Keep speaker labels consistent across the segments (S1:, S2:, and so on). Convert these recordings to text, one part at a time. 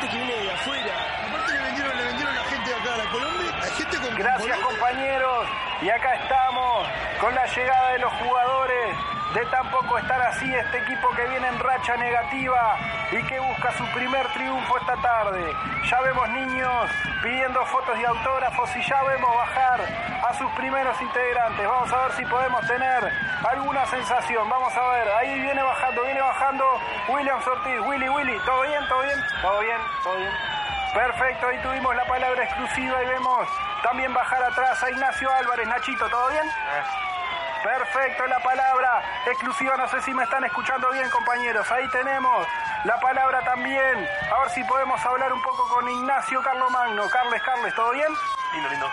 S1: gente que viene de afuera.
S2: Aparte le vendieron, le vendieron a la gente de acá a la Colombia, hay gente con
S3: Gracias
S2: con-
S3: compañeros. Y acá estamos con la llegada de los jugadores. De tampoco estar así este equipo que viene en racha negativa y que busca su primer triunfo esta tarde. Ya vemos niños pidiendo fotos y autógrafos y ya vemos bajar a sus primeros integrantes. Vamos a ver si podemos tener alguna sensación. Vamos a ver, ahí viene bajando, viene bajando William Ortiz. Willy, Willy, ¿todo bien? ¿Todo bien? ¿Todo bien? ¿Todo bien? Perfecto, ahí tuvimos la palabra exclusiva y vemos también bajar atrás a Ignacio Álvarez. Nachito, ¿todo bien? Perfecto, la palabra exclusiva, no sé si me están escuchando bien compañeros, ahí tenemos la palabra también, a ver si podemos hablar un poco con Ignacio Carlomagno. Carles, Carles, ¿todo bien?
S4: Lindo, lindo.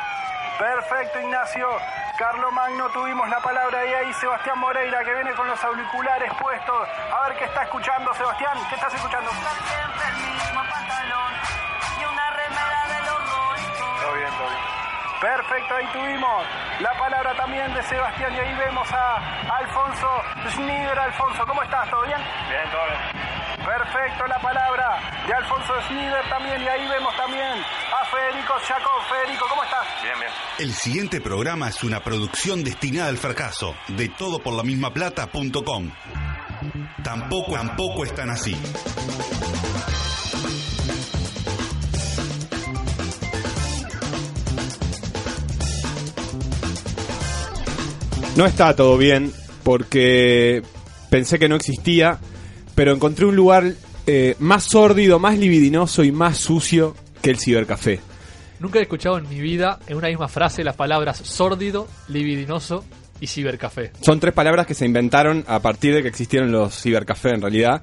S3: Perfecto, Ignacio. Carlo Magno, tuvimos la palabra y ahí Sebastián Moreira que viene con los auriculares puestos. A ver qué está escuchando, Sebastián. ¿Qué estás escuchando? Perfecto, ahí tuvimos la palabra también de Sebastián y ahí vemos a Alfonso Schneider. Alfonso, ¿cómo estás? ¿Todo bien?
S4: Bien, todo bien.
S3: Perfecto, la palabra de Alfonso Schneider también y ahí vemos también a Federico Jacob. Federico, ¿cómo estás?
S4: Bien, bien.
S5: El siguiente programa es una producción destinada al fracaso de todoporlamismaplata.com. Tampoco, tampoco están así.
S6: No está todo bien porque pensé que no existía, pero encontré un lugar eh, más sórdido, más libidinoso y más sucio que el cibercafé.
S7: Nunca he escuchado en mi vida en una misma frase las palabras sórdido, libidinoso y cibercafé.
S6: Son tres palabras que se inventaron a partir de que existieron los cibercafé en realidad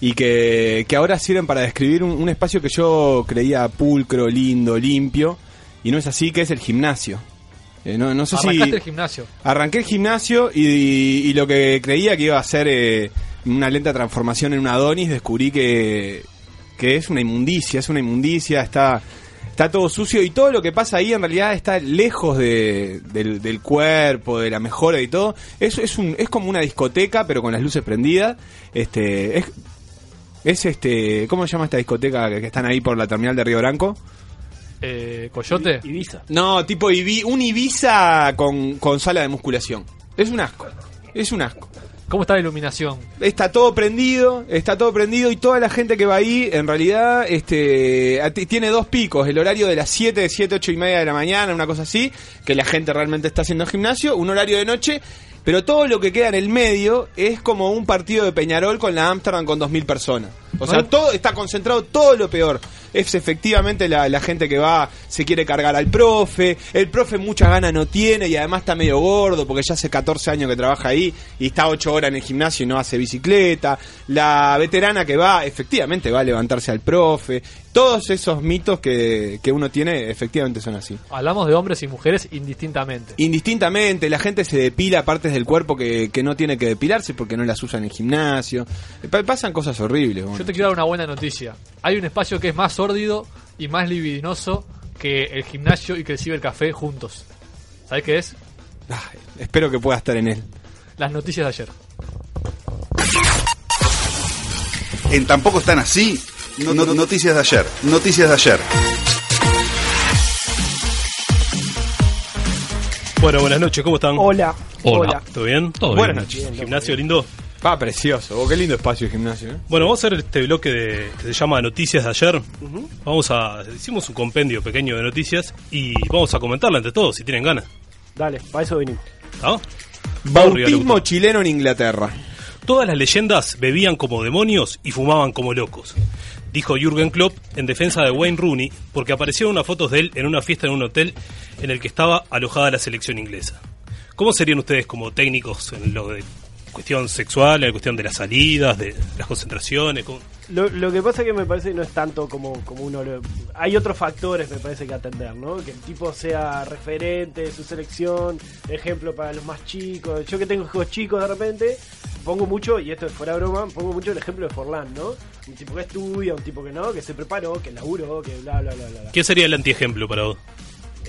S6: y que, que ahora sirven para describir un, un espacio que yo creía pulcro, lindo, limpio y no es así, que es el gimnasio. Eh, no, no sé
S7: Arrancaste
S6: si...
S7: el gimnasio.
S6: Arranqué el gimnasio y, y lo que creía que iba a ser eh, una lenta transformación en un Adonis, descubrí que, que es una inmundicia, es una inmundicia, está, está todo sucio y todo lo que pasa ahí en realidad está lejos de, del, del cuerpo, de la mejora y todo. Es, es, un, es como una discoteca, pero con las luces prendidas. Este, es, es este, ¿cómo se llama esta discoteca que, que están ahí por la terminal de Río Branco?
S7: Eh, Coyote.
S1: Ibiza.
S6: No, tipo Ibi- un Ibiza con, con sala de musculación. Es un asco. Es un asco.
S7: ¿Cómo está la iluminación?
S6: Está todo prendido, está todo prendido y toda la gente que va ahí en realidad este tiene dos picos, el horario de las 7, de 7, 8 y media de la mañana, una cosa así, que la gente realmente está haciendo gimnasio, un horario de noche, pero todo lo que queda en el medio es como un partido de Peñarol con la Amsterdam con 2.000 personas. O sea, todo está concentrado, todo lo peor. Es efectivamente la, la gente que va, se quiere cargar al profe, el profe muchas ganas no tiene y además está medio gordo porque ya hace 14 años que trabaja ahí y está 8 horas en el gimnasio y no hace bicicleta. La veterana que va, efectivamente va a levantarse al profe. Todos esos mitos que, que uno tiene, efectivamente son así.
S7: Hablamos de hombres y mujeres indistintamente.
S6: Indistintamente, la gente se depila partes del cuerpo que, que no tiene que depilarse porque no las usa en el gimnasio. Pa- pasan cosas horribles. bueno.
S7: Yo te quiero dar una buena noticia. Hay un espacio que es más sórdido y más libidinoso que el gimnasio y que el cibercafé juntos. ¿Sabes qué es?
S6: Ah, espero que pueda estar en él.
S7: Las noticias de ayer.
S5: En Tampoco están así. No- no- noticias de ayer. Noticias de ayer.
S4: Bueno, buenas noches, ¿cómo están?
S1: Hola.
S4: Hola. ¿Todo bien? Todo
S6: Buenas
S4: bien.
S6: noches.
S1: Bien,
S4: Gimnasio lindo.
S6: Va, precioso. Oh, qué lindo espacio el gimnasio. ¿eh?
S4: Bueno, vamos a hacer este bloque de, que se llama Noticias de ayer. Vamos a. Hicimos un compendio pequeño de noticias y vamos a comentarla entre todos si tienen ganas.
S1: Dale, para eso venimos.
S4: ¿Ah?
S6: Bautismo chileno en Inglaterra.
S4: Todas las leyendas bebían como demonios y fumaban como locos. Dijo Jürgen Klopp en defensa de Wayne Rooney porque aparecieron unas fotos de él en una fiesta en un hotel en el que estaba alojada la selección inglesa. ¿Cómo serían ustedes como técnicos en lo de cuestión sexual, la cuestión de las salidas, de las concentraciones? ¿Cómo-
S1: Lo, lo que pasa que me parece que no es tanto como, como uno lo... Hay otros factores, me parece, que atender, ¿no? Que el tipo sea referente de su selección, ejemplo para los más chicos. Yo que tengo hijos chicos de repente, pongo mucho, y esto es fuera broma, pongo mucho el ejemplo de Forlán, ¿no? Un tipo que estudia, un tipo que no, que se preparó, que laburó, que bla, bla, bla, bla. bla.
S4: ¿Qué sería el antiejemplo para vos?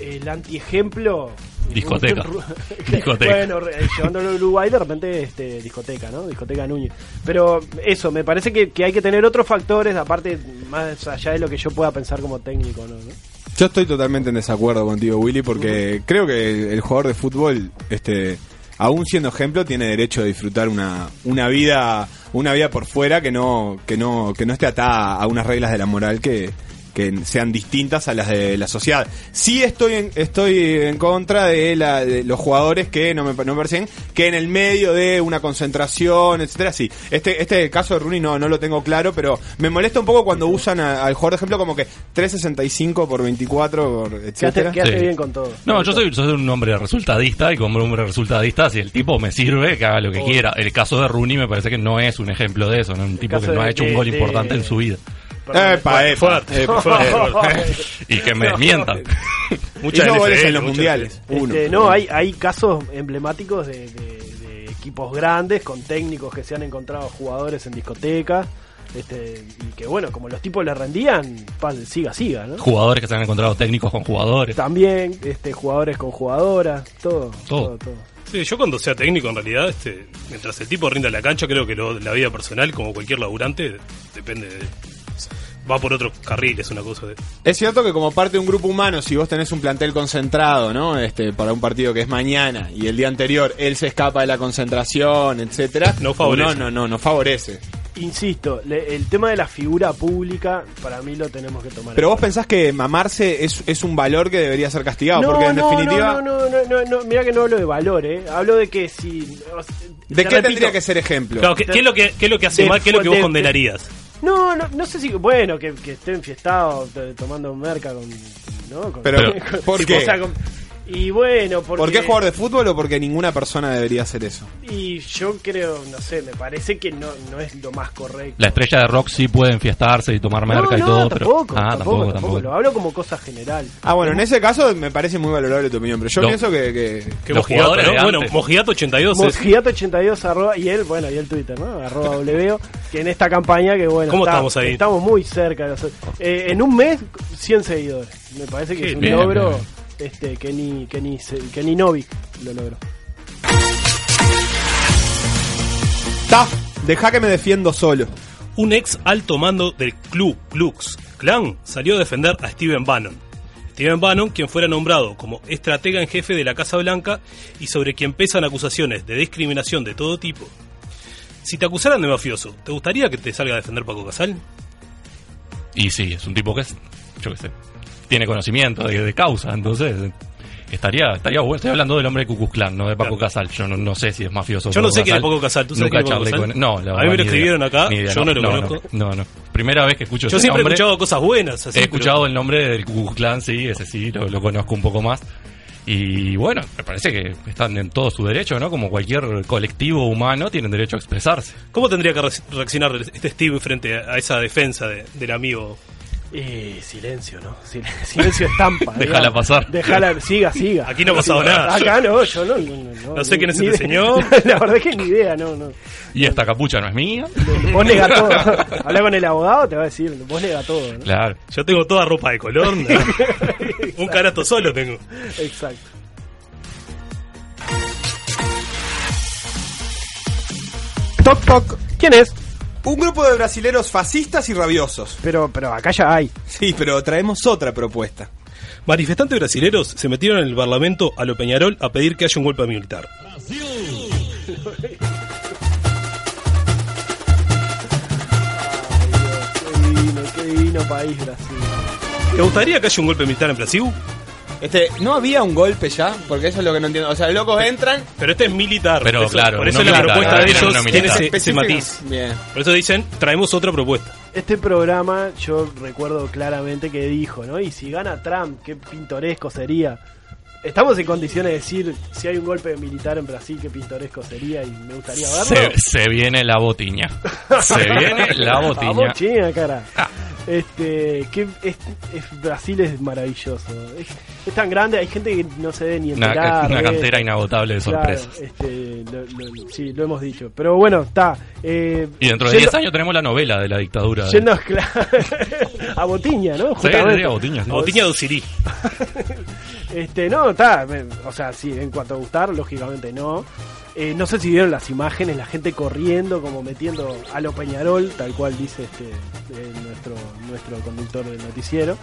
S1: El antiejemplo,
S8: Discoteca. Discoteca.
S1: Bueno, re- llevándolo a Uruguay, de repente este, discoteca, ¿no? Discoteca Núñez. Pero eso, me parece que, que hay que tener otros factores, aparte, más allá de lo que yo pueda pensar como técnico, ¿no? ¿no?
S6: Yo estoy totalmente en desacuerdo contigo, Willy, porque creo que el jugador de fútbol, este, aún siendo ejemplo, tiene derecho a disfrutar una, una vida, una vida por fuera que no, que no, que no esté atada a unas reglas de la moral que, que sean distintas a las de la sociedad. Sí estoy en, estoy en contra de, la, de los jugadores que no me, no me parecen que en el medio de una concentración, etcétera, sí. Este, este caso de Rooney no, no lo tengo claro, pero me molesta un poco cuando usan a- al jugador de ejemplo como que 365 por 24, por etcétera.
S1: quedaste
S8: Sí.
S1: bien con todo.
S8: No, yo soy, yo soy un hombre resultadista y como hombre resultadista, si el tipo me sirve, que haga lo que
S1: Oh.
S8: quiera. El caso de Rooney me parece que no es un ejemplo de eso, ¿no? un tipo que no ha
S1: de-
S8: hecho un gol
S1: de-
S8: importante en su vida.
S6: Epa, epa,
S4: Fuerte.
S8: Y que me mientan.
S4: Mucha
S6: Hizo goles
S4: NFL,
S6: en los
S4: mucha
S6: mundiales. Uno.
S1: Este, no, hay, hay casos emblemáticos de, de- de equipos grandes con técnicos que se han encontrado jugadores en discotecas. Este, y que bueno, como los tipos le rendían, pa- siga, siga, ¿no?
S8: Jugadores que se han encontrado técnicos con jugadores.
S1: También, este, jugadores con jugadoras, todo,
S8: Todo.
S1: todo, todo.
S4: Sí, yo cuando sea técnico, en realidad, este, mientras el tipo rinda en la cancha, creo que lo- la vida personal, como cualquier laburante, depende de. Va por otros carriles, una cosa de.
S6: Es cierto que como parte de un grupo humano, si vos tenés un plantel concentrado, ¿no? Este, para un partido que es mañana y el día anterior él se escapa de la concentración, etcétera,
S4: No favorece.
S6: No, no, no, no favorece.
S1: Insisto, le- el tema de la figura pública, para mí lo tenemos que tomar.
S6: Pero vos pensás que mamarse es, es un valor que debería ser castigado, porque en
S1: no,
S6: definitiva,
S1: No, no, no, no, no, mira que no hablo de valor, ¿eh? Hablo de que si. o sea,
S6: ¿de
S1: te
S6: qué
S1: repito,
S6: tendría que ser ejemplo?
S4: Claro, ¿qué, qué es lo que, qué es lo que hace
S1: De-
S4: mal? ¿Qué es lo que vos
S1: de-
S4: condenarías?
S1: No, no, no sé si. Bueno, que, que esté enfiestado tomando merca con. ¿no? Con-
S6: Pero,
S1: con-
S6: ¿por qué?
S1: o sea, con- y bueno, porque.
S6: ¿Por qué jugador de fútbol o porque ninguna persona debería hacer eso?
S1: Y yo creo, no sé, me parece que no, no es lo más correcto.
S8: La estrella de rock sí puede enfiestarse y tomar merca
S1: no,
S8: y todo,
S1: tampoco,
S8: pero. Ah,
S1: tampoco, tampoco, Lo hablo como cosa general.
S6: Ah, bueno, en ese caso me parece muy valorable tu opinión, pero yo
S8: No.
S6: pienso que, que-
S4: Que
S8: Los
S4: Mojigato,
S8: jugadores
S4: ¿no? Bueno,
S8: antes.
S4: Mojigato 82 es.
S1: Mosquiato82 arroba, y él, bueno, y el Twitter, ¿no? Arroba W, que en esta campaña que bueno,
S4: ¿Cómo
S1: está-
S4: estamos ahí?
S1: Estamos muy cerca. de los- eh, en un mes, 100 seguidores. Me parece que es un
S8: bien,
S1: logro
S8: bien.
S1: Este, que, ni, que, ni, se- que ni Novik lo logró.
S6: Ta, deja que me defiendo solo.
S4: Un ex alto mando del Ku Klux Klan salió a defender a Steven Bannon. Steven Bannon, quien fuera nombrado como estratega en jefe de la Casa Blanca y sobre quien pesan acusaciones de discriminación de todo tipo. Si te acusaran de mafioso, ¿te gustaría que te salga a defender Paco Casal?
S8: Y sí, es un tipo que es, yo qué sé, tiene conocimiento de, de causa, entonces estaría estaría bueno. Estoy hablando del hombre de Klan, no de Paco
S4: Claro.
S8: Casal. Yo no, no sé si es mafioso.
S4: Yo no sé quién es. Paco Casal. ¿Tú sabes
S8: Nunca
S4: Paco Casal?
S8: con No, la
S4: A mí me lo escribieron acá,
S8: idea,
S4: yo no lo
S8: no,
S4: conozco.
S8: No, no. Primera vez que escucho
S4: Yo
S8: ese
S4: siempre he escuchado cosas buenas. así,
S8: He
S4: pero-
S8: escuchado el nombre del Ku Klux Klan, sí, ese sí, lo, lo conozco un poco más. Y bueno, me parece que están en todo su derecho, ¿no? Como cualquier colectivo humano, tienen derecho a expresarse.
S4: ¿Cómo tendría que re- reaccionar este Steve frente a a esa defensa de- del amigo?
S1: Eh, silencio, ¿no? Sil- Silencio estampa.
S8: Déjala pasar.
S1: Déjala, siga, siga.
S4: Aquí no ha pasado
S1: Siga.
S4: nada.
S1: Acá no, yo no. No, no,
S4: No sé quién
S1: ni
S4: se te
S1: idea.
S4: enseñó.
S1: La verdad es que ni idea, no, no.
S8: Y esta capucha no es mía.
S1: Vos nega todo. Habla con el abogado, te va a decir, vos nega todo, ¿no?
S8: Claro.
S4: Yo tengo toda ropa de color. ¿no? Un carato solo tengo.
S1: Exacto.
S6: Toc toc.
S1: ¿Quién es?
S6: Un grupo de brasileros fascistas y rabiosos.
S1: Pero, pero acá ya hay.
S6: Sí, pero traemos otra propuesta.
S4: Manifestantes brasileros se metieron en el Parlamento a lo Peñarol a pedir que haya un golpe militar.
S1: Qué divino, qué divino país Brasil.
S4: ¿Te gustaría que haya un golpe militar en Brasil?
S6: Este, ¿no había un golpe ya? Porque eso es lo que no entiendo. O sea, los locos entran.
S4: Pero este es militar.
S8: Pero
S4: Por eso-
S8: claro,
S4: por eso la
S8: militar,
S4: propuesta de ellos tiene ese, ese matiz.
S6: Bien.
S4: Por eso dicen, traemos otra propuesta.
S1: Este programa yo recuerdo claramente que dijo, ¿no? Y si gana Trump, qué pintoresco sería. Estamos en condiciones de decir si hay un golpe militar en Brasil, qué pintoresco sería y me gustaría verlo.
S8: Se, se viene la botiña. Se viene la botiña.
S1: Vamos, China, cara.
S8: Ah.
S1: Este, que es, es- Brasil es maravilloso. Es, es tan grande, hay gente que no se debe ni
S8: Una,
S1: enterar.
S8: una
S1: de-
S8: cantera inagotable de
S1: Claro,
S8: sorpresas.
S1: este, lo- lo- sí, lo hemos dicho. Pero bueno, está. eh,
S8: Y dentro de
S1: yendo-
S8: 10 años tenemos la novela de la dictadura. de-
S1: Yendo claro, a Botiña, ¿no?
S8: Sí,
S1: Justamente.
S8: sí, a Botiña, sí.
S4: Botiña de Usirí.
S1: Este, no, está, o sea, sí, en cuanto a gustar, lógicamente no. Eh, no sé si vieron las imágenes, la gente corriendo, como metiendo a lo Peñarol, tal cual dice este eh, nuestro nuestro conductor del noticiero.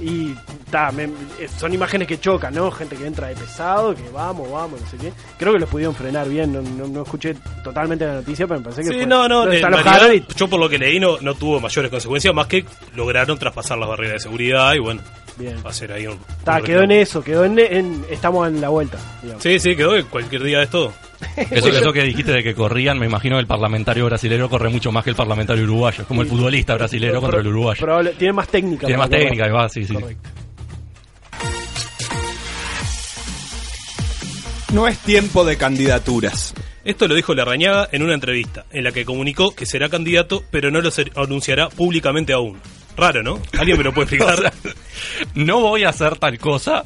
S1: Y ta, me- eh, son imágenes que chocan, ¿no? Gente que entra de pesado, que vamos, vamos, no sé qué. Creo que los pudieron frenar bien, no, no, no escuché totalmente la noticia, pero me parece que
S4: Sí,
S1: fue-
S4: no, no, realidad,
S1: y-
S4: yo por lo que leí no, no tuvo mayores consecuencias, más que lograron traspasar las barreras de seguridad y bueno,
S1: Bien.
S4: va a ser ahí un...
S1: Ta,
S4: un
S1: quedó en eso, quedó en, en- estamos en la vuelta. digamos.
S4: Sí, sí, quedó que cualquier día es todo.
S9: Eso, eso que dijiste de que corrían, me imagino que el parlamentario brasilero corre mucho más que el parlamentario uruguayo. Es como el futbolista brasilero contra el uruguayo.
S1: Probable- tiene más técnica.
S9: Tiene más técnica, y va, sí, sí.
S1: Correcto.
S6: No es tiempo de candidaturas.
S4: Esto lo dijo Larrañaga en una entrevista, en la que comunicó que será candidato, pero no lo anunciará públicamente aún. Raro, ¿no? ¿Alguien me lo puede explicar?
S9: O sea, no voy a hacer tal cosa,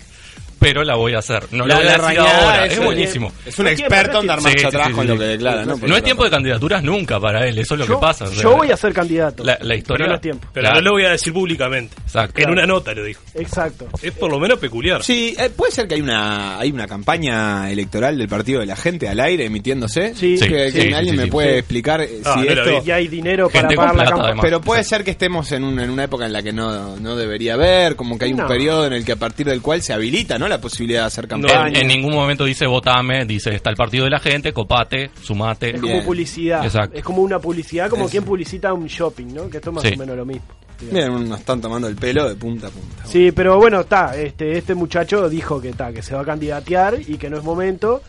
S9: pero la voy a hacer. No la,
S6: La-
S9: voy a decir ahora.
S6: es-
S9: Es buenísimo.
S6: Es un
S1: No
S6: experto en dar marcha
S9: Sí,
S6: atrás
S9: sí,
S6: con
S9: sí.
S6: lo que declara, ¿no?
S9: No es tiempo de candidaturas nunca para él, eso es lo
S1: yo,
S9: que pasa.
S1: yo voy a ser candidato.
S9: la, la historia.
S1: Pero no es tiempo.
S4: Pero
S9: Claro.
S4: no lo voy a decir públicamente.
S9: Exacto.
S4: En una nota lo dijo.
S1: Exacto.
S4: Es por lo menos peculiar.
S6: Sí, eh, puede ser que hay una hay una campaña electoral del partido de la gente al aire emitiéndose.
S1: Sí,
S9: Sí,
S6: que,
S9: sí,
S6: que
S9: sí,
S6: alguien
S9: sí,
S6: me
S9: sí.
S6: puede
S1: Sí.
S6: explicar eh,
S4: Ah,
S6: si esto.
S1: Y hay dinero para
S9: con
S1: pagar la campaña.
S6: Pero puede ser que estemos en, un- en una época en la que no, no debería haber, como que hay un periodo en el que a partir del cual se habilita, ¿no? La posibilidad de hacer campaña.
S9: en ningún momento dice votame, dice está el partido de la gente, copate, sumate.
S1: Es
S6: Bien.
S1: como publicidad.
S9: Exacto.
S1: Es como una publicidad, como
S6: Es-
S1: quien publicita un shopping, ¿no? Que esto es más
S9: Sí.
S1: o menos lo mismo.
S6: Miren, nos están tomando el pelo de punta a punta.
S1: Sí, pero bueno, está. Este, este muchacho dijo que está, que se va a candidatear y que no es momento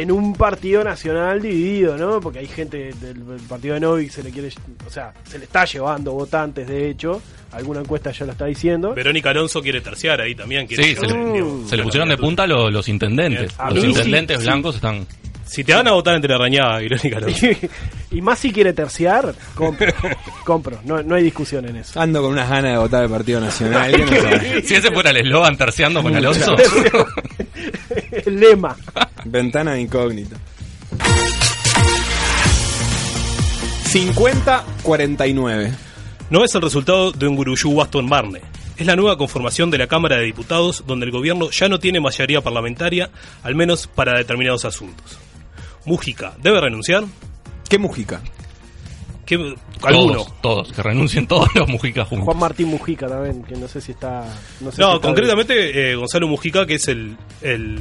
S1: en un partido nacional dividido, ¿no? Porque hay gente del, del partido de Novik se le quiere, o sea, se le está llevando votantes, de hecho. Alguna encuesta ya lo está diciendo.
S4: Verónica Alonso quiere terciar ahí también. quiere
S9: Sí, se le,
S4: digo,
S9: se le pusieron de punta lo- los intendentes.
S1: A
S9: Los intendentes
S1: sí.
S9: blancos están.
S4: Si te van a votar entre Larrañaga y Verónica Alonso.
S1: y más si quiere terciar, compro. compro. No, no hay discusión en eso.
S6: Ando con unas ganas de votar el Partido Nacional. no sabe.
S9: Si ese fuera el eslogan terciando con Alonso.
S1: El lema.
S6: Ventana de incógnito. 50-49.
S4: No es el resultado de un guruyú Waston Barne. Es la nueva conformación de la Cámara de Diputados donde el gobierno ya no tiene mayoría parlamentaria, al menos para determinados asuntos. Mujica, ¿debe renunciar?
S6: ¿Qué Mujica?
S4: ¿Qué, ¿Alguno?
S9: Todos, todos, que renuncien todos los mujicas juntos.
S1: Juan Martín Mujica también, que no sé si está. No, sé si
S4: No,
S1: está
S4: concretamente eh, Gonzalo Mujica, que es el, el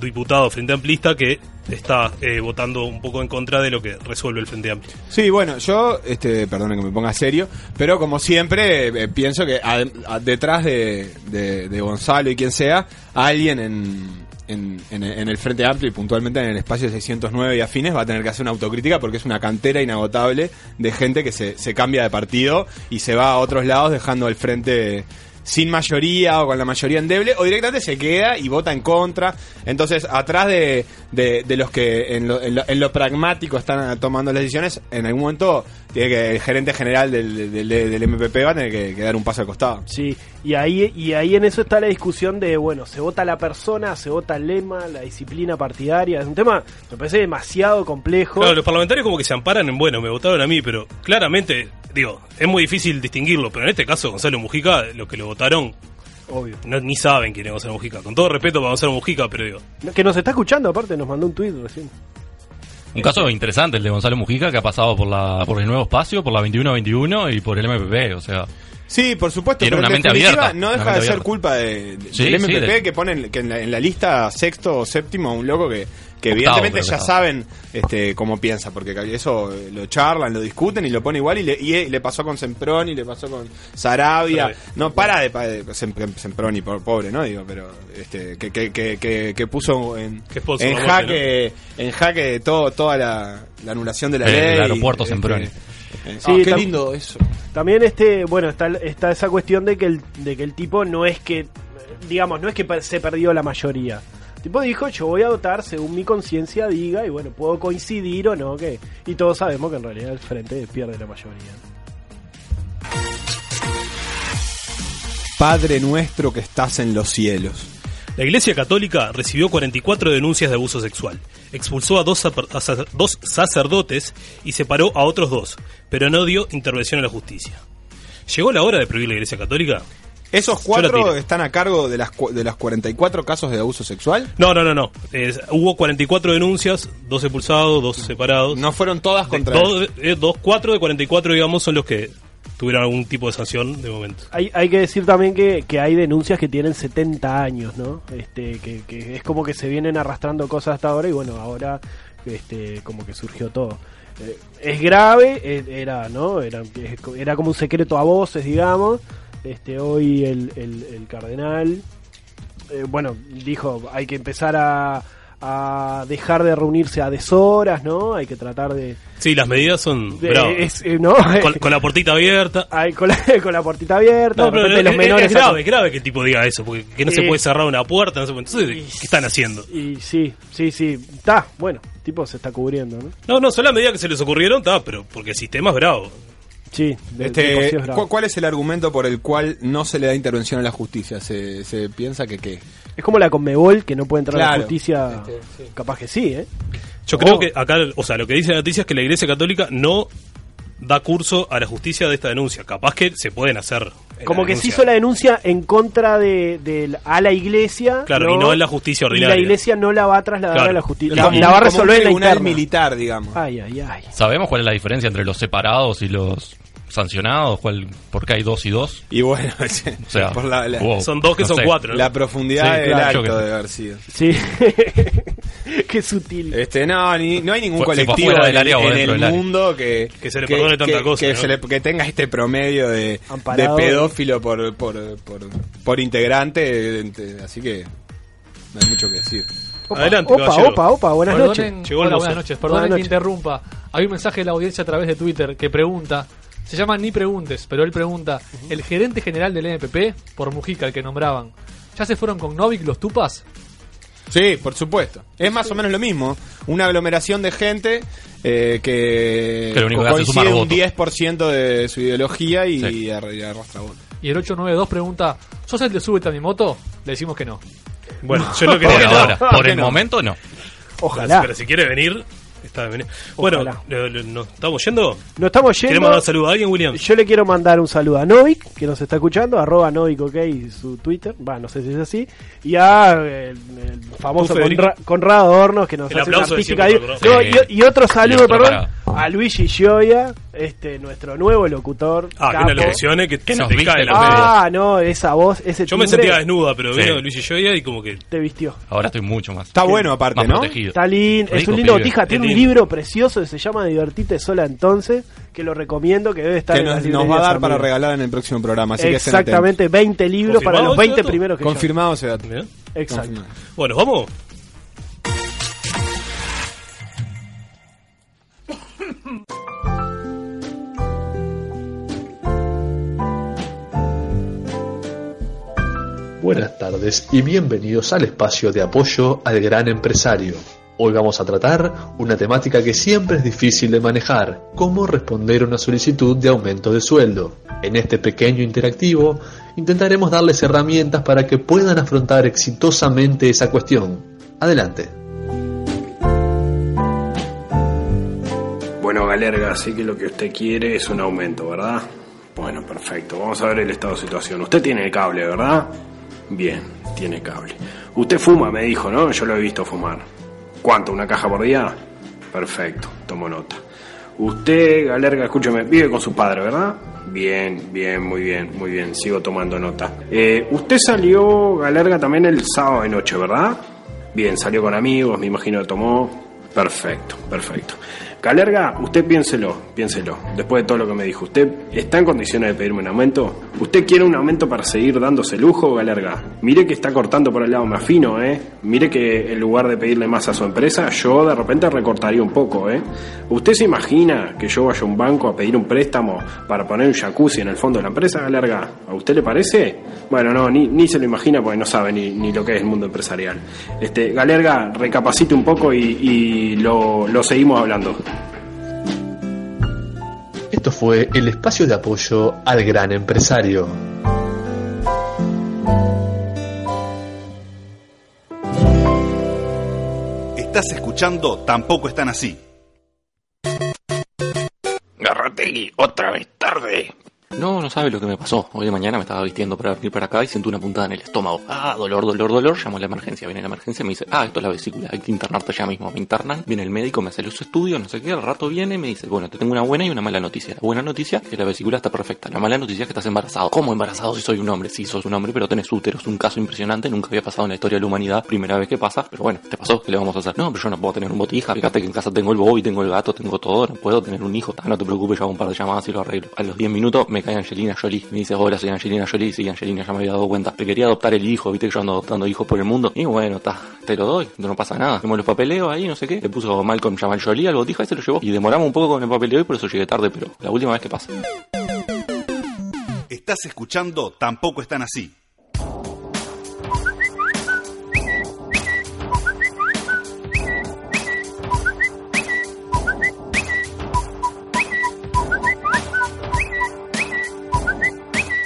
S4: diputado Frente Amplista que está eh, votando un poco en contra de lo que resuelve el Frente Amplio.
S6: Sí, bueno, yo, este, perdone que me ponga serio, pero como siempre, eh, pienso que a- a- detrás de, de- de Gonzalo y quien sea, alguien en, en, en- en el Frente Amplio y puntualmente en el espacio 609 y afines va a tener que hacer una autocrítica porque es una cantera inagotable de gente que se, se cambia de partido y se va a otros lados dejando el Frente sin mayoría o con la mayoría endeble, o directamente se queda y vota en contra. Entonces, atrás de, de, de los que en lo, en, lo, en lo pragmático están tomando las decisiones, en algún momento tiene que el gerente general del, del, del MPP va a tener que, que dar un paso al costado.
S1: Sí, y ahí, y ahí en eso está la discusión de, bueno, se vota la persona, se vota el lema, la disciplina partidaria. Es un tema, me parece demasiado complejo.
S4: Claro, los parlamentarios como que se amparan en, bueno, me votaron a mí, pero claramente, digo, es muy difícil distinguirlo, pero en este caso Gonzalo Mujica, los que lo votaron,
S1: Obvio.
S4: no, ni saben quién es Gonzalo Mujica. Con todo respeto para Gonzalo Mujica, pero digo,
S1: Que nos está escuchando, aparte, nos mandó un tuit recién.
S9: Un caso interesante el de Gonzalo Mujica que ha pasado por la por el nuevo espacio, por la 21-21 y por el MPP, o sea,
S6: Sí, por supuesto,
S9: Tiene
S6: pero
S9: una
S6: en
S9: mente
S6: definitiva
S9: abierta,
S6: no deja de ser
S9: abierta.
S6: culpa de, de-
S9: Sí,
S6: del
S9: sí,
S6: MPP
S9: de-
S6: que ponen que en la, en la lista sexto o séptimo un loco que, que
S9: Octavo,
S6: evidentemente ya saben este cómo piensa, porque eso eh, lo charlan, lo discuten y lo pone igual y le, y, eh, le pasó con Semproni, le pasó con Sarabia, no para de, de Sem- Semproni, por- pobre, ¿no? Digo, pero este que, que, que, que, que puso en, en jaque en jaque todo, toda la, la anulación de la
S9: El
S6: ley.
S9: aeropuerto
S6: este,
S9: Semproni.
S6: eh,
S1: Sí,
S6: ah, qué lindo eso.
S1: También este, bueno, está, está esa cuestión de que el, de que el tipo no es que, digamos, no es que per- se perdió la mayoría. El tipo dijo, yo voy a votar según mi conciencia diga, y bueno, puedo coincidir o no, que y todos sabemos que en realidad el frente pierde la mayoría.
S6: Padre nuestro que estás en los cielos.
S4: La Iglesia Católica recibió 44 denuncias de abuso sexual, expulsó a dos, a dos sacerdotes y separó a otros dos, pero no dio intervención a la justicia. ¿Llegó la hora de prohibir la Iglesia Católica?
S6: ¿Esos cuatro están a cargo de las, cu- de las 44 casos de abuso sexual?
S4: No, no, no, no. Es- hubo 44 denuncias, dos expulsados, dos separados.
S6: No fueron todas contra
S4: dos, eh, dos, cuatro de 44, digamos, son los que tuvieron algún tipo de sanción de momento.
S1: Hay, hay que decir también que, que hay denuncias que tienen 70 años, ¿no? Este, que, que es como que se vienen arrastrando cosas hasta ahora y bueno, ahora este, como que surgió todo. Eh, es grave, eh, era, ¿no? Era, era como un secreto a voces, digamos. Este, hoy el, el, el cardenal, eh, bueno, dijo, hay que empezar a, a dejar de reunirse a deshoras, ¿no? Hay que tratar de...
S4: Sí, las medidas son
S1: de-
S4: bravas.
S1: es- eh, ¿no?
S4: Con, con la puertita abierta.
S1: Ay, con, la, con la puertita abierta,
S4: No, pero es,
S1: los
S4: es-
S1: menores
S4: es grave, es grave que el tipo diga eso, porque que no se
S1: Eh.
S4: puede cerrar una puerta, no se puede- entonces, ¿qué están haciendo?
S1: Y sí, sí, sí. Está, bueno, tipo se está cubriendo, ¿no?
S4: No, no, son las medidas que se les ocurrieron, está, pero porque el sistema es bravo.
S1: Sí, de- de
S6: Este,
S1: bravo.
S6: ¿cu- ¿Cuál es el argumento por el cual no se le da intervención a la justicia? ¿Se, se piensa que qué?
S1: Es como la Conmebol, que no puede entrar a la
S6: Claro.
S1: justicia.
S6: Este, sí.
S1: Capaz que sí, ¿eh?
S4: Yo creo que acá, o sea, lo que dice la noticia es que la Iglesia Católica no da curso a la justicia de esta denuncia. Capaz que se pueden hacer. eh,
S1: Como que se hizo la denuncia en contra de, de- a la iglesia.
S4: Claro, y no en la justicia
S1: Y
S4: ordinaria.
S1: la iglesia no la va a trasladar
S4: Claro.
S1: a la justicia. La, va a resolver en la
S6: militar, digamos.
S1: Ay, ay, ay.
S9: ¿Sabemos cuál es la diferencia entre los separados y los sancionados? ¿Cuál, ¿Por qué hay dos y dos?
S6: Y bueno,
S9: O sea,
S6: por la, la-
S9: wow,
S4: Son dos que
S9: no
S4: son
S9: sé.
S4: cuatro. ¿no?
S6: la profundidad
S9: Sí,
S6: del
S9: claro,
S6: acto
S9: yo que-
S6: de haber sido.
S1: Sí. Qué sutil.
S6: Este, no, ni- no hay ningún
S9: Fue-
S6: colectivo en,
S9: del área
S6: el-
S9: o
S6: en
S9: dentro
S6: el
S9: del área.
S6: mundo que,
S4: Que se le perdone tanta cosa,
S6: que,
S4: ¿no?
S6: se le- que tenga este promedio de, pedófilo por, por, por, por integrante, así que no hay mucho que decir.
S1: Opa,
S4: Adelante,
S1: opa,
S4: caballero.
S1: opa, opa, buenas
S7: Perdonen,
S1: noches.
S4: Llegó
S7: hola, buenas noches. Perdonen
S1: Buenas
S7: que interrumpa. Hay un mensaje de la audiencia a través de Twitter que pregunta. Se llama Ni Preguntes, pero él pregunta: ¿El gerente general del NPP, por Mujica, el que nombraban, ya se fueron con Novik los Tupas?
S6: Sí, por supuesto. Es más o menos lo mismo. Una aglomeración de gente eh, que,
S9: Que lo único que hace es
S6: coincide
S9: sumar
S6: un
S9: votos.
S6: 10% de su ideología y,
S9: Sí.
S6: arrastra votos.
S7: Y el 892 pregunta: ¿Sos el de súbete a mi moto? Le decimos que no.
S4: Bueno, yo lo que
S9: Por ahora, por el
S6: no.
S9: momento no.
S1: Ojalá.
S4: Pero si quiere venir, está bienvenido. Bueno, ¿nos estamos yendo?
S1: Nos estamos yendo.
S4: ¿Queremos dar saludo a alguien, William?
S1: Yo le quiero mandar un saludo a Novik, que nos está escuchando, arroba Novik, ok, su Twitter, va, no sé si es así, y a eh, el, el famoso. Conra- Conrado Hornos, que nos
S4: El
S1: hace una artística
S9: favor.
S1: No, y, y otro saludo,
S9: Y otro
S1: perdón,
S9: para-
S1: a Luigi Gioia, este, nuestro nuevo locutor.
S4: Ah, que
S1: capo.
S4: una locución eh, que,
S9: Que
S4: se
S9: nos
S4: te
S9: viste
S4: cae la media.
S1: Ah, no, esa voz, ese
S4: Yo me
S1: timbre
S4: sentía desnuda, pero
S9: Sí.
S4: vino Luis y Joya y como que...
S1: te vistió.
S9: Ahora estoy mucho más.
S6: Está bueno aparte,
S9: más
S6: ¿no?
S9: protegido.
S1: Está lindo, es un lindo botija, tiene un
S4: lindo.
S1: libro precioso que se llama Divertite sola entonces, que lo recomiendo, que debe estar
S6: Que
S1: en
S6: nos, nos va a dar para regalar en el próximo programa. Así que
S1: Exactamente, 20 libros para
S4: ¿Confirmado
S1: los
S4: ese
S1: 20
S4: dato?
S1: primeros que.
S6: Confirmado ese.
S1: Exacto.
S6: Confirmado.
S4: Bueno, vamos.
S10: Buenas tardes y bienvenidos al espacio de apoyo al gran empresario. Hoy vamos a tratar una temática que siempre es difícil de manejar, cómo responder una solicitud de aumento de sueldo. En este pequeño interactivo intentaremos darles herramientas para que puedan afrontar exitosamente esa cuestión. Adelante.
S11: Bueno, Galerga, sé que lo que usted quiere es un aumento, ¿verdad? Bueno, perfecto. Vamos a ver el estado de situación. Usted tiene el cable, ¿verdad? Bien, tiene cable. Usted fuma, me dijo, ¿no? Yo lo he visto fumar. ¿Cuánto? ¿Una caja por día? Perfecto, tomo nota. Usted, Galerga, escúcheme, vive con su padre, ¿verdad? Bien, bien, muy bien, muy bien. Sigo tomando nota. Eh, usted salió, Galerga, también el sábado de noche, ¿verdad? Bien, salió con amigos, me imagino que tomó. Perfecto, perfecto. Galerga, usted piénselo, piénselo. Después de todo lo que me dijo, ¿usted está en condiciones de pedirme un aumento? ¿Usted quiere un aumento para seguir dándose lujo, Galerga? Mire que está cortando por el lado más fino, ¿eh? Mire que en lugar de pedirle más a su empresa, yo de repente recortaría un poco, ¿eh? ¿Usted se imagina que yo vaya a un banco a pedir un préstamo para poner un jacuzzi en el fondo de la empresa, Galerga? ¿A usted le parece? Bueno, no, ni, ni se lo imagina porque no sabe ni, ni lo que es el mundo empresarial. Este, Galerga, recapacite un poco y, y lo, lo seguimos hablando.
S10: Esto fue el espacio de apoyo al gran empresario.
S5: Estás escuchando Tampoco están así.
S12: Garrategui, otra vez tarde. No, no sabe lo que me pasó. Hoy de mañana me estaba vistiendo para venir para acá y siento una puntada en el estómago. Ah, dolor, dolor, dolor. Llamo a la emergencia. Viene la emergencia y me dice, ah, esto es la vesícula, hay que internarte ya mismo. Me internan, viene el médico, me hace los estudios, no sé qué. Al rato viene y me dice, bueno, te tengo una buena y una mala noticia. La buena noticia es que la vesícula está perfecta. La mala noticia es que estás embarazado. ¿Cómo embarazado si soy un hombre? Sí, sos un hombre, pero tenés útero. Es un caso impresionante. Nunca había pasado en la historia de la humanidad. Primera vez que pasa, pero bueno, te pasó. ¿Qué le vamos a hacer? No, pero yo no puedo tener un botija. Fíjate que en casa tengo el bobby, tengo el gato, tengo todo. No puedo tener un hijo. Ah, no te preocupes, yo hago un par de llamadas y lo arreglo. A los 10 minutos me cae Angelina Jolie. Me dice, hola, soy Angelina Jolie. Sí, Angelina, ya me había dado cuenta. Te quería adoptar el hijo, viste que yo ando adoptando hijos por el mundo. Y bueno, está, te lo doy, no pasa nada. Hacemos los papeleos ahí, no sé qué. Le puso Malcolm Jamal Jolie al botija y se lo llevó. Y demoramos un poco con el papeleo y por eso llegué tarde, pero la última vez que pasa.
S5: Estás escuchando Tampoco están así.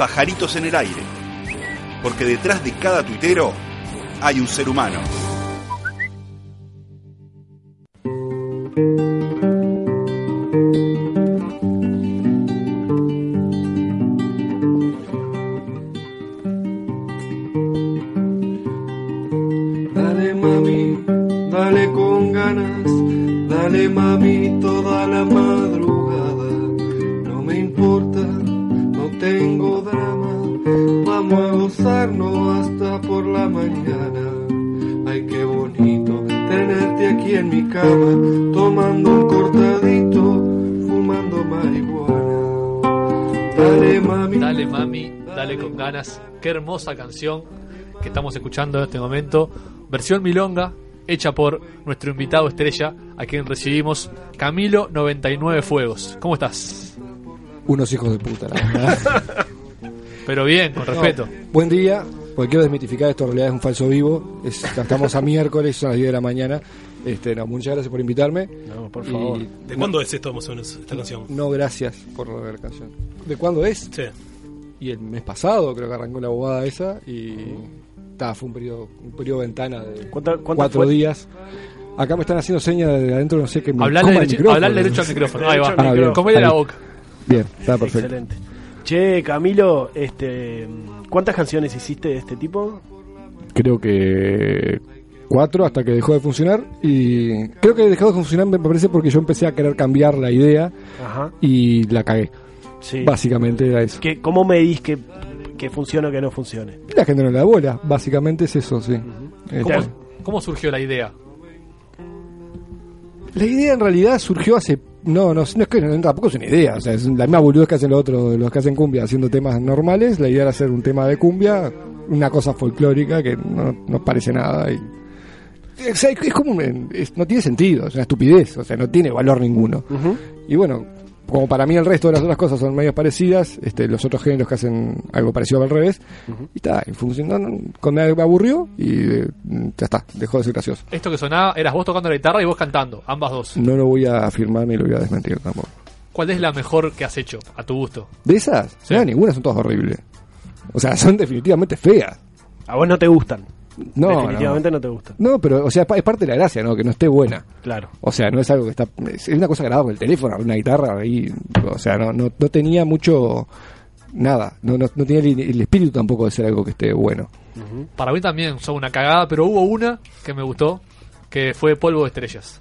S5: Pajaritos en el aire. Porque detrás de cada tuitero hay un ser humano.
S7: Canción que estamos escuchando en este momento. Versión milonga, hecha por nuestro invitado estrella, a quien recibimos, Camilo 99 Fuegos. ¿Cómo estás?
S13: Unos hijos de puta, la verdad.
S7: Pero bien, con respeto.
S13: No, buen día, porque quiero desmitificar esto, en realidad es un falso vivo. Es- estamos a miércoles, son las 10 de la mañana. Este, no, muchas gracias por invitarme.
S1: No, por
S13: Y-
S1: favor.
S4: ¿De cuándo es esto más o menos, esta canción?
S13: No, gracias por la canción. ¿De cuándo es?
S4: Sí.
S13: Y el mes pasado creo que arrancó la abogada esa y ta, fue un periodo, un periodo ventana de
S1: cuánto
S13: cuatro
S1: fue?
S13: días. Acá me están haciendo señas de adentro, no sé qué el
S7: derecho-
S13: micrófono.
S7: hablale derecho al micrófono. Ahí va.
S13: Ah, bien.
S7: Comele la boca.
S13: Bien, está perfecto.
S1: Excelente. Che, Camilo, este, ¿cuántas canciones hiciste de este tipo?
S13: creo que cuatro hasta que dejó de funcionar y creo que dejó de funcionar me parece porque yo empecé a querer cambiar la idea
S1: Ajá.
S13: y la cagué
S1: Sí.
S13: básicamente era eso.
S1: ¿Qué, ¿Cómo medís que, que funcione o que no funcione?
S13: la gente no le da bola. Básicamente es eso sí. Este,
S7: ¿Cómo, cómo surgió la idea?
S13: la idea en realidad surgió hace no no, no es que no, tampoco es una idea o sea es la misma boludez que hacen los otros los que hacen cumbia haciendo temas normales la idea era hacer un tema de cumbia una cosa folclórica que no, no parece nada y o sea, es, es como un- es- no tiene sentido es una estupidez o sea no tiene valor ninguno. Y bueno, como para mí el resto de las otras cosas son medios parecidas, este, los otros géneros que hacen algo parecido al revés, y está, y funcionó, no, con- me aburrió y eh, ya está, dejó de ser gracioso.
S7: Esto que sonaba, eras vos tocando la guitarra y vos cantando, ambas dos.
S13: No lo voy a afirmar ni lo voy a desmentir tampoco.
S7: ¿Cuál es la mejor que has hecho, a tu gusto?
S13: ¿De esas?
S7: Sí.
S13: No, ninguna son todas horribles. O sea, son definitivamente feas.
S1: A vos no te gustan.
S13: No,
S1: Definitivamente no. te gustan.
S13: No, pero, o sea, es parte de la gracia, ¿no? Que no esté buena.
S1: Claro.
S13: O sea, no es algo que está. Es una cosa grabada con el teléfono, una guitarra ahí. O sea, no, no, no tenía mucho. Nada. No, no, no tenía el, el espíritu tampoco de ser algo que esté bueno.
S7: Para mí también son una cagada, pero hubo una que me gustó, que fue Polvo de Estrellas.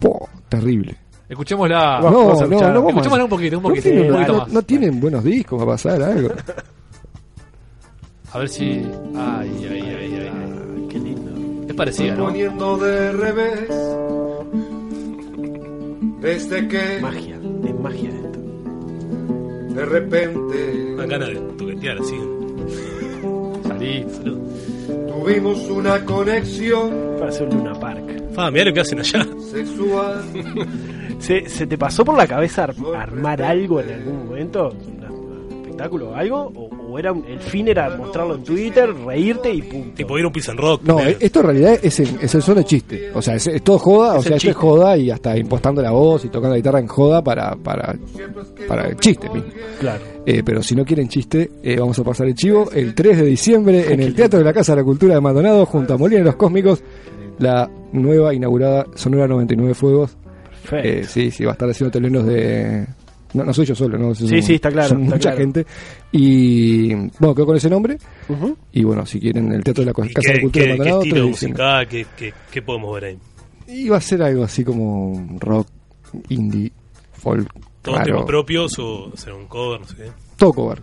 S13: Po, terrible.
S7: Escuchémosla.
S13: no, no, no, vamos a-
S7: Escuchémosla un poquito, un
S13: No
S7: poquito,
S13: tienen-
S7: un poquito
S13: no-
S7: más.
S13: no tienen buenos discos, va a pasar algo.
S7: A ver si. Ay, ay. ay. Parecida, ¿no?
S14: Poniendo de revés. Desde que
S1: Magia, es magia esto.
S14: de repente
S4: Una gana de toquetear así.
S7: Salí,
S14: tuvimos una conexión
S1: Parece un Luna Park.
S4: Ah, mirá lo que hacen allá.
S14: sexual.
S1: ¿Se, se te pasó por la cabeza ar- armar algo en algún momento? ¿Un un espectáculo o algo? ¿O, o era un- el fin era mostrarlo en Twitter, reírte y punto?
S4: Tipo ir un pizza and rock.
S13: No, esto en realidad es, el- es el solo chiste. O sea, es, es todo joda, o sea, esto es joda y hasta impostando la voz y tocando la guitarra en joda para, para, para el chiste mismo.
S1: Claro.
S13: Eh, pero si no quieren chiste, eh, vamos a pasar el chivo el 3 de diciembre en el Teatro de la Casa de la Cultura de Maldonado, junto a Molina de los Cósmicos, la nueva inaugurada Sonora 99 Fuegos.
S1: Perfecto.
S13: Eh, sí, sí, va a estar haciendo telenos de, No, no soy yo solo, ¿no?
S1: Sí, sí, está claro,
S13: Son
S1: está
S13: mucha
S1: claro.
S13: gente. Y bueno, quedo con ese nombre. Y bueno, si quieren el Teatro de la Co-
S4: ¿Y
S13: Casa de
S4: qué,
S13: Cultura
S4: qué-
S13: de
S4: qué
S13: Maldonado,
S4: estilo
S13: estoy diciendo.
S4: musical? ¿Qué, qué, qué podemos ver ahí?
S13: Iba a ser algo así como rock, indie, folk,
S4: ¿Todos temas propios o hacer un cover? No sé qué?
S13: Todo cover.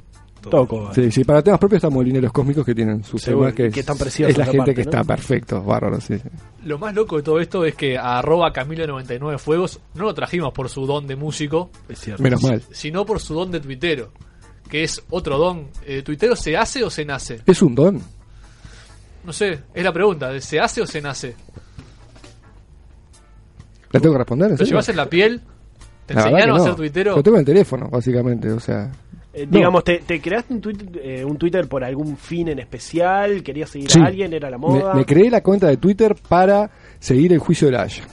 S1: Todo.
S13: Sí, sí, para temas propios están Molineros Cósmicos que tienen sus
S1: Seguro,
S13: temas que,
S1: que
S13: es-
S1: están preciosos
S13: es la gente
S1: aparte,
S13: que
S1: ¿no?
S13: está perfecto, bárbaro, sí. sí.
S7: Lo más loco de todo esto es que a arroba Camilo99 Fuegos no lo trajimos por su don de músico,
S1: Es cierto.
S13: Menos mal.
S7: sino por su don de tuitero, que es otro don. Eh, ¿Tuitero se hace o se nace?
S13: Es un don.
S7: No sé, es la pregunta, ¿se hace o se nace?
S13: ¿La tengo que responder? ¿en
S7: ¿Lo
S13: serio?
S7: llevas en la piel? ¿Te
S13: La
S7: enseñaron
S13: que
S7: a
S13: no.
S7: ser tuitero?
S13: Lo tengo en el teléfono, básicamente, o sea...
S1: Eh,
S13: No.
S1: digamos, te, te creaste un, Twitter, eh, un Twitter por algún fin en especial? ¿Querías seguir
S13: Sí.
S1: a alguien? ¿Era la moda?
S13: me creé la cuenta de Twitter para seguir el juicio de la Haya.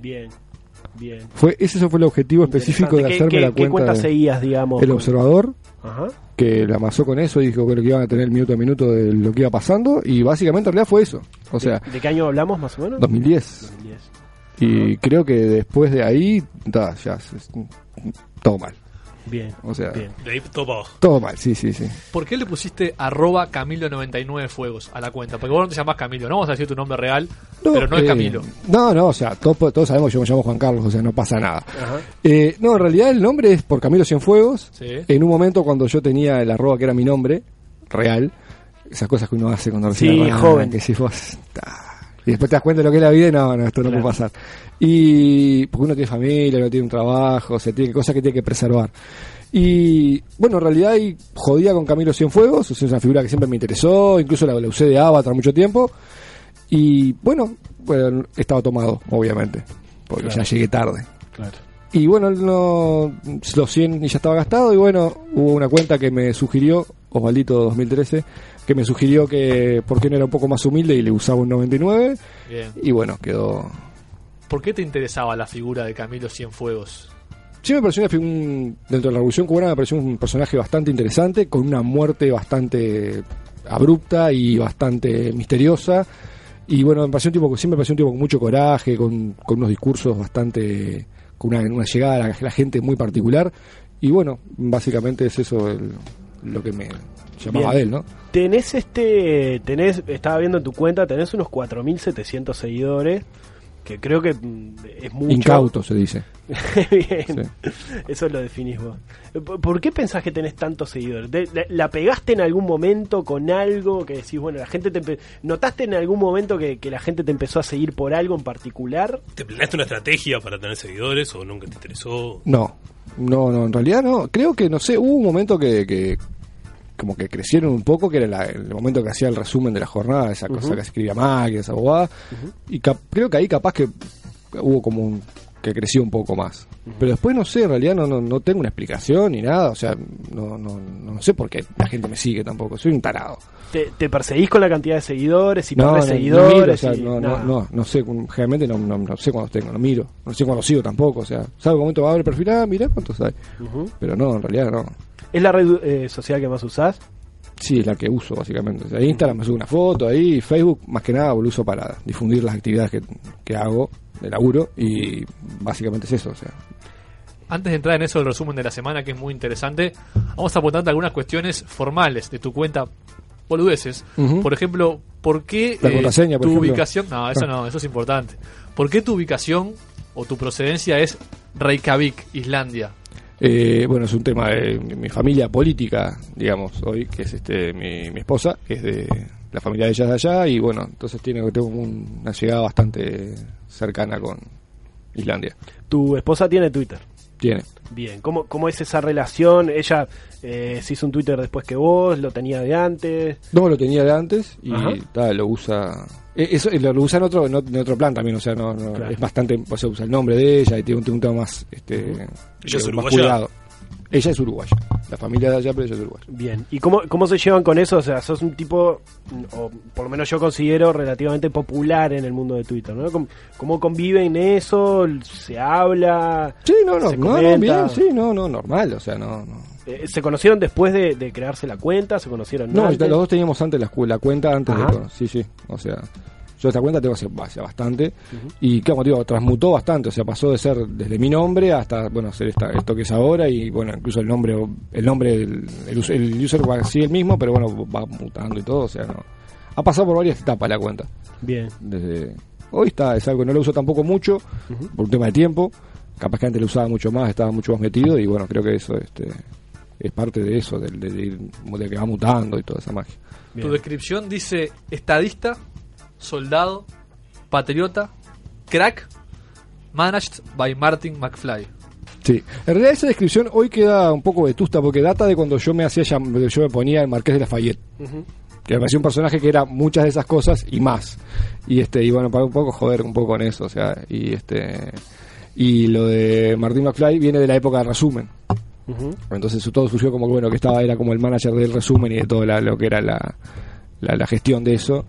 S1: Bien, bien.
S13: Fue, ese fue el objetivo específico de hacerme
S1: ¿Qué-
S13: la cuenta.
S1: ¿Qué cuenta
S13: de-
S1: seguías, digamos?
S13: El
S1: con-
S13: observador,
S1: Ajá.
S13: que la amasó con eso y dijo que lo que iban a tener minuto a minuto de lo que iba pasando. Y básicamente en realidad fue eso. O sea,
S1: ¿De qué año hablamos más o menos?
S13: 2010.
S1: 2010.
S13: Y creo que después de ahí, ta, ya, es- todo mal.
S1: Bien.
S13: O sea,
S1: Bien.
S4: De ahí todo para abajo.
S13: todo mal, sí, sí, sí.
S7: ¿Por qué le pusiste arroba Camilo99 Fuegos a la cuenta? Porque vos no te llamás Camilo, no vamos a decir tu nombre real, pero no es
S13: eh,
S7: Camilo.
S13: No, no, o sea, todos, todos sabemos que yo me llamo Juan Carlos, o sea, no pasa nada. Eh, no, en realidad el nombre es por Camilo Cienfuegos.
S7: Sí.
S13: En un momento cuando yo tenía el arroba que era mi nombre, real, esas cosas que uno hace cuando recién
S1: Sí, joven.
S13: que si vos, ta, y después te das cuenta de lo que es la vida y no, no, esto no
S1: Claro.
S13: puede pasar. Y porque uno tiene familia, uno tiene un trabajo, o sea, tiene cosas que tiene que preservar. Y bueno, en realidad ahí jodía con Camilo Cienfuegos, es una figura que siempre me interesó, incluso la, la usé de avatar mucho tiempo. Y bueno, bueno, estaba tomado, obviamente, porque
S1: Claro.
S13: ya llegué tarde.
S1: Claro.
S13: Y bueno, no, los 100 ya estaba gastado y bueno, hubo una cuenta que me sugirió, Osvaldito 2013, que me sugirió que por qué no era un poco más humilde y le usaba un 99
S7: Bien.
S13: y bueno, quedó...
S7: ¿Por qué te interesaba la figura de Camilo Cienfuegos?
S13: Sí me pareció un- dentro de la Revolución Cubana me pareció un personaje bastante interesante, con una muerte bastante abrupta y bastante misteriosa. Y bueno, me pareció un tipo, siempre me pareció un tipo con mucho coraje, con, con unos discursos bastante, con una, una llegada a la, la gente muy particular. Y bueno, básicamente es eso el- lo que me llamaba de él, ¿no?
S1: Tenés este, tenés, estaba viendo en tu cuenta, tenés unos 4.700 seguidores, que creo que mm, es mucho.
S13: Incauto se dice.
S1: Bien, eso lo definís vos. ¿Por- ¿Por qué pensás que tenés tantos seguidores? ¿Te- la, la pegaste en algún momento con algo que decís, bueno, la gente te empe- ¿Notaste en algún momento que, que la gente te empezó a seguir por algo en particular?
S4: ¿Te planeaste una estrategia para tener seguidores o nunca te interesó?
S13: No, no, no, en realidad no. Creo que, no sé, hubo un momento que, que como que crecieron un poco, que era la- el momento que hacía el resumen de la jornada, esa cosa que escribía máquina, esa bobada. Y cap- creo que ahí capaz que hubo como un que creció un poco más. Pero después no sé, en realidad no, no, no tengo una explicación ni nada, o sea, no, no, no sé por qué la gente me sigue tampoco, soy un tarado.
S1: ¿Te, te perseguís con la cantidad de seguidores? y
S13: no, no
S1: seguidores?
S13: miro, o sea,
S1: y
S13: no, no, no, no sé, generalmente no, no, no sé cuándo tengo, no miro, no sé cuándo sigo tampoco, o sea, ¿sabes un momento va a el perfil? Ah, mira cuántos hay. Pero no, en realidad no.
S1: ¿Es la red eh, social que más usás?
S13: Sí, es la que uso básicamente. O sea, Instagram me subo una foto ahí, Facebook más que nada lo uso para difundir las actividades que, que hago de laburo y básicamente es eso. O sea,
S7: Antes de entrar en eso del resumen de la semana, que es muy interesante, vamos a apuntarte algunas cuestiones formales de tu cuenta boludeces. Por ejemplo, ¿por qué eh,
S13: La contraseña, por
S7: tu
S13: ejemplo.
S7: ubicación... No, eso
S13: Ah.
S7: no, eso es importante. ¿Por qué tu ubicación o tu procedencia es Reykjavik, Islandia?
S13: Eh, bueno, es un tema de mi, mi familia política, digamos, hoy, que es este mi, mi esposa, que es de la familia de ella de allá y bueno, entonces tiene tengo un- una llegada bastante cercana con Islandia.
S1: Tu esposa tiene Twitter.
S13: Tiene.
S1: Bien, ¿cómo, cómo es esa relación? Ella eh, se hizo un Twitter después que vos, lo tenía de antes.
S13: No, lo tenía de antes y ta, lo usa. eh, Eso eh, lo, lo usa en otro, en otro- en otro plan también, o sea, no, no-
S1: Claro.
S13: es bastante. O sea, usa el nombre de ella y tiene un, un tema más. Este,
S4: ¿Ella es
S13: más
S4: uruguaya?
S13: cuidado. Ella es uruguaya. La familia de allá, pero ella es uruguaya.
S1: Bien, ¿y cómo, cómo se llevan con eso? O sea, sos un tipo, o por lo menos yo considero relativamente popular en el mundo de Twitter, ¿no? ¿Cómo, cómo conviven eso? ¿Se habla?
S13: Sí, no, no,
S1: ¿Se
S13: no, no, bien, sí, no, no, normal, o sea, no. No,
S1: Eh, ¿Se conocieron después de, de crearse la cuenta? ¿Se conocieron
S13: no
S1: antes?
S13: los dos teníamos antes la, cu- la cuenta, antes
S1: Ajá.
S13: de. Sí, sí, o sea. Yo esta cuenta tengo hace, hace bastante. Y como te digo, transmutó bastante. O sea, pasó de ser desde mi nombre hasta, bueno, ser esta, esto que es ahora. Y bueno, incluso el nombre, el nombre, el, el, el user va así el mismo, pero bueno, va mutando y todo. O sea, no. Ha pasado por varias etapas la cuenta.
S1: Bien.
S13: Desde hoy está, es algo que no lo uso tampoco mucho, por un tema de tiempo. Capaz que antes lo usaba mucho más, estaba mucho más metido. Y bueno, creo que eso este, es parte de eso, de, de ir- de que va mutando y toda esa magia.
S7: Tu descripción dice estadista, soldado, patriota, crack, managed by Martin McFly.
S13: Sí, en realidad esa descripción hoy queda un poco vetusta porque data de cuando yo me hacía yo me ponía el Marqués de Lafayette, que me parecía un personaje que era muchas de esas cosas y más. Y este y bueno, para un poco joder un poco con eso, o sea, y este y lo de Martin McFly viene de la época del resumen. Entonces su- todo surgió como que bueno, que estaba era como el manager del resumen y de todo la- lo que era la, la, la gestión de eso.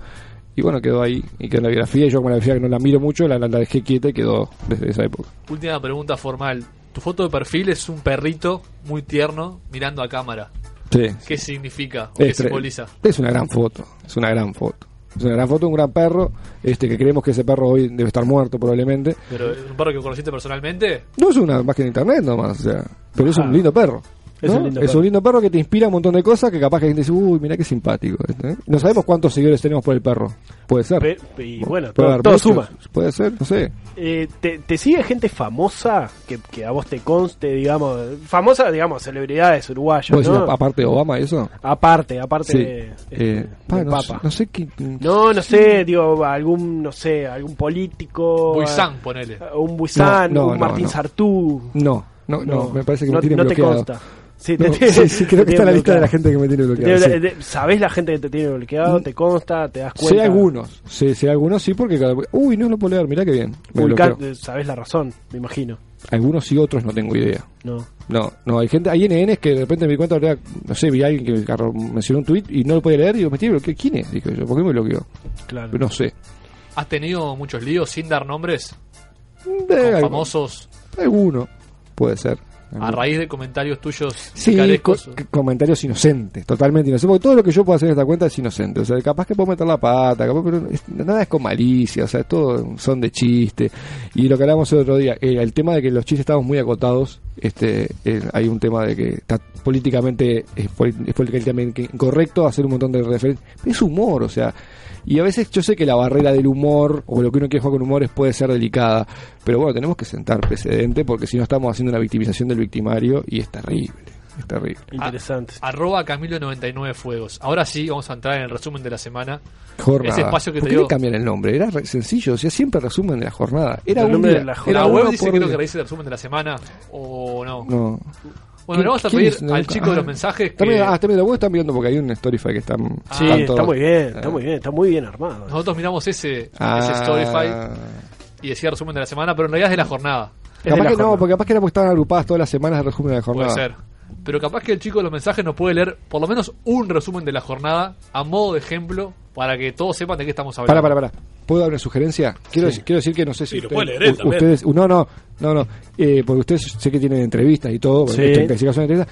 S13: Y bueno, quedó ahí y quedó en la biografía. Y yo como la biografía que no la miro mucho, la, la- dejé quieta y quedó desde esa época.
S7: Última pregunta formal. Tu foto de perfil es un perrito muy tierno mirando a cámara.
S13: Sí.
S7: ¿Qué significa o qué
S13: Es, tre-
S7: simboliza?
S13: es una gran foto, es una gran foto. Es una gran foto, un gran perro, este que creemos que ese perro hoy debe estar muerto probablemente.
S7: Pero es un perro que conociste personalmente.
S13: No es una imagen de internet nomás, o sea, pero es un
S7: Ah.
S13: lindo perro.
S7: Es
S13: ¿no?
S7: un lindo
S13: Es
S7: perro.
S13: un lindo perro que te inspira un montón de cosas que capaz que la gente dice, uy, mira qué simpático. este, ¿eh? No sabemos cuántos seguidores tenemos por el perro. Puede ser.
S1: Pe- y bueno,
S13: Puede
S1: todo, suma.
S13: Puede ser, no sé.
S1: Eh, te, te sigue gente famosa que, que a vos te conste, digamos, famosa, digamos, celebridades uruguayas,
S13: ¿Vos decís,
S1: ¿no?
S13: aparte de Obama y eso?
S1: Aparte, aparte
S13: Sí.
S1: de,
S13: Eh, pa, no,
S1: Papa.
S13: sé- no sé qué.
S1: No, no sé, digo, algún, no sé, algún político.
S7: Buizán, ponele.
S1: Un Buizán,
S13: No, no,
S1: un
S13: no,
S1: Martín
S13: no.
S1: Sartú.
S13: No, no, no, me parece que
S1: no,
S13: me tiene
S1: no te
S13: bloqueado.
S1: consta. Sí,
S13: No,
S1: te tiene-
S13: sí, sí, creo
S1: te
S13: que está en la lista de la gente que me tiene
S1: Te
S13: bloqueado.
S1: tiene-
S13: sí.
S1: de- ¿Sabés la gente que te tiene bloqueado? ¿Te consta? ¿Te das cuenta?
S13: Sé algunos, sí, sé algunos sí, porque cada... Uy, no lo puedo leer, mirá qué bien.
S1: Eh, sabés la razón, me imagino.
S13: Algunos sí, otros no tengo idea.
S1: No.
S13: No, no, hay gente, hay NNs que de repente me di cuenta, no sé, vi a alguien que mencionó un tweet y no lo podía leer y digo, me tiene bloqueado. ¿Quién es? Dije yo, ¿por qué me bloqueó?
S1: Claro.
S13: Pero no sé.
S7: ¿Has tenido muchos líos sin dar nombres?
S13: Eh,
S7: Con famosos
S13: Alguno, puede ser.
S7: A raíz de comentarios tuyos
S13: Sí, co- comentarios inocentes, totalmente inocentes. Porque todo lo que yo puedo hacer en esta cuenta es inocente. O sea, capaz que puedo meter la pata, capaz, pero es- nada es con malicia. O sea, todo son de chiste. Y lo que hablamos el otro día, eh, el tema de que los chistes estamos muy acotados. Este, eh, hay un tema de que está políticamente, es políticamente incorrecto hacer un montón de referencias. Es humor, o sea. Y a veces yo sé que la barrera del humor o lo que uno quiere jugar con humores puede ser delicada, pero bueno, tenemos que sentar precedente porque si no estamos haciendo una victimización del victimario y es terrible, es terrible.
S1: Interesante.
S7: A- arroba Camilo99 Fuegos. Ahora sí, vamos a entrar en el resumen de la semana.
S13: Jornada.
S7: Ese espacio que
S13: ¿Por
S7: te
S13: qué
S7: digo.
S13: le cambian el nombre? Era re- sencillo, o sea, siempre resumen de la jornada. Era
S7: El
S13: un
S7: nombre
S13: día,
S7: de la
S13: era
S7: jornada. La web dice
S13: por
S7: creo que dice el resumen de la semana o no.
S13: No.
S7: Bueno, le vamos a
S13: ¿Quién
S7: pedir al
S13: nunca-
S7: chico de
S13: ah.
S7: los mensajes que
S13: ah, también la web están viendo porque hay un Storyfy que están.
S1: Sí,
S13: están
S1: está
S13: todos-
S1: muy bien, está muy bien, está muy bien armado.
S7: nosotros miramos ese,
S13: Ah.
S7: ese Storyfy y decía resumen de la semana, pero en realidad es de la jornada.
S13: Capaz que no, porque capaz que era porque estaban agrupadas todas las semanas de resumen de la jornada.
S7: Puede ser. Pero capaz que el chico de los mensajes nos puede leer por lo menos un resumen de la jornada a modo de ejemplo para que todos sepan de qué estamos hablando.
S13: Para, para, para. ¿Puedo dar una sugerencia? Quiero,
S7: Sí.
S13: decir, quiero decir que no sé si.
S7: Sí, lo
S13: ustedes-
S7: puede leer él
S13: u-
S7: también.
S13: ustedes, no, no, no, no. Eh, porque ustedes sé que tienen entrevistas y todo.
S1: Sí.
S13: caso de entrevistas.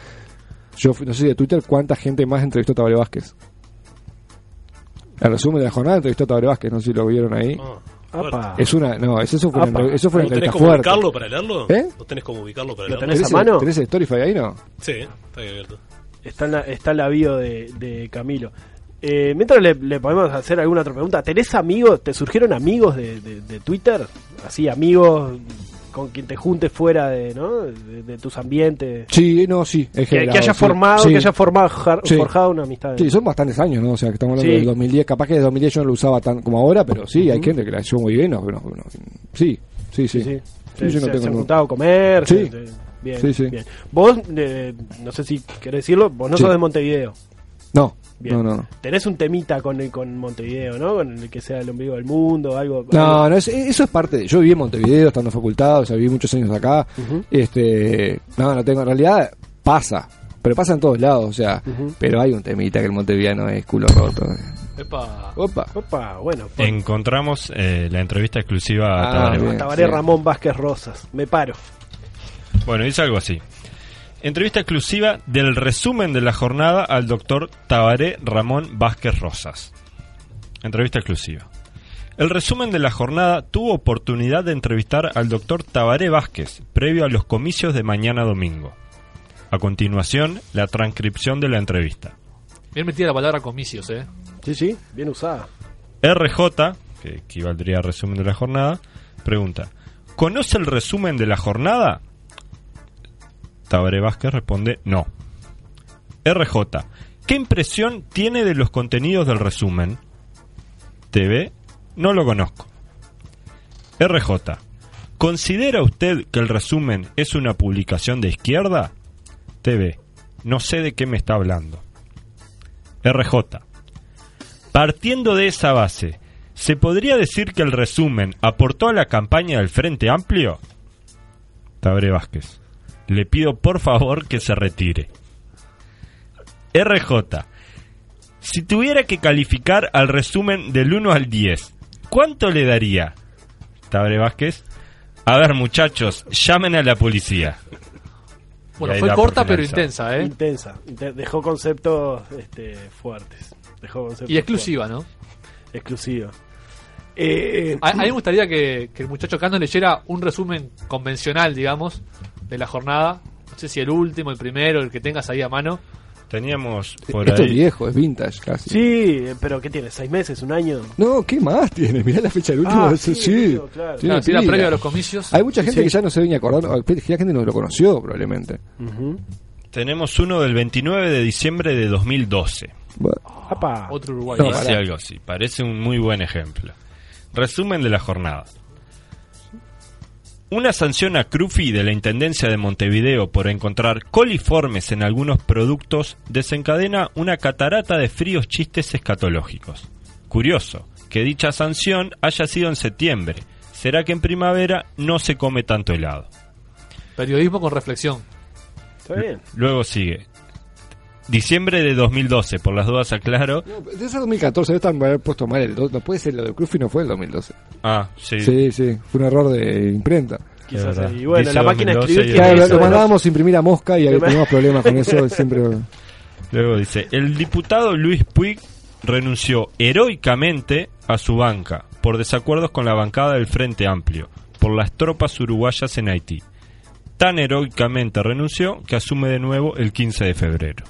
S13: Yo no sé si de Twitter cuánta gente más entrevistó a Tabaré Vázquez. El resumen de la jornada entrevistó a Tabaré Vázquez, no sé si lo vieron ahí.
S1: Apa.
S13: Es una, no, eso, fue
S1: Apa.
S13: eso fue una
S4: ¿No tenés
S13: fuerte.
S4: ubicarlo para leerlo?
S13: ¿Eh?
S4: ¿No tenés cómo ubicarlo para
S1: ¿Lo
S4: leerlo?
S1: tenés a mano?
S13: ¿Tenés el Storyfy ahí, no?
S4: Sí, está ahí abierto.
S1: Está en la, está en la bio de, de Camilo. Eh, mientras le, le podemos hacer alguna otra pregunta, ¿tenés amigos? ¿Te surgieron amigos de, de- de Twitter? Así, amigos con quien te juntes fuera de, ¿no? de, de tus ambientes.
S13: Sí, no, sí.
S1: Que, que haya
S13: sí.
S1: formado,
S13: Sí.
S1: que haya formado, jar-
S13: Sí.
S1: forjado una amistad.
S13: Sí, son bastantes años, ¿no? O sea, que estamos hablando del 2010. Capaz que de 2010 yo no lo usaba tan como ahora, pero sí, hay gente que la llevó muy bien. No. Sí, sí, sí.
S1: Sí, Se,
S13: yo no
S1: se-
S13: tengo
S1: se han juntado a comer.
S13: Sí.
S1: se- bien, bien. Vos, eh, no sé si querés decirlo, vos no sos de Montevideo.
S13: No,
S1: Bien.
S13: no, no.
S1: Tenés un temita con, el- con Montevideo, ¿no? Con el que sea el ombligo del mundo, algo.
S13: No,
S1: algo-
S13: no, es- eso es parte. de- Yo viví en Montevideo estando en facultad, o sea, viví muchos años acá. Este, no, no tengo. En realidad pasa, pero pasa en todos lados, o sea. Pero hay un temita que el montevideano es culo roto.
S7: Epa.
S13: Opa.
S1: Opa, bueno. por-
S15: Encontramos eh, la entrevista exclusiva a
S13: Ah,
S15: Tabaré
S13: bien.
S15: Vázquez.
S1: Tabaré Ramón Vázquez Rosas. Me paro.
S15: Bueno, dice algo así. Entrevista exclusiva del resumen de la jornada al doctor Tabaré Ramón Vázquez Rosas. Entrevista exclusiva. El resumen de la jornada tuvo oportunidad de entrevistar al doctor Tabaré Vázquez previo a los comicios de mañana domingo. A continuación, la transcripción de la entrevista.
S7: Bien metida la palabra comicios, ¿eh?
S1: Sí, sí, bien usada.
S15: RJ, que equivaldría al resumen de la jornada, pregunta: ¿Conoce el resumen de la jornada? Tabaré Vázquez responde: No. RJ, ¿qué impresión tiene de los contenidos del resumen? TV, no lo conozco. RJ, ¿considera usted que el resumen es una publicación de izquierda? TV, no sé de qué me está hablando. RJ, partiendo de esa base, ¿se podría decir que el resumen aportó a la campaña del Frente Amplio? Tabre Vázquez, le pido por favor que se retire. RJ, si tuviera que calificar al resumen del 1 al 10, ¿cuánto le daría? Tabre Vázquez, a ver muchachos, llamen a la policía.
S7: Bueno, fue corta pero intensa, ¿eh?
S1: Intensa. Inte- Dejó conceptos este, fuertes. Dejó conceptos
S7: Y exclusiva, ¿no?
S1: Exclusiva. Eh,
S7: A, a mí me gustaría que, que el muchacho Cano leyera un resumen convencional, digamos, de la jornada. No sé si el último, el primero, el que tengas ahí a mano.
S15: Teníamos por
S13: Esto es
S15: ahí.
S13: viejo, es vintage casi.
S1: Sí, pero ¿qué tiene? ¿Seis meses? ¿Un año?
S13: No, ¿qué más tiene? Mirá la fecha del último.
S1: Ah, sí, claro.
S13: Tiene
S7: Claro, si era
S13: pila.
S7: previo a los comicios.
S13: Hay mucha gente
S1: Sí.
S13: que ya no se venía acordando. Hay gente no lo conoció, probablemente.
S15: Tenemos uno del 29 de diciembre de 2012.
S13: Bueno,
S1: Apa.
S7: Otro Uruguay.
S13: No,
S15: Dice
S13: pará.
S15: algo así. Parece un muy buen ejemplo. Resumen de la jornada. Una sanción a Crufi de la Intendencia de Montevideo por encontrar coliformes en algunos productos desencadena una catarata de fríos chistes escatológicos. Curioso que dicha sanción haya sido en septiembre. ¿Será que en primavera no se come tanto helado?
S7: Periodismo con reflexión.
S1: Está bien.
S15: Luego sigue. Diciembre de 2012, por las dudas aclaro.
S13: no, de ese 2014 debe estar puesto mal el No puede ser lo de Crufi, no fue el 2012.
S15: Ah, sí.
S13: Sí, sí, fue un error de imprenta.
S1: Quizás. Y bueno,
S15: Dice
S1: la máquina de
S15: 2012
S1: escribir
S13: Claro, lo mandábamos a imprimir a mosca y teníamos problemas con eso. Siempre.
S15: Luego dice, el diputado Luis Puig renunció heroicamente a su banca por desacuerdos con la bancada del Frente Amplio por las tropas uruguayas en Haití. Tan heroicamente renunció que asume de nuevo el 15 de febrero.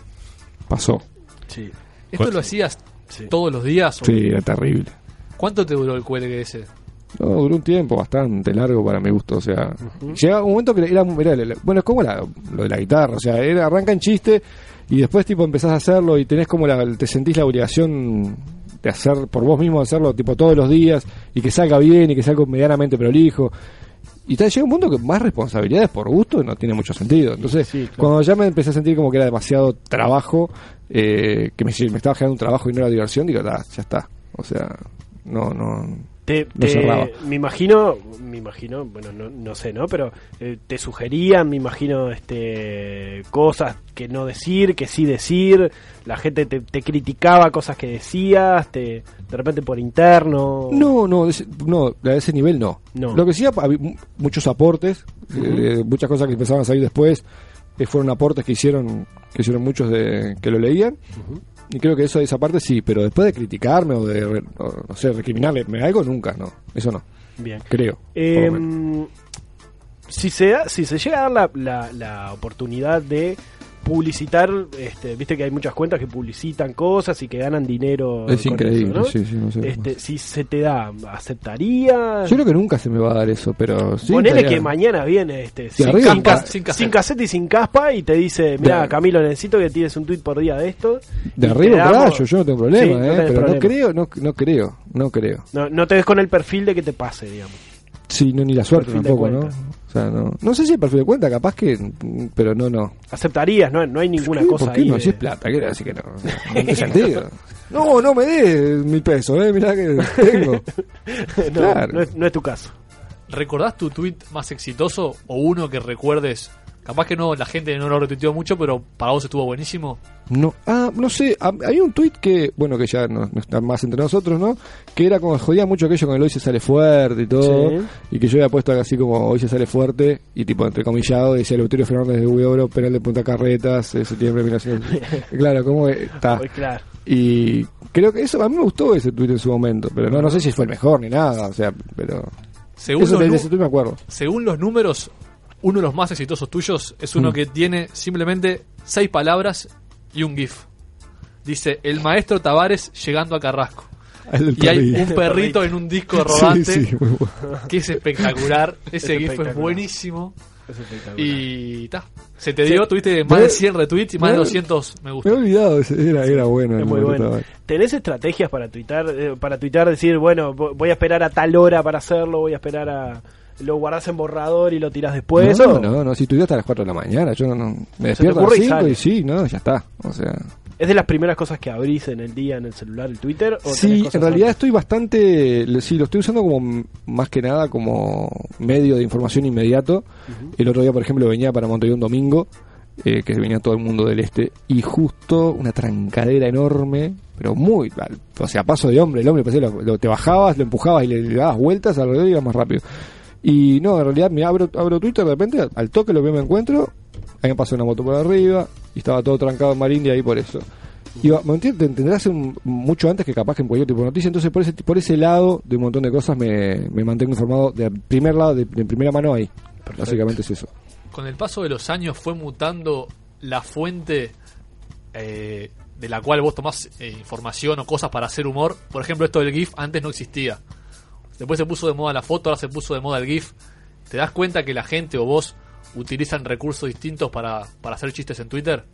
S13: Pasó.
S1: Sí.
S7: ¿Esto
S15: Cu-
S7: lo hacías
S1: Sí.
S7: todos los días? o-
S13: Sí, era terrible.
S7: ¿Cuánto te duró el cuelgue ese?
S13: No, duró un tiempo bastante largo para mi gusto, o sea, llegaba un momento que era, era- era- bueno, es como la- lo de la guitarra, o sea, era, arranca en chiste y después tipo empezás a hacerlo y tenés como la, te sentís la obligación de hacer por vos mismo, hacerlo tipo todos los días y que salga bien y que salga medianamente prolijo. Y te llega un punto que más responsabilidades por gusto no tiene mucho sentido. Entonces,
S1: Sí, claro.
S13: cuando ya me empecé a sentir como que era demasiado trabajo, eh, que me, me estaba generando un trabajo y no era diversión, digo, "Ah, ya está. O sea, no, no,
S1: Te, te-
S13: cerraba.
S1: me imagino, me imagino, bueno, no, no sé, ¿no? Pero eh, te sugerían, me imagino, este, cosas que no decir, que sí decir. La gente te, te criticaba cosas que decías, te, de repente por interno.
S13: No, no, de ese, no, a ese nivel no.
S1: No.
S13: Lo que sí, había mu- muchos aportes, eh, muchas cosas que empezaban a salir después, eh, fueron aportes que hicieron que hicieron muchos de que lo leían. Y creo que eso, esa parte sí, pero después de criticarme o de, o, no sé, recriminarle algo, nunca, no. Eso no.
S1: Bien.
S13: Creo.
S1: Eh, si se da, si se llega a dar la, la, la oportunidad de publicitar, este, viste que hay muchas cuentas que publicitan cosas y que ganan dinero.
S13: Es
S1: con
S13: increíble,
S1: eso, ¿no?
S13: sí, sí, no sé.
S1: Este, si se te da, ¿aceptaría?
S13: Yo creo que nunca se me va a dar eso, pero sí.
S1: Ponele
S13: estaría-
S1: que mañana viene este sin,
S13: arriba
S1: sin
S7: sin cassette.
S1: sin cassette y sin caspa y te dice, mira Camilo, necesito que tires un tweet por día de esto.
S13: De arriba
S1: damos-
S13: rayo, yo no tengo problema,
S1: Sí, no
S13: eh, pero no creo, no, no creo, no creo.
S1: No, no te ves con el perfil de que te pase, digamos.
S13: Sí, no, ni la suerte
S1: Perfil
S13: tampoco, ¿no? O sea, no, no sé si el perfil de cuenta, capaz que, pero no, no.
S1: Aceptarías, no, no hay ninguna
S13: ¿Qué?
S1: cosa
S13: ¿Por qué
S1: ahí.
S13: no?
S1: de-
S13: Si es plata, quiere decir que no. No tiene sentido. No, no me dé mil pesos, eh, mirá que tengo.
S1: no,
S13: Claro.
S1: no es, no es tu caso.
S7: ¿Recordás tu tweet más exitoso o uno que recuerdes? Capaz que no, la gente no lo retuiteó mucho, pero para vos estuvo buenísimo.
S13: No, ah, no sé, ah, hay un tuit que, bueno, que ya no, no está más entre nosotros, ¿no? Que era como jodía mucho aquello con el hoy se sale fuerte y todo.
S1: Sí.
S13: Y que yo había puesto así como hoy se sale fuerte y tipo entrecomillado, decía Eleuterio Fernández de Huidobro, penal de Punta Carretas, eh, septiembre de 1900. claro, como está.
S1: Claro.
S13: Y creo que eso, a mí me gustó ese tweet en su momento, pero no, no sé si fue el mejor ni nada, o sea, pero...
S7: Según
S13: eso
S7: los
S13: de
S7: nu-
S13: ese tweet me acuerdo.
S7: Según los números, uno de los más exitosos tuyos es uno
S13: Mm.
S7: que tiene simplemente seis palabras y un GIF. Dice, el maestro Tavares llegando a Carrasco. Y hay un perrito en un disco rodante
S13: sí, muy bueno.
S7: que es espectacular. Ese
S1: Es
S7: GIF es buenísimo.
S1: Es espectacular.
S7: Y ta. Se te dio,
S13: Sí.
S7: tuviste más de
S13: Me-
S7: 100 retweets y más de
S13: me-
S7: 200 me
S13: Me
S7: gusta.
S13: he olvidado, era, era bueno.
S1: Es muy bueno. ¿Tenés estrategias para tuitar, eh, para tuitar, decir, bueno, vo- voy a esperar a tal hora para hacerlo, voy a esperar a... Lo guardás en borrador y lo tirás después?
S13: no,
S1: o-
S13: no, no, si tú hasta las 4 de la mañana, yo no, no- me despierto a las
S1: ocurre y
S13: 5
S1: sale.
S13: y sí, no, ya está. O sea,
S1: ¿Es de las primeras cosas que abrís en el día en el celular, el Twitter? ¿o
S13: Sí, en realidad
S1: antes?
S13: estoy bastante, sí, lo estoy usando como más que nada como medio de información inmediato. El otro día, por ejemplo, venía para Montevideo un domingo, eh, que venía todo el mundo del este, y justo una trancadera enorme, pero muy, o sea, paso de hombre, el hombre parecía lo- lo- te bajabas, lo empujabas y le, le dabas vueltas alrededor y ibas más rápido. Y no, en realidad me abro, abro Twitter de repente, al- toque lo que me encuentro, ahí me pasó una moto por arriba y estaba todo trancado en Marindia ahí por eso. Y me entenderás un- mucho antes que capaz que en cualquier tipo de noticia, entonces por ese, por ese lado de un montón de cosas me, me mantengo informado de primer lado, de, de primera mano ahí. Básicamente es eso.
S7: Con el paso de los años fue mutando la fuente eh, de la cual vos tomás eh, información o cosas para hacer humor. Por ejemplo, esto del GIF antes no existía. Después se puso de moda la foto, ahora se puso de moda el GIF. ¿Te das cuenta que la gente o vos utilizan recursos distintos para, para hacer chistes en Twitter?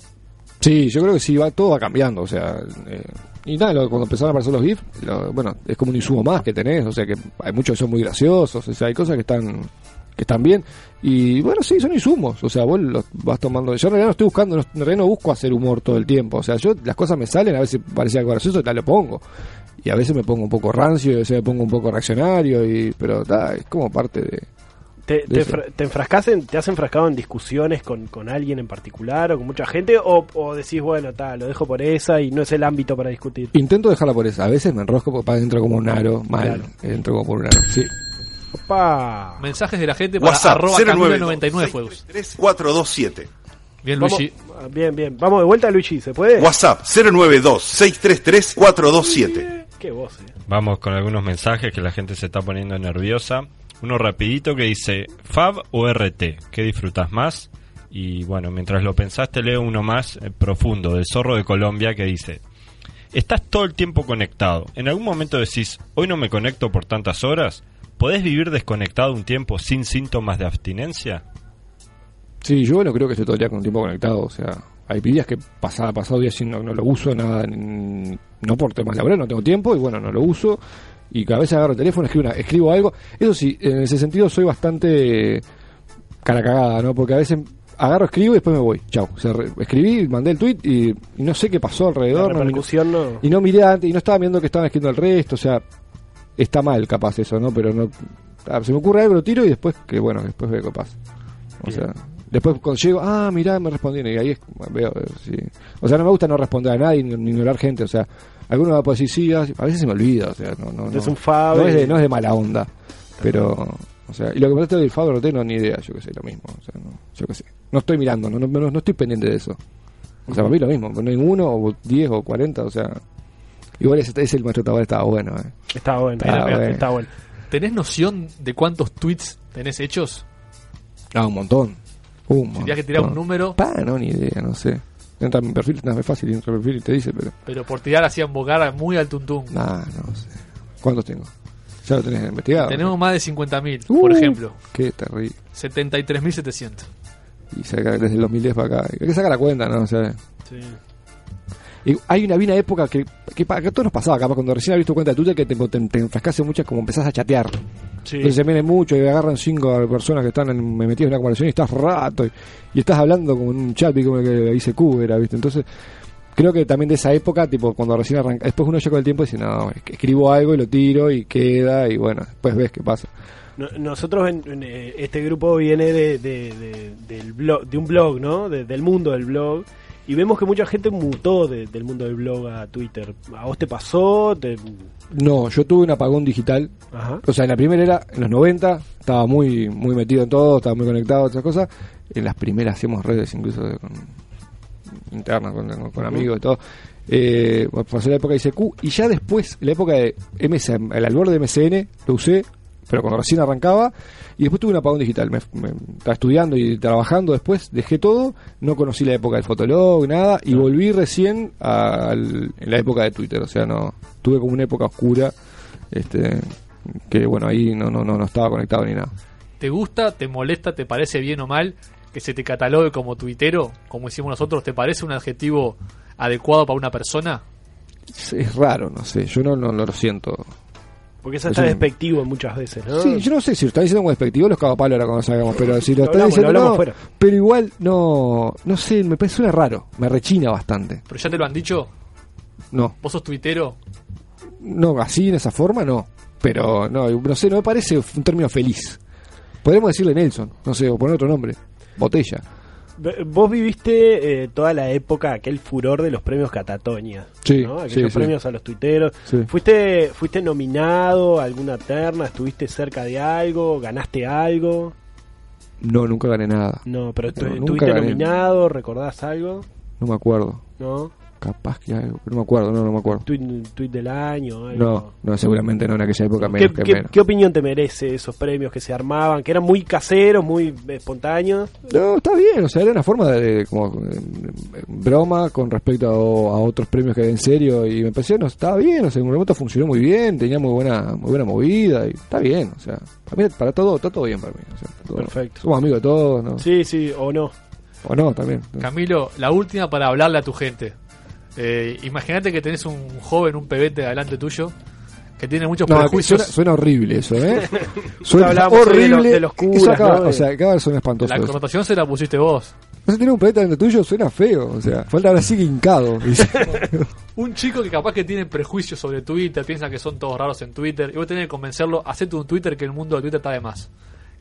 S13: Sí, yo creo que sí, va, todo va cambiando, o sea, eh, y nada, lo- cuando empezaron a aparecer los GIFs, lo- bueno, es como un insumo más que tenés, o sea, que hay muchos que son muy graciosos, o sea, hay cosas que están que están bien, y bueno, sí, son insumos, o sea, vos los vas tomando, yo en realidad no estoy buscando, en realidad no busco hacer humor todo el tiempo, o sea, yo, las cosas me salen, a veces parece algo gracioso, y tal, lo pongo, y a veces me pongo un poco rancio, y a veces me pongo un poco reaccionario, y pero ta, es como parte de...
S1: ¿Te,
S13: de
S1: te, te en- te has enfrascado en discusiones con, con alguien en particular o con mucha gente? ¿O, o decís, bueno, tal, lo dejo por esa y no es el ámbito para discutir?
S13: Intento dejarla por esa, a veces me enrosco porque entro como un aro, mal,
S1: Claro.
S13: entro como por un aro, sí.
S1: Opa.
S7: Mensajes de la gente para
S5: WhatsApp,
S7: arroba
S5: 092
S7: 99 juegos.
S5: 427.
S7: Bien,
S1: Vamos-
S7: Luigi.
S1: ah, bien, bien. Vamos de vuelta, Luigi, ¿se puede?
S5: WhatsApp 092-633-427.
S1: Qué voz, eh.
S15: Vamos con algunos mensajes que la gente se está poniendo nerviosa. Uno rapidito que dice, ¿Fab o RT? ¿Qué disfrutas más? Y bueno, mientras lo pensaste, leo uno más eh, profundo, del zorro de Colombia, que dice, Estás todo el tiempo conectado. En algún momento decís, hoy no me conecto por tantas horas. ¿Podés vivir desconectado un tiempo sin síntomas de abstinencia?
S13: Sí, yo no creo que esté todo el día con el tiempo conectado. O sea, hay días que pasaba, pasado días sin no, no lo uso, nada, mm, no por temas laborales, no tengo tiempo y bueno, no lo uso. Y cada vez agarro el teléfono, escribo, una- escribo algo. Eso sí, en ese sentido soy bastante cara cagada, ¿no? Porque a veces agarro, escribo y después me voy. Chau. O sea, re- escribí, mandé el tweet y, y no sé qué pasó alrededor.
S1: La
S13: no-
S1: no.
S13: y no miré antes, y no estaba viendo que estaban escribiendo el resto, o sea, está mal capaz eso, ¿no? Pero no ah, se me ocurre algo, lo tiro y después, que bueno, después veo pasa. O
S1: Bien.
S13: sea, después cuando llego, ah, mirá, me respondieron, y ahí es, veo, eh, sí. O sea, no me gusta no responder a nadie, ni, ignorar gente, o sea, alguno va a decir sí, ah, a veces se me olvida, o sea, no, no, no.
S1: Es un
S13: No es, de, no es de mala onda, pero, o sea, y lo que me del Fabro no tengo ni idea, yo que sé, lo mismo, o sea, no, yo que sé. No estoy mirando, no, no, no, no estoy pendiente de eso. O sea, para mí lo mismo, no hay uno, o diez, o cuarenta, o sea, igual ese, ese el maestro Tabar estaba bueno, eh.
S1: Está bueno,
S13: Está
S1: está,
S13: bueno.
S1: está bueno.
S7: ¿Tenés noción de cuántos tweets tenés hechos?
S13: Ah, un montón. Un
S7: Si que tirar un número,
S13: Pa, no, ni idea, no sé. Entra en mi perfil, no, es fácil, entra en mi perfil y te dice, pero.
S7: pero por tirar así a embocar muy al tuntún.
S13: Nah, no sé. ¿Cuántos tengo? Ya lo tenés investigado.
S7: Tenemos más de 50.000,
S13: Uh,
S7: por ejemplo.
S13: Qué terrible.
S7: 73.700.
S13: Y saca desde el 2010 para acá. Hay que sacar la cuenta, ¿no? O sea,
S1: Sí.
S13: Y hay una, había una época que, que, que a todos nos pasaba, capaz cuando recién abriste tu cuenta de Twitter que te, te, te enfrascase mucho, como empezás a chatear.
S1: Sí.
S13: Entonces se viene mucho y agarran cinco personas que están en- metidas en una conversación y estás rato y, y estás hablando como en un chat como el que dice Q, era, ¿viste? Entonces, creo que también de esa época, tipo cuando recién arranca, después uno llega con el tiempo y dice, no, escribo algo y lo tiro y queda y bueno, después ves qué pasa.
S1: No- Nosotros, en, en, eh, este grupo viene de, de, de- del blog, de un blog, ¿no? De- del mundo del blog. Y vemos que mucha gente mutó de- del mundo del blog a Twitter. ¿A vos te pasó? Te-
S13: No, yo tuve un apagón digital.
S1: Ajá.
S13: O sea, en la primera era, en los 90, estaba muy muy metido en todo, estaba muy conectado a otras cosas. En las primeras hacíamos redes incluso con, internas, con, con- con
S1: Ujú.
S13: amigos y todo. Eh, pasó la época de ICQ y ya después, la época de MSN, el albor de MSN, lo usé, pero cuando recién arrancaba. Y después tuve un apagón digital. Me, me- estaba estudiando y trabajando después, dejé todo, no conocí la época del Fotolog, nada, y volví recién al- en la época de Twitter. O sea, no tuve como una época oscura, este que bueno, ahí no, no, no, no estaba conectado ni nada.
S7: ¿Te gusta, te molesta, te parece bien o mal que se te catalogue como tuitero, como hicimos nosotros? ¿Te parece un adjetivo adecuado para una persona?
S13: Es, es raro, no sé, yo no, no, no lo siento.
S1: Porque eso
S13: Es
S1: está despectivo muchas veces, ¿no?
S13: Sí, yo no sé si lo están diciendo como despectivo, los cago a palo ahora cuando salgamos, pero si lo,
S1: Lo
S13: están
S1: hablamos,
S13: diciendo
S1: lo
S13: no,
S1: fuera.
S13: pero igual no, no sé, me parece suena raro, me rechina bastante.
S7: ¿Pero ya te lo han dicho?
S13: No,
S7: ¿Vos sos tuitero?
S13: no, así en esa forma no, pero no, no sé, no me parece un término feliz. Podríamos decirle Nelson, no sé, o poner otro nombre, botella.
S1: Vos viviste eh, toda la época, aquel furor de los premios Catatonia.
S13: Sí,
S1: ¿no? Aquellos
S13: sí, sí.
S1: premios a los tuiteros.
S13: Sí.
S1: ¿Fuiste, ¿Fuiste nominado a alguna terna? ¿Estuviste cerca de algo? ¿Ganaste algo?
S13: No, nunca gané nada.
S1: No, pero
S13: No,
S1: ¿estuviste nominado? ¿Recordás algo?
S13: No me acuerdo.
S1: ¿No?
S13: Capaz que algo, no me acuerdo, no, no me acuerdo.
S1: ¿Tuit, tuit del año? Algo?
S13: No, no, seguramente no en aquella época
S1: ¿Qué,
S13: menos que
S1: qué-
S13: menos.
S1: qué opinión te merece esos premios que se armaban? Que eran muy caseros, muy espontáneos.
S13: No, está bien, o sea, era una forma de, como broma con respecto a, a otros premios que hay en serio y me pareció, no, estaba bien, o sea, en un momento funcionó muy bien, tenía muy buena muy buena movida y está bien, o sea, para, mí, para todo, está todo bien para mí. o sea, todo-
S1: Perfecto.
S13: Somos amigos de todos, ¿no?
S1: Sí, sí, o no.
S13: O no, también.
S7: Camilo, la última para hablarle a tu gente. Eh, Imagínate que tenés un joven, un pebete delante tuyo, que tiene muchos
S13: No,
S7: prejuicios.
S13: suena, suena horrible eso, ¿eh? Suena
S1: hoy de
S13: horrible.
S1: los- de los curas,
S13: eso acaba,
S1: ¿no?
S13: O sea, acaba de sonar espantoso.
S7: La connotación se la pusiste vos.
S13: No sé, tener un planeta dentro tuyo suena feo, o sea, falta ahora sí que hincado.
S7: Un chico que capaz que tiene prejuicios sobre Twitter, piensa que son todos raros en Twitter, y vos tenés que convencerlo, hacete un Twitter que el mundo de Twitter está de más.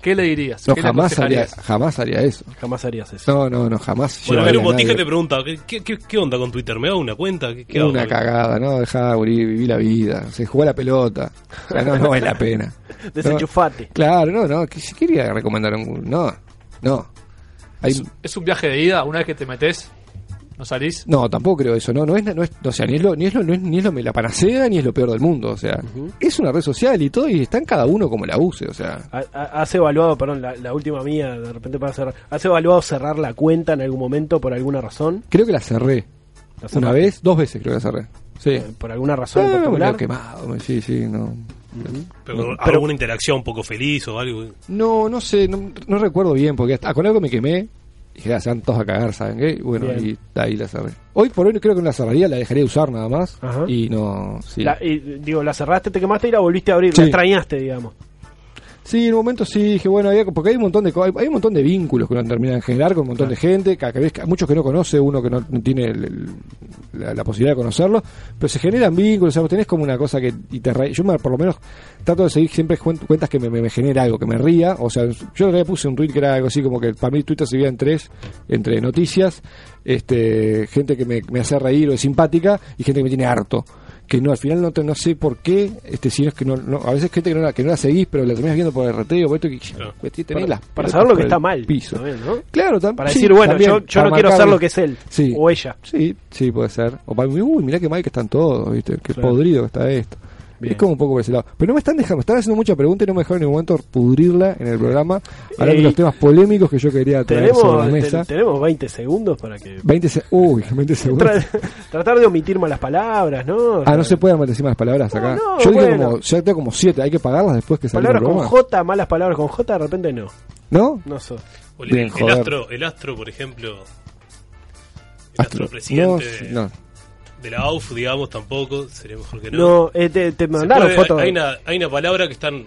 S7: ¿Qué le dirías?
S13: No,
S7: ¿Qué le
S13: jamás haría, jamás haría eso.
S1: Jamás harías eso.
S13: No, no, no, jamás.
S4: Bueno, ver, un botija te pregunta, ¿qué, qué, qué onda con Twitter? ¿Me hago una cuenta? ¿Qué, qué hago?
S13: Una cagada, ¿no? Dejá morir, viví la vida. Se jugó la pelota. O sea, no, no vale la pena.
S1: Desenchufate.
S13: No, claro, no, no. ¿qué- Si quería recomendar un. No, no. Hay-
S7: Es, es un viaje de ida, una vez que te metes, no salís.
S13: no, tampoco creo eso. No, no es, no es, o sea, ni es lo, ni es lo, no es, ni es lo, la panacea ni es lo peor del mundo. O sea, es una red social y todo y está en cada uno como la use. O sea,
S1: Ha- ha- ¿Has evaluado, perdón, la, la última mía, de repente para cerrar, ¿has evaluado cerrar la cuenta en algún momento por alguna razón?
S13: creo que la cerré.
S1: ¿La
S13: Una vez, dos veces creo que la cerré. Sí.
S1: Eh, ¿Por alguna razón en
S13: Ah, me
S1: particular?
S13: quemado. Sí, sí, no.
S4: Pero,
S13: No,
S4: alguna interacción un poco feliz o algo.
S13: No, no sé, no, no recuerdo bien, porque hasta con algo me quemé. Dije, ah, se van todos a cagar, ¿saben qué? Bueno,
S1: Bien.
S13: y ahí la cerré. Hoy por hoy creo que no la cerraría, la dejaría de usar nada más.
S1: Ajá.
S13: Y no, sí.
S1: La- y, digo, la cerraste, te quemaste y la volviste a abrir,
S13: Sí.
S1: la extrañaste, digamos.
S13: Sí, en un momento sí dije, bueno, había, porque hay un montón de hay, hay un montón de vínculos que uno termina de generar con un montón de gente, que, a muchos que no conoce, uno que no, no tiene el- el- la, la posibilidad de conocerlo, pero se generan vínculos, o sea, tenés como una cosa que y te re- yo me- por lo menos trato de seguir siempre cuen- cuentas que me, me, me genere algo, que me ría, o sea, yo le puse un tweet que era algo así como que para mí Twitter se en tres, entre noticias, este gente que me, me hace reír o es simpática y gente que me tiene harto que no al final no te- no sé por qué este si no es que no, no- a veces gente que no la que no la seguís pero la terminas viendo por el reteo por esto que tenés
S1: Para,
S13: las
S1: para
S13: pelotas
S1: saber lo que está mal.
S13: piso
S1: también, ¿no?
S13: claro tam-
S1: Para
S13: sí,
S1: decir, bueno,
S13: también,
S1: yo, yo no quiero ser lo que es él
S13: Sí.
S1: o ella.
S13: sí sí puede ser o para mí uy mirá qué mal que están todos viste qué
S1: Claro.
S13: podrido que está esto
S1: Bien.
S13: es como un poco por ese lado. Pero no me están dejando, me están haciendo muchas preguntas y no me dejaron en ningún momento pudrirla en el programa, hablando de los temas polémicos que yo quería traer sobre la
S1: te-
S13: mesa.
S1: tenemos 20 segundos para que...
S13: 20 se uy, 20 segundos.
S1: Tra- tratar de omitir malas palabras, ¿no?
S13: Ah, no se pueden decir más palabras acá.
S1: no,
S13: Yo
S1: bueno.
S13: como, ya tengo como 7, hay que pagarlas después que salga el
S1: Palabras con. J, malas palabras con J, de repente no.
S13: ¿No?
S1: No sos.
S4: O el,
S13: Bien,
S4: el
S13: joder.
S4: astro, el astro, por ejemplo. El
S13: Astro.
S4: astro presidente
S13: No, no.
S4: De la AUF, digamos, tampoco. Sería mejor que no.
S1: No, eh, te, mandaron
S4: puede-
S1: fotos.
S4: Hay una, hay una palabra que están.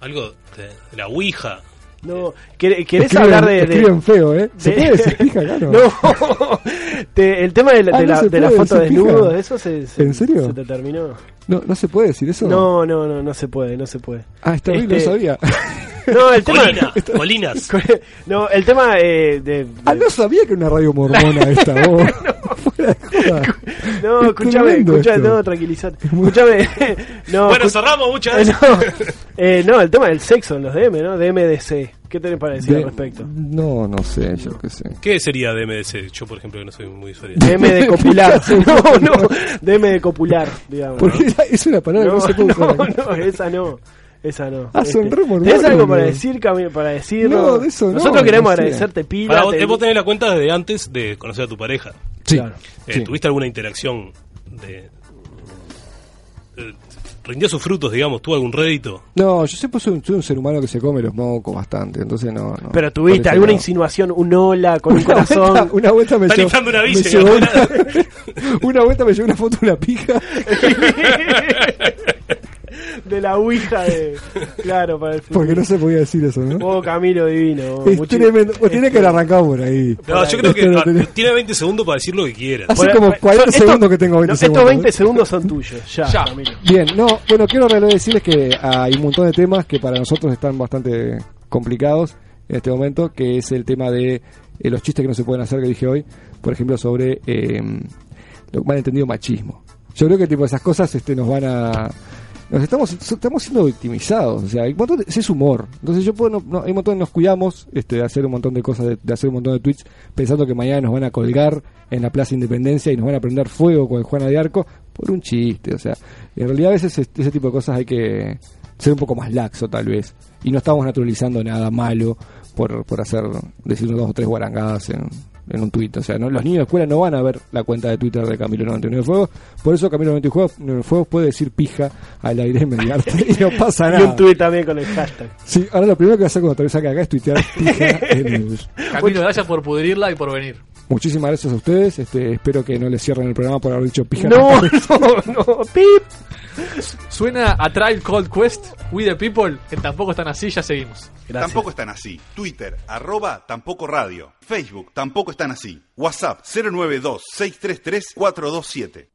S4: Algo de, de la Ouija.
S1: No, ¿quer- ¿querés
S13: Escriben-
S1: hablar de, de-
S13: escriben feo, ¿eh? ¿Se
S1: de-
S13: puede decir pija acá, no?
S1: No, Te- el tema de la,
S13: Ah,
S1: de
S13: no
S1: la, de la foto desnudo,
S13: pija.
S1: de eso se, se-
S13: ¿En serio?
S1: se te terminó.
S13: No, no se puede decir eso.
S1: No, no, no, no se puede, no se puede.
S13: Ah, está bien, no
S1: Este,
S13: sabía.
S1: No, el tema.
S4: Colina, colinas.
S1: No, el tema eh, de, de-
S13: Ah, no sabía que era una radio mormona esta, vos.
S1: No,
S13: Es
S1: escúchame, escúchame, no, tranquilízate. Escúchame. No,
S4: bueno, cerramos muchas
S1: Eh,
S4: veces.
S1: no, eh, no, el tema del sexo en los DM, ¿no? DMDC. ¿Qué tenés para decir
S13: De-
S1: al respecto?
S13: No, no sé, yo qué sé.
S4: ¿Qué sería DMDC? Yo, por ejemplo, que no soy muy diferente.
S1: DM de copular. no, no. DM de copular, digamos.
S13: Porque
S1: ¿no?
S13: es una palabra que no se puede
S1: no,
S13: usar
S1: no, esa no. Esa no.
S13: Ah, mormones,
S1: ¿Tienes algo para decir, Cami- para decir?
S13: No, de eso no,
S1: Nosotros queremos
S13: no sé.
S1: agradecerte pila.
S4: Para, vos,
S1: te-
S4: vos tenés la cuenta desde antes de conocer a tu pareja.
S13: Sí.
S1: Claro.
S4: Eh,
S13: Sí.
S4: ¿Tuviste alguna interacción de... eh, ¿Rindió sus frutos, digamos? ¿Tuvo algún rédito?
S13: No, yo siempre soy un, soy un ser humano que se come los mocos bastante, entonces no. no.
S1: Pero tuviste alguna
S13: no.
S1: insinuación, un hola con un
S13: vuelta,
S1: corazón.
S13: una vuelta me llevó,
S4: una
S13: me
S4: bici,
S13: llevó
S4: ¿no?
S13: una, una vuelta me llevó una foto de una pija.
S1: de la ouija de. Claro, para el futuro.
S13: Porque no se podía decir eso, ¿no?
S1: Vos, Camilo divino.
S13: Es tremendo. Vos tenés que
S1: este,
S13: haber arrancado por ahí.
S4: No, yo creo que
S13: no tenés-
S4: tiene 20 segundos para decir lo que quiera.
S13: Hace como
S1: por-
S13: 40
S1: esto-
S13: segundos que tengo 20
S1: no,
S13: segundos.
S1: Estos 20
S13: ¿eh?
S1: segundos son tuyos. Ya,
S7: Ya.
S1: Camilo.
S13: Bien, no, bueno, quiero decirles que hay un montón de temas que para nosotros están bastante complicados en este momento, que es el tema de eh, los chistes que no se pueden hacer que dije hoy, por ejemplo, sobre eh, lo malentendido machismo. Yo creo que tipo esas cosas este, nos van a nos estamos estamos siendo victimizados, o sea, hay montón ese es humor. Entonces yo puedo, no, hay un montón nos cuidamos este, de hacer un montón de cosas, de, de hacer un montón de tweets pensando que mañana nos van a colgar en la Plaza Independencia y nos van a prender fuego con Juana de Arco por un chiste, o sea, en realidad a veces es- ese tipo de cosas hay que ser un poco más laxo tal vez y no estamos naturalizando nada malo por, por hacer decir dos o tres guarangadas en, en un tuit, o sea, no, los niños de escuela no van a ver la cuenta de Twitter de Camilo 99 Fuegos, por eso Camilo 99 Fuegos puede decir pija al aire mediarte y no pasa
S1: Y
S13: nada.
S1: un tuit también con el hashtag.
S13: Sí, ahora lo primero que voy a hacer cuando te saque acá es tuitear pija en el-
S7: Camilo, gracias por pudrirla y por venir.
S13: Muchísimas gracias a ustedes. Este, espero que no les cierren el programa por haber dicho pija.
S1: No, no, no. Pip.
S7: Suena a Trial Cold Quest, We the People, que tampoco están así, ya seguimos.
S1: Gracias.
S5: Tampoco están así. Twitter, arroba tampoco radio. Facebook, tampoco están así. WhatsApp, 092-633-427.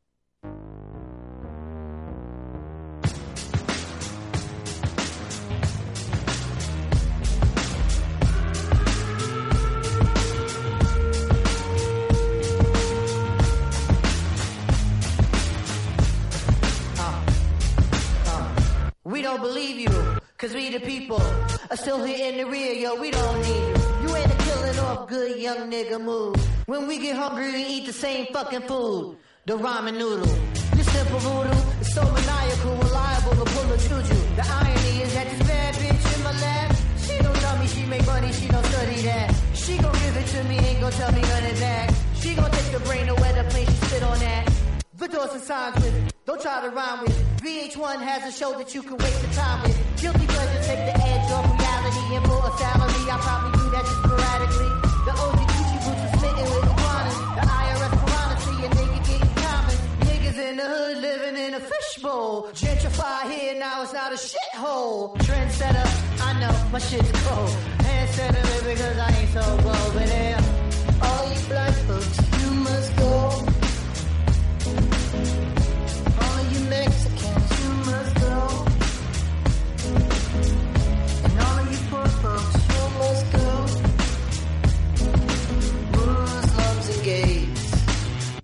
S16: We don't believe you, cause we the people are still here in the rear, yo, we don't need you. You ain't a killing off good young nigga move. When we get hungry, we eat the same fucking food. The ramen noodle. You simple voodoo, it's so maniacal, reliable to pull a juju. The irony is that this bad bitch in my lap, she don't tell me she make money, she don't study that. She gon' give it to me, ain't gon' tell me of that. She gon' take the brain to where the place she sit on that. Victor's and signs with, don't try to rhyme with. VH1 has a show that you can waste your time with. Guilty pleasure take the edge off reality and for a salary. I probably do that just sporadically. The OG Gucci boots are smitten with iguanas. The IRS piranha see a nigga getting common. Niggas in the hood living in a fishbowl. Gentrify here, now it's not a shithole. Trendsetter, I know my shit's cold. Handsetter because I ain't so bold. But yeah, all you black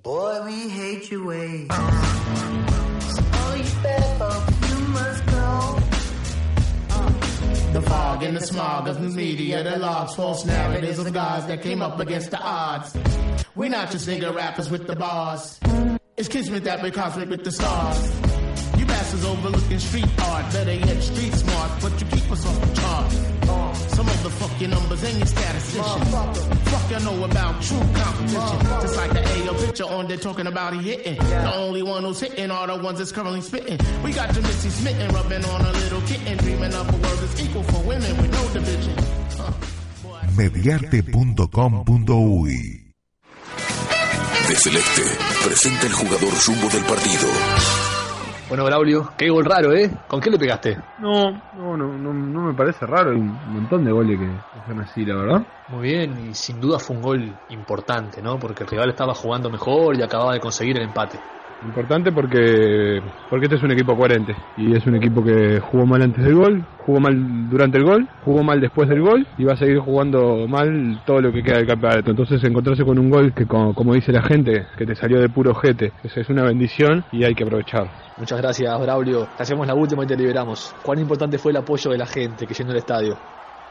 S16: boy, we hate your ways. All you bad folks, you must go.
S17: The fog and the smog of the media that logs false narratives of guys that came up against the odds. We're not just nigga rappers with the bars. It's kismet that we cosmic with the stars. You bastards overlooking street art, better yet street smart, but you keep us off the chart. Some of the fuck your numbers and your statisticians. Fuck you know about true competition. Just like the AO picture on there talking about he hitting. The only one who's hitting are the ones that's currently spitting. We got your Missy smitten, rubbing on a little kitten, dreaming of a world that's equal for women with no division.
S18: mediarte.com.uy
S19: De Celeste presenta el jugador rumbo del partido.
S7: Bueno, Braulio, qué gol raro, ¿eh? ¿Con qué le pegaste?
S20: No, no, no, no, no me parece raro. Hay un montón de goles que son así, la verdad.
S7: Muy bien, y sin duda fue un gol importante, ¿no? Porque el rival estaba jugando mejor y acababa de conseguir el empate.
S20: Importante porque porque este es un equipo coherente y es un equipo que jugó mal antes del gol, jugó mal durante el gol, jugó mal después del gol y va a seguir jugando mal todo lo que queda del campeonato. Entonces encontrarse con un gol que como, como dice la gente, que te salió de puro jete, esa es una bendición y hay que aprovechar.
S7: Muchas gracias, Braulio. Te hacemos la última y te liberamos. ¿Cuán importante fue el apoyo de la gente que llenó el estadio?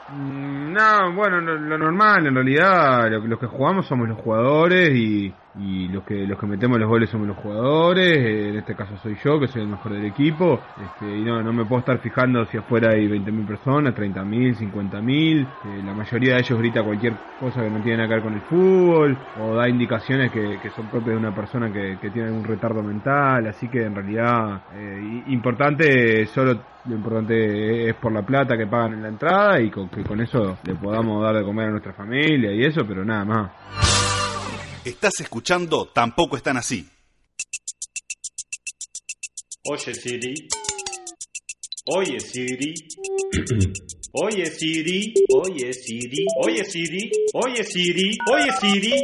S20: Mm, No, bueno, lo, lo normal, en realidad, lo, los que jugamos somos los jugadores y, y los que los que metemos los goles somos los jugadores. eh, En este caso soy yo, que soy el mejor del equipo. Este, y no, no me puedo estar fijando si afuera hay 20.000 personas, 30.000, 50.000. Eh, la mayoría de ellos grita cualquier cosa que no tiene nada que ver con el fútbol o da indicaciones que, que son propias de una persona que, que tiene algún retardo mental. Así que en realidad, eh, importante, solo lo importante es por la plata que pagan en la entrada y con que con eso le podamos dar de comer a nuestra familia y eso, pero nada más.
S5: Estás escuchando Tampoco están así.
S21: Oye Siri. Oye Siri. Oye Siri. Oye Siri. Oye Siri. Oye Siri. Oye Siri.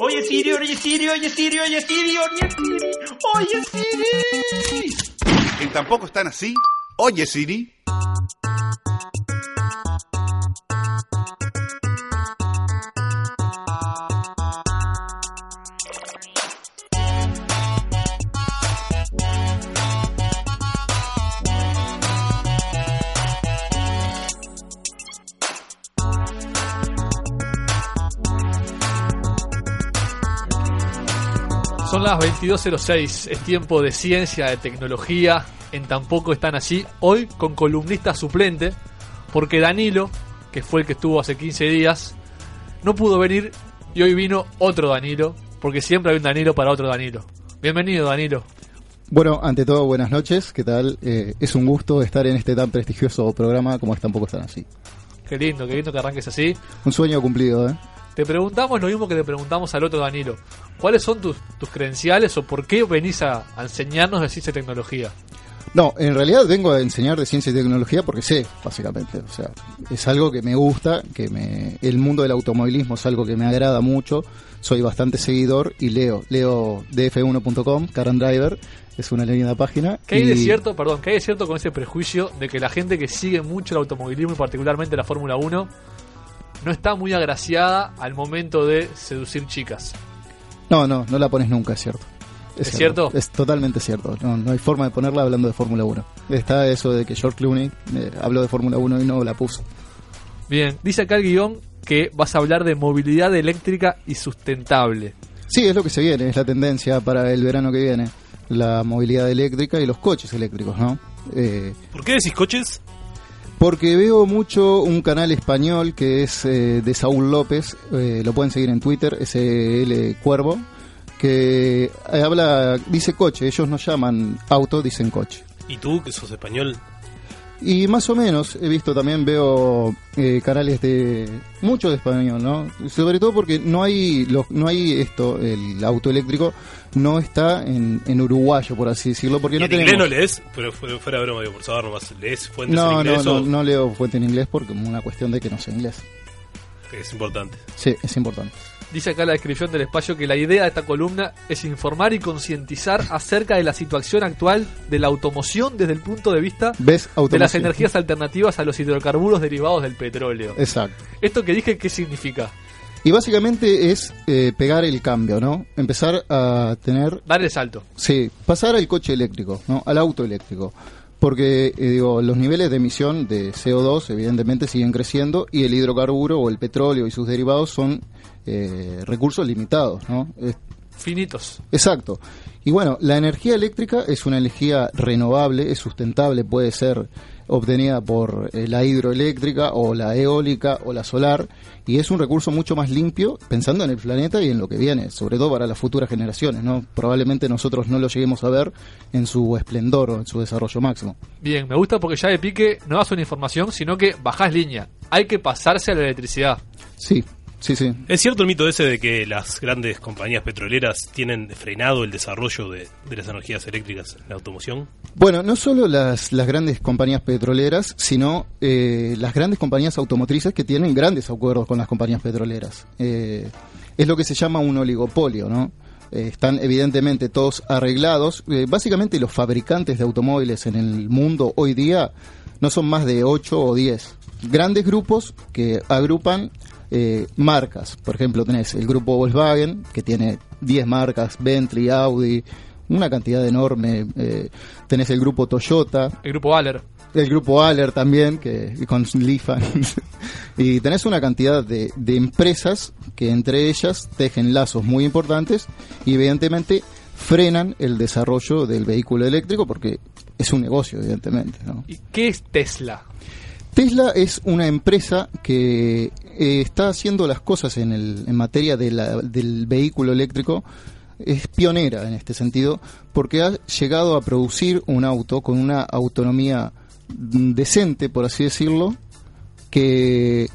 S21: Oye Siri, oye Siri, oye Siri, oye Siri, oye Siri. Oye Siri.
S5: En Tampoco están así. Oye Siri.
S7: Son las 22.06, es tiempo de ciencia, de tecnología, en tampoco están así. Hoy con columnista suplente, porque Danilo, que fue el que estuvo hace 15 días, no pudo venir y hoy vino otro Danilo, porque siempre hay un Danilo para otro Danilo. Bienvenido Danilo.
S22: Bueno, ante todo, buenas noches. ¿Qué tal? Eh, es un gusto estar en este tan prestigioso programa como es Tampoco Están Así.
S7: Qué lindo, qué lindo que arranques así.
S22: Un sueño cumplido, ¿eh?
S7: Te preguntamos lo mismo que te preguntamos al otro Danilo. ¿Cuáles son tus, tus credenciales o por qué venís a, a enseñarnos de ciencia y tecnología?
S22: No, en realidad vengo a enseñar de ciencia y tecnología porque sé, básicamente. O sea, es algo que me gusta, que me, el mundo del automovilismo es algo que me agrada mucho. Soy bastante seguidor y leo. Leo df1.com, Car and Driver, es una linda página.
S7: ¿Qué hay de
S22: y-
S7: cierto, perdón, qué hay de cierto con ese prejuicio de que la gente que sigue mucho el automovilismo y particularmente la Fórmula 1 no está muy agraciada al momento de seducir chicas?
S22: No, no, no la pones nunca, es cierto.
S7: ¿Es cierto?
S22: Es totalmente cierto. No, no hay forma de ponerla hablando de Fórmula 1. Está eso de que George Clooney eh, habló de Fórmula 1 y no la puso.
S7: Bien, dice acá el guion que vas a hablar de movilidad eléctrica y sustentable.
S22: Sí, es lo que se viene, es la tendencia para el verano que viene. La movilidad eléctrica y los coches eléctricos, ¿no? Eh,
S4: ¿Por qué decís coches?
S22: Porque veo mucho un canal español que es eh, de Saúl López, eh, lo pueden seguir en Twitter, SL Cuervo, que eh, habla, dice coche, ellos no llaman auto, dicen coche.
S4: ¿Y tú, que sos español?
S22: Y más o menos he visto también veo eh, canales de mucho de español, ¿no? Sobre todo porque no hay los, no hay esto, el auto eléctrico no está en, en uruguayo por así decirlo, porque
S4: ¿Y
S22: no
S4: en
S22: tenemos.
S4: inglés no lees? Pero fuera, de broma, digo, por saber nomás. ¿Lees fuentes en
S22: no, no,
S4: inglés
S22: no,
S4: o
S22: no leo fuente en inglés porque es una cuestión de que no sé inglés.
S4: es importante?
S22: Sí, es importante.
S7: Dice acá la descripción del espacio que la idea de esta columna es informar y concientizar acerca de la situación actual de la automoción desde el punto de vista de las energías alternativas a los hidrocarburos derivados del petróleo.
S22: Exacto.
S7: Esto que dije, ¿qué significa?
S22: Y básicamente es eh, pegar el cambio, ¿no? Empezar a tener
S7: Dar el salto.
S22: Sí, pasar al coche eléctrico, ¿no? Al auto eléctrico. Porque, eh, digo, los niveles de emisión de CO2 evidentemente siguen creciendo y el hidrocarburo o el petróleo y sus derivados son eh, recursos limitados, ¿no? Es-
S7: Finitos.
S22: Exacto. Y bueno, la energía eléctrica es una energía renovable, es sustentable, puede ser obtenida por eh, la hidroeléctrica o la eólica o la solar y es un recurso mucho más limpio pensando en el planeta y en lo que viene, sobre todo para las futuras generaciones, ¿no? Probablemente nosotros no lo lleguemos a ver en su esplendor o en su desarrollo máximo.
S7: Bien, me gusta porque ya de pique no das una información, sino que bajás línea. Hay que pasarse a la electricidad.
S22: Sí, sí, sí.
S4: ¿Es cierto el mito ese de que las grandes compañías petroleras tienen frenado el desarrollo de, de las energías eléctricas en la automoción?
S22: Bueno, no solo las, las grandes compañías petroleras, sino eh, las grandes compañías automotrices que tienen grandes acuerdos con las compañías petroleras. Eh, es lo que se llama un oligopolio, ¿no? Eh, están evidentemente todos arreglados. Eh, básicamente los fabricantes de automóviles en el mundo hoy día no son más de 8 o 10. Grandes grupos que agrupan eh, marcas. Por ejemplo, tenés el grupo Volkswagen, que tiene 10 marcas, Bentley, Audi, una cantidad enorme. eh, tenés el grupo Toyota,
S7: El grupo Aller.
S22: el grupo Aller también, que con Lifan. y tenés una cantidad de, de empresas que entre ellas tejen lazos muy importantes y evidentemente frenan el desarrollo del vehículo eléctrico porque es un negocio, evidentemente. ¿no?
S7: ¿Y qué es Tesla?
S22: Tesla es una empresa que eh, está haciendo las cosas en, el, en materia de la- del vehículo eléctrico. Es pionera en este sentido porque ha llegado a producir un auto con una autonomía decente, por así decirlo, que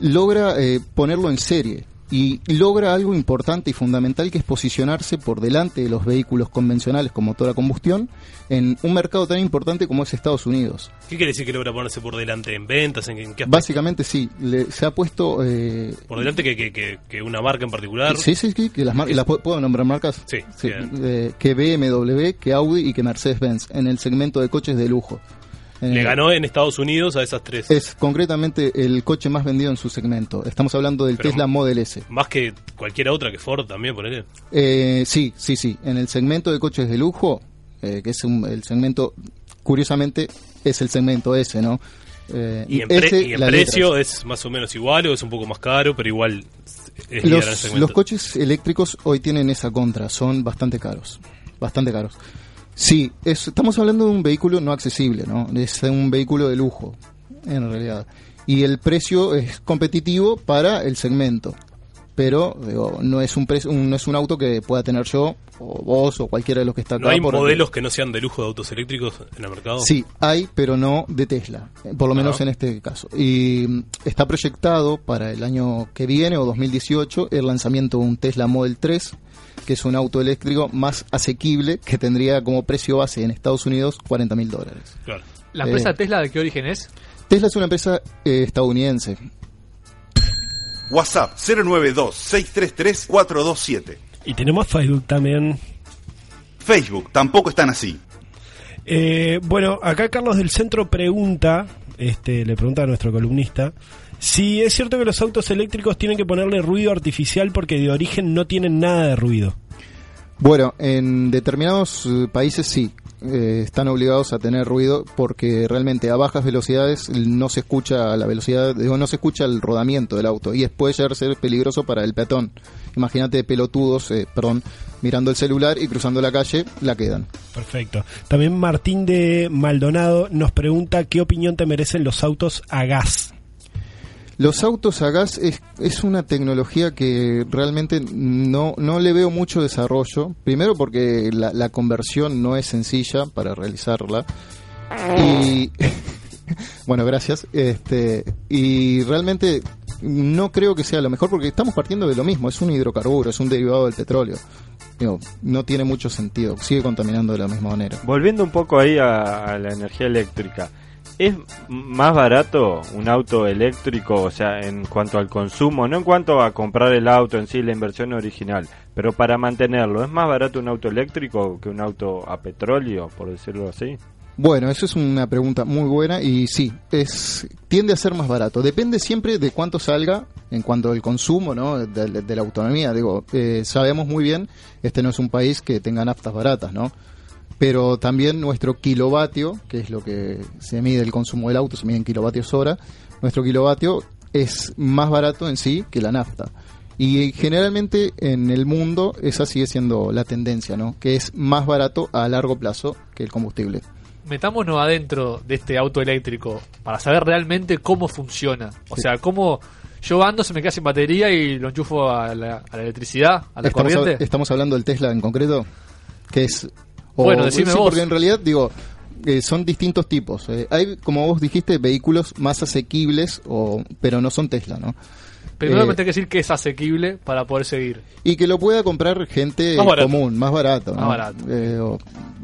S22: logra eh, ponerlo en serie y logra algo importante y fundamental que es posicionarse por delante de los vehículos convencionales con motor a combustión en un mercado tan importante como es Estados Unidos.
S4: ¿Qué quiere decir que logra ponerse por delante en ventas? ¿En, en qué?
S22: Básicamente sí, le- se ha puesto... eh,
S4: ¿Por delante que, que, que, que una marca en particular?
S22: sí, sí, sí, que las marcas, ¿las pu- ¿puedo nombrar marcas?
S4: Sí, bien.
S22: eh, que BMW, que Audi y que Mercedes-Benz en el segmento de coches de lujo. En
S4: Le ganó en Estados Unidos a esas tres.
S22: Es concretamente el coche más vendido en su segmento. Estamos hablando del
S4: Pero-
S22: Tesla Model S.
S4: Más que cualquier otra que Ford también, ponele.
S22: Eh, sí, sí, sí. En el segmento de coches de lujo, eh, que es un- el segmento, curiosamente, es el segmento S, ¿no? Eh,
S4: Y en, pre-
S22: S,
S4: y en
S22: la
S4: precio
S22: letra.
S4: es más o menos igual o es un poco más caro, pero igual es
S22: Los, los coches eléctricos hoy tienen esa contra, son bastante caros, bastante caros. Sí, es- estamos hablando de un vehículo no accesible, ¿no? Es un vehículo de lujo, en realidad. Y el precio es competitivo para el segmento, pero digo, no es un, un- no es un auto que pueda tener yo o vos o cualquiera de los que está acá.
S4: ¿No hay
S22: por-
S4: modelos que no sean de lujo de autos eléctricos en el mercado?
S22: Sí, hay, pero no de Tesla, eh, por lo menos
S4: Ajá.
S22: en este caso. Y mm, está proyectado para el año que viene o 2018 el lanzamiento de un Tesla Model 3, que es un auto eléctrico más asequible que tendría como precio base en Estados Unidos 40 mil dólares.
S4: Claro.
S7: ¿La empresa
S22: Eh,
S7: Tesla de qué origen es?
S22: Tesla es una empresa eh, estadounidense.
S5: WhatsApp 092-633-427.
S1: Y tenemos Facebook también.
S5: Facebook, tampoco están así.
S1: Eh, bueno, acá Carlos del Centro pregunta, este, le pregunta a nuestro columnista, si es cierto que los autos eléctricos tienen que ponerle ruido artificial porque de origen no tienen nada de ruido.
S22: Bueno, en determinados eh, países sí, eh, están obligados a tener ruido porque realmente a bajas velocidades no se escucha la velocidad, digo, no se escucha el rodamiento del auto y es- puede llegar a ser peligroso para el peatón. Imagínate pelotudos, eh, perdón, mirando el celular y cruzando la calle, la quedan.
S1: Perfecto. También Martín de Maldonado nos pregunta qué opinión te merecen los autos a gas.
S22: Los autos a gas es, es una tecnología que realmente no, no le veo mucho desarrollo. Primero porque la, la conversión no es sencilla para realizarla. Y bueno, gracias. Este, y realmente no creo que sea lo mejor porque estamos partiendo de lo mismo. Es un hidrocarburo, es un derivado del petróleo. Digo, no tiene mucho sentido. Sigue contaminando de la misma manera.
S23: Volviendo un poco ahí a, a la energía eléctrica, ¿es más barato un auto eléctrico, o sea, en cuanto al consumo, no en cuanto a comprar el auto en sí, la inversión original, pero para mantenerlo, ¿es más barato un auto eléctrico que un auto a petróleo, por decirlo así?
S22: Bueno, eso es una pregunta muy buena y sí, es tiende a ser más barato. Depende siempre de cuánto salga en cuanto al consumo, ¿no? De, de- de la autonomía. Digo, eh, sabemos muy bien, este no es un país que tenga naftas baratas, ¿no? Pero también nuestro kilovatio, que es lo que se mide el consumo del auto, se mide en kilovatios hora, nuestro kilovatio es más barato en sí que la nafta. Y generalmente en el mundo esa sigue siendo la tendencia, ¿no? Que es más barato a largo plazo que el combustible.
S7: Metámonos adentro de este auto eléctrico para saber realmente cómo funciona. O sea, cómo yo ando, se me queda sin batería y lo enchufo a la, a la electricidad, a la
S22: estamos,
S7: corriente.
S22: estamos hablando del Tesla en concreto, que es... o-
S7: Bueno, decime
S22: sí,
S7: vos.
S22: porque en realidad, digo, eh, son distintos tipos. Eh, hay, como vos dijiste, vehículos más asequibles, o, pero no son Tesla, ¿no?
S7: Primero
S22: Eh,
S7: me tengo que decir que es asequible para poder seguir.
S22: y que lo pueda comprar gente
S4: Más
S22: común, más barato. ¿no?
S7: Más barato.
S22: Eh, o-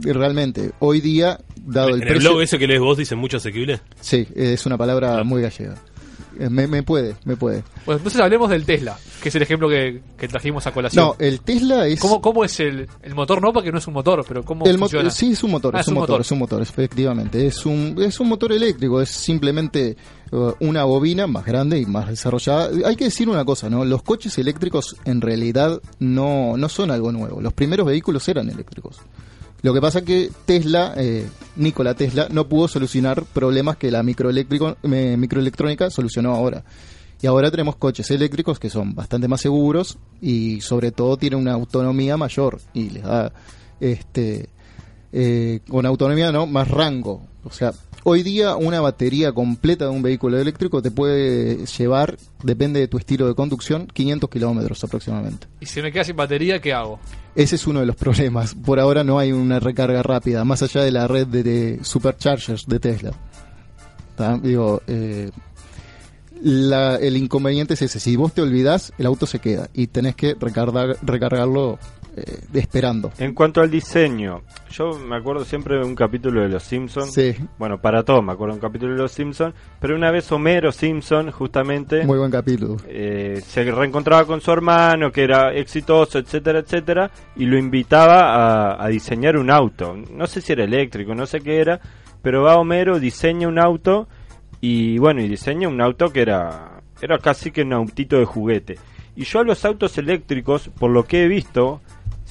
S22: y realmente, hoy día, dado el
S4: en el
S22: precio...
S4: blog ese que lees vos dicen mucho asequible.
S22: Sí, es una palabra muy gallega. Eh, Me, me puede, me puede.
S7: Bueno, entonces hablemos del Tesla, que es el ejemplo que, que trajimos a colación.
S22: No, el Tesla es...
S7: ¿Cómo, cómo es el, el motor? No, porque no es un motor, pero ¿cómo
S22: El
S7: funciona?
S22: motor, sí, es un motor,
S7: Ah,
S22: es un motor, es un motor, efectivamente. Es un, es un motor eléctrico, es simplemente uh, una bobina más grande y más desarrollada. Hay que decir una cosa, ¿no? Los coches eléctricos en realidad no, no son algo nuevo. Los primeros vehículos eran eléctricos. Lo que pasa es que Tesla, eh, Nikola Tesla, no pudo solucionar problemas que la microeléctrico- eh, microelectrónica solucionó ahora. Y ahora tenemos coches eléctricos que son bastante más seguros y sobre todo tienen una autonomía mayor y les da este eh, con autonomía no más rango. O sea, hoy día una batería completa de un vehículo eléctrico te puede llevar, depende de tu estilo de conducción, 500 kilómetros aproximadamente.
S7: Y si me queda sin batería, ¿qué hago?
S22: Ese es uno de los problemas. Por ahora no hay una recarga rápida, más allá de la red de, de superchargers de Tesla. ¿Tá? Digo, eh, la- el inconveniente es ese. Si vos te olvidás, el auto se queda y tenés que recargar, recargarlo eh, esperando.
S23: En cuanto al diseño, yo me acuerdo siempre de un capítulo de Los Simpsons.
S22: Sí.
S23: Bueno, para todo me acuerdo de un capítulo de Los Simpsons. Pero una vez Homero Simpson, justamente,
S22: Muy buen capítulo.
S23: eh, se reencontraba con su hermano, que era exitoso, etcétera, etcétera, y lo invitaba a, a diseñar un auto. No sé si era eléctrico, no sé qué era, pero va Homero, diseña un auto, y bueno, y diseña un auto que era, era casi que un autito de juguete. Y yo a los autos eléctricos, por lo que he visto,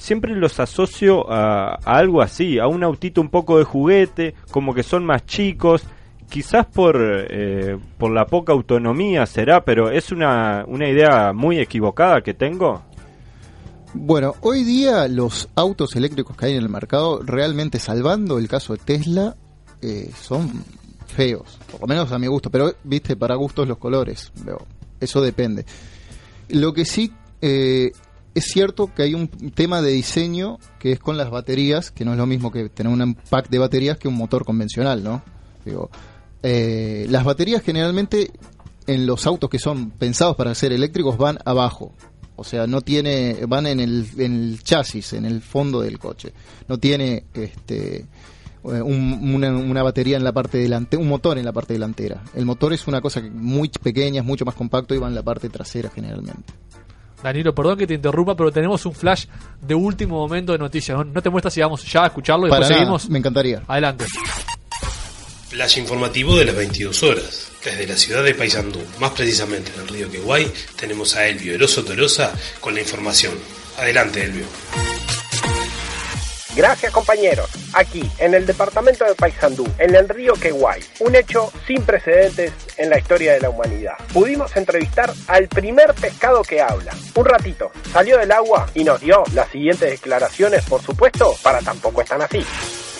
S23: siempre los asocio a, algo así, a un autito un poco de juguete, como que son más chicos, quizás por, eh, por la poca autonomía será, pero es una, una idea muy equivocada que tengo.
S22: Bueno, hoy día los autos eléctricos que hay en el mercado, realmente salvando el caso de Tesla, eh, son feos, por lo menos a mi gusto, pero viste, para gustos los colores, eso depende. Lo que sí eh, es cierto que hay un tema de diseño que es con las baterías, que no es lo mismo que tener un pack de baterías que un motor convencional, ¿no? Digo, eh, las baterías generalmente en los autos que son pensados para ser eléctricos van abajo. O sea, no tiene, van en el, chasis, en el fondo del coche. No tiene este eh, un- una, una batería en la parte delante, un motor en la parte delantera. El motor es una cosa muy pequeña, es mucho más compacto y va en la parte trasera generalmente.
S7: Danilo, perdón que te interrumpa, pero tenemos un flash de último momento de noticias. ¿No, ¿No te muestras si vamos ya a escucharlo y
S22: Para
S7: después
S22: nada,
S7: seguimos?
S22: me encantaría.
S7: Adelante.
S4: Flash informativo de las 22 horas. Desde la ciudad de Paysandú, más precisamente en el río Queguay, tenemos a Elvio Eroso Tolosa con la información. Adelante, Elvio.
S24: Gracias compañeros. Aquí, en el departamento de Paysandú, en el río Queguay, un hecho sin precedentes en la historia de la humanidad. Pudimos entrevistar al primer pescado que habla. Un ratito, salió del agua y nos dio las siguientes declaraciones, por supuesto, para tampoco están así.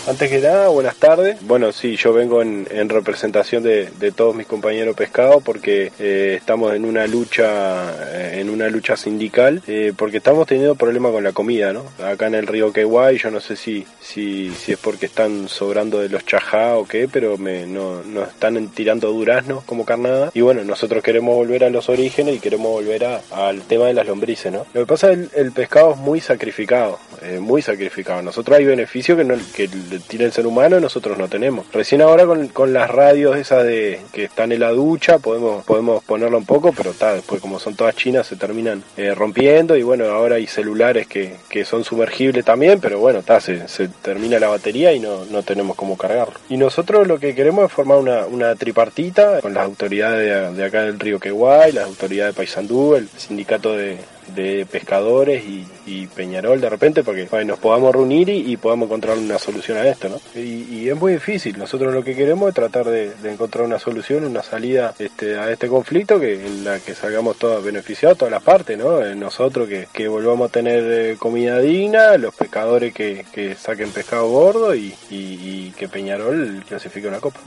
S11: Antes que nada, buenas tardes. Bueno, sí, yo vengo en, en representación de, de todos mis compañeros pescados porque eh, estamos en una lucha, eh, en una lucha sindical, eh, porque estamos teniendo problemas con la comida, ¿no? Acá en el río Queguay, yo no sé si, si, si es porque están sobrando de los chajá o qué, pero me, no, nos están tirando duraznos como carnada. Y bueno, nosotros queremos volver a los orígenes y queremos volver a- al tema de las lombrices, ¿no? Lo que pasa es que el, el pescado es muy sacrificado, eh, muy sacrificado. Nosotros hay beneficios que, no, que tiene el ser humano y nosotros no tenemos. Recién ahora con, con las radios esas de que están en la ducha podemos podemos ponerlo un poco, pero está después como son todas chinas se terminan eh, rompiendo y bueno, ahora hay celulares que, que son sumergibles también, pero bueno, está se, se termina la batería y no, no tenemos cómo cargarlo. Y nosotros lo que queremos es formar una, una tripartita con las autoridades de, de acá del río Queguay, las autoridades de Paysandú, el sindicato de, de pescadores y, Peñarol de repente porque nos podamos reunir y, podamos encontrar una solución a esto, ¿no? Y, es muy difícil. Nosotros lo que queremos es tratar de, encontrar una solución, una salida este, a este conflicto que en la que salgamos todos beneficiados, todas las partes, ¿no? Eh, Nosotros que, volvamos a tener eh, comida digna, los pescadores que, que saquen pescado gordo y, y que Peñarol clasifique una copa.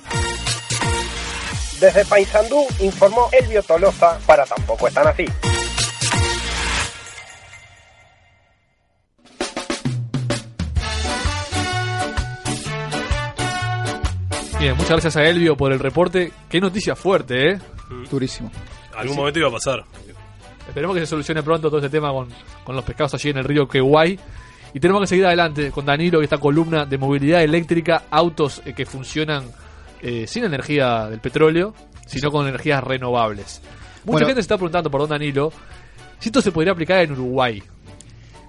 S24: Desde Paysandú informó Elvio Tolosa para tampoco están así.
S7: Bien, muchas gracias a Elvio por el reporte. Qué noticia fuerte, ¿eh?
S22: Durísimo.
S4: Algún
S7: Sí.
S4: momento iba a pasar.
S7: Esperemos que se solucione pronto todo ese tema con, con los pescados allí en el río Queguay. Y tenemos que seguir adelante con Danilo, que esta columna de movilidad eléctrica, autos eh, que funcionan eh, sin energía del petróleo. sino con energías renovables. Mucha
S22: Bueno.
S7: gente se está preguntando, perdón Danilo, si esto se podría aplicar en Uruguay.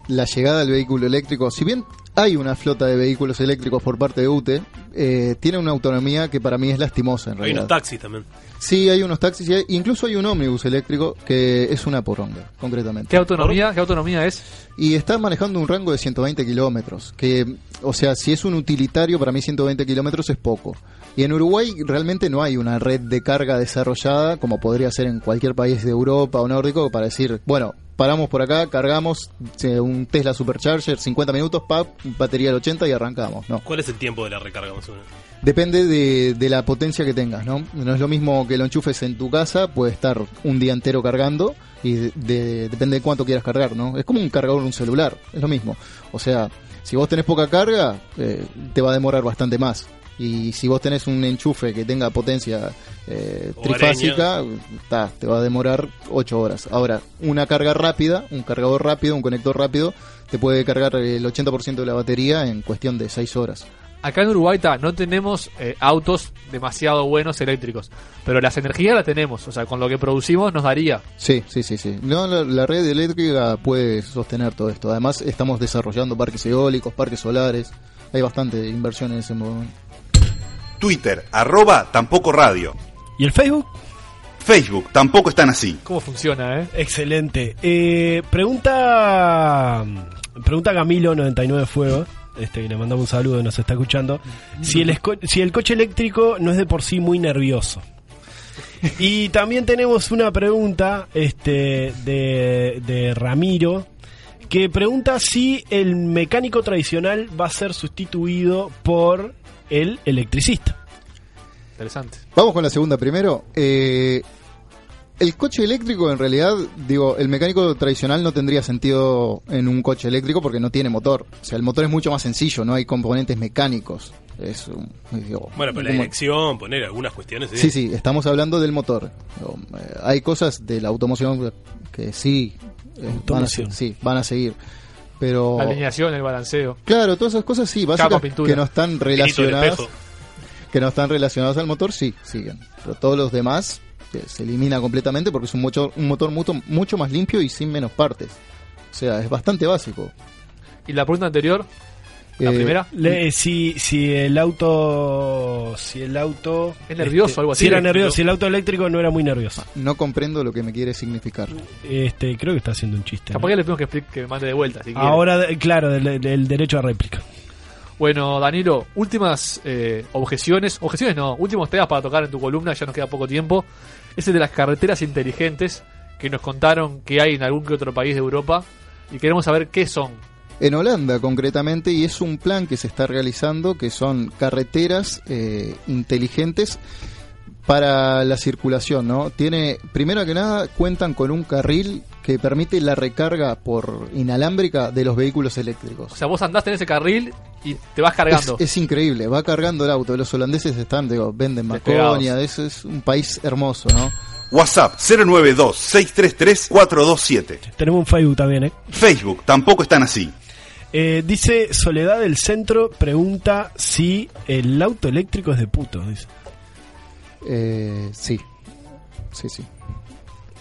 S22: La llegada del vehículo eléctrico, si bien hay una flota de vehículos eléctricos por parte de UTE, eh, tiene una autonomía que para mí es lastimosa en
S4: Hay
S22: realidad.
S4: unos taxis también.
S22: Sí, hay unos taxis y hay- incluso hay un ómnibus eléctrico que es una poronga, concretamente.
S7: ¿Qué autonomía, ¿Qué autonomía es?
S22: Y está manejando un rango de 120 kilómetros, que, o sea, si es un utilitario, para mí 120 kilómetros es poco. Y en Uruguay realmente no hay una red de carga desarrollada, como podría ser en cualquier país de Europa o nórdico, para decir, bueno, paramos por acá, cargamos eh, un Tesla Supercharger, 50 minutos, pap, batería del 80 y arrancamos. No.
S4: ¿Cuál es el tiempo de la recarga más o menos?
S22: Depende de, de la potencia que tengas, ¿no? No es lo mismo que lo enchufes en tu casa, puede estar un día entero cargando y de- de- depende de cuánto quieras cargar, ¿no? Es como un cargador de un celular, es lo mismo. O sea, si vos tenés poca carga, eh, te va a demorar bastante más. Y si vos tenés un enchufe que tenga potencia eh, trifásica, ta, te va a demorar 8 horas. Ahora, una carga rápida, un cargador rápido, un conector rápido, te puede cargar el 80% de la batería en cuestión de 6 horas.
S7: Acá en Uruguay ta, no tenemos eh, autos demasiado buenos eléctricos, pero las energías las tenemos, o sea, con lo que producimos nos daría.
S22: Sí, sí, sí, sí. No, la, la red eléctrica puede sostener todo esto. Además, estamos desarrollando parques eólicos, parques solares. Hay bastante inversión en ese momento.
S5: Twitter, arroba tampoco radio.
S1: ¿Y el Facebook?
S5: Facebook, tampoco están así.
S7: ¿Cómo funciona, eh?
S1: Excelente. Eh, pregunta pregunta Camilo 99 Fuego, este que le mandamos un saludo, nos está escuchando, si el si el coche eléctrico no es de por sí muy nervioso. Y también tenemos una pregunta este de, de Ramiro que pregunta si el mecánico tradicional va a ser sustituido por el electricista.
S7: Interesante.
S22: Vamos con la segunda primero. Eh, el coche eléctrico, en realidad, digo, el mecánico tradicional no tendría sentido en un coche eléctrico porque no tiene motor. O sea, el motor es mucho más sencillo, no hay componentes mecánicos. Es un- digo,
S4: Bueno, pero la
S22: como-
S4: dirección, poner algunas cuestiones.
S22: Sí, sí, estamos hablando del motor. Eh, Hay cosas de la automoción que sí, eh, van a, sí, van a seguir. Pero
S7: La alineación, el balanceo.
S22: Claro, todas esas cosas sí, básicas que no están relacionadas que no están relacionadas al motor, sí, siguen. Pero todos los demás eh, se elimina completamente porque es un motor, un motor mucho, mucho más limpio y sin menos partes. O sea, es bastante básico.
S7: ¿Y la pregunta anterior? ¿La
S22: Eh,
S7: primera?
S1: Le- si, si el auto. Si el auto. este,
S7: ¿Es nervioso, algo así,
S1: Si era nervioso, si el auto eléctrico no era muy nervioso.
S22: No comprendo lo que me quiere significar.
S1: Este, creo que está haciendo un chiste.
S7: Capaz que le tengo que explicar que me mande de vuelta. Si.
S1: Ahora, de- claro, del, del derecho a réplica.
S7: Bueno, Danilo, últimas eh, objeciones, objeciones no, últimos temas para tocar en tu columna, ya nos queda poco tiempo. Es el de las carreteras inteligentes que nos contaron que hay en algún que otro país de Europa y queremos saber qué son.
S22: En Holanda, concretamente, y es un plan que se está realizando, que son carreteras eh, inteligentes para la circulación, ¿no? Tiene, primero que nada, cuentan con un carril que permite la recarga por inalámbrica de los vehículos eléctricos.
S7: O sea, vos andaste en ese carril y te vas cargando.
S22: Es, es increíble, va cargando el auto. Los holandeses están, digo, venden. Maconia, es, es un país hermoso, ¿no?
S5: WhatsApp 092-633-427.
S1: Tenemos un Facebook también, ¿eh?
S5: Facebook, tampoco están así.
S1: Eh, dice Soledad del Centro, pregunta si el auto eléctrico es de puto. Dice.
S22: Eh, sí, sí, sí.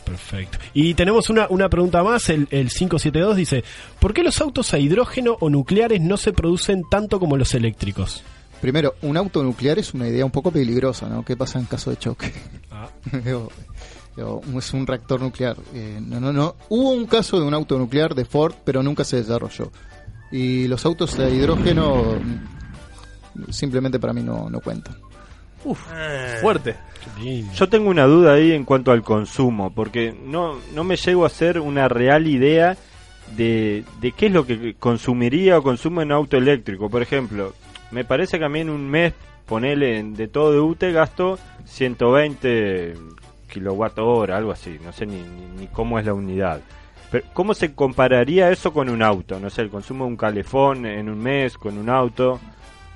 S1: Perfecto. Y tenemos una, una pregunta más, el, el 572 dice, ¿por qué los autos a hidrógeno o nucleares no se producen tanto como los eléctricos?
S22: Primero, un auto nuclear es una idea un poco peligrosa, ¿no? ¿Qué pasa en caso de choque? Digo, es un reactor nuclear. Eh, no, no, no. Hubo un caso de un auto nuclear de Ford, pero nunca se desarrolló. Y los autos a hidrógeno simplemente para mí no, no cuentan.
S7: Uf, fuerte.
S23: Yo tengo una duda ahí en cuanto al consumo, porque no, no me llego a hacer una real idea de, de qué es lo que consumiría o consume un auto eléctrico. Por ejemplo, me parece que a mí en un mes, ponele de todo de UTE, gasto 120 kilowatt hora, algo así, no sé ni, ni, ni cómo es la unidad. Pero, ¿Cómo se compararía eso con un auto? No sé, el consumo de un calefón en un mes con un auto.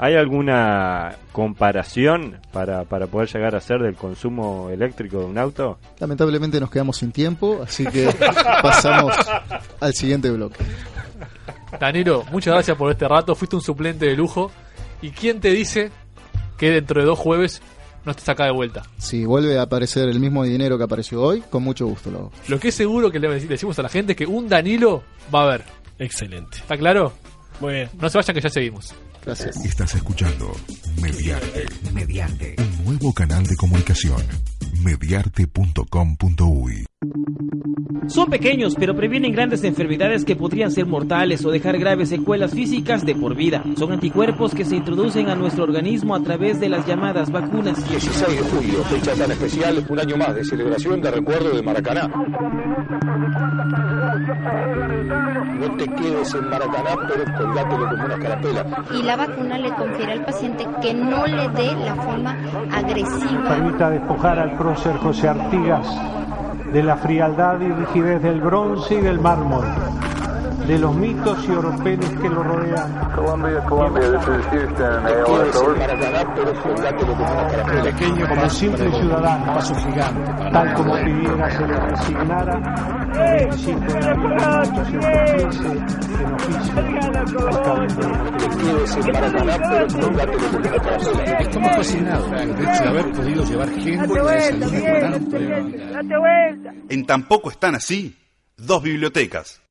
S23: ¿Hay alguna comparación para, para poder llegar a ser del consumo eléctrico de un auto?
S22: Lamentablemente nos quedamos sin tiempo, así que pasamos al siguiente bloque.
S7: Danilo, muchas gracias por este rato, fuiste un suplente de lujo. ¿Y quién te dice que dentro de dos jueves no te saca de vuelta.
S22: Si vuelve a aparecer el mismo dinero que apareció hoy, con mucho gusto lo hago.
S7: Lo que es seguro que le dec- decimos a la gente es que un Danilo va a haber.
S4: Excelente.
S7: ¿Está claro?
S1: Muy bien.
S7: No se vayan que ya seguimos.
S22: Gracias.
S18: Estás escuchando Mediarte. Mediarte. Un nuevo canal de comunicación. Mediarte.com.uy
S25: Son pequeños, pero previenen grandes enfermedades que podrían ser mortales o dejar graves secuelas físicas de por vida. Son anticuerpos que se introducen a nuestro organismo a través de las llamadas vacunas.
S26: 16 de julio, fecha tan especial, un año más de celebración de recuerdo de Maracaná. No te quedes en Maracaná, pero colgátelo como una carapela.
S27: y la vacuna le confiere al paciente que no le dé la forma agresiva.
S28: Permita despojar al prócer José Artigas de la frialdad y rigidez del bronce y del mármol, de los mitos y oropeles que lo rodean.
S26: Colombia, Colombia, this is Houston, AOS over.
S28: Pequeño como simple ciudadano, paso gigante, tal como pidiera se le resignara el 25 de abril de 1815 en oficio al cabildo
S29: Estamos fascinados por el hecho de haber podido llevar gente a esa línea tan problemática.
S5: En Tampoco están así, dos bibliotecas.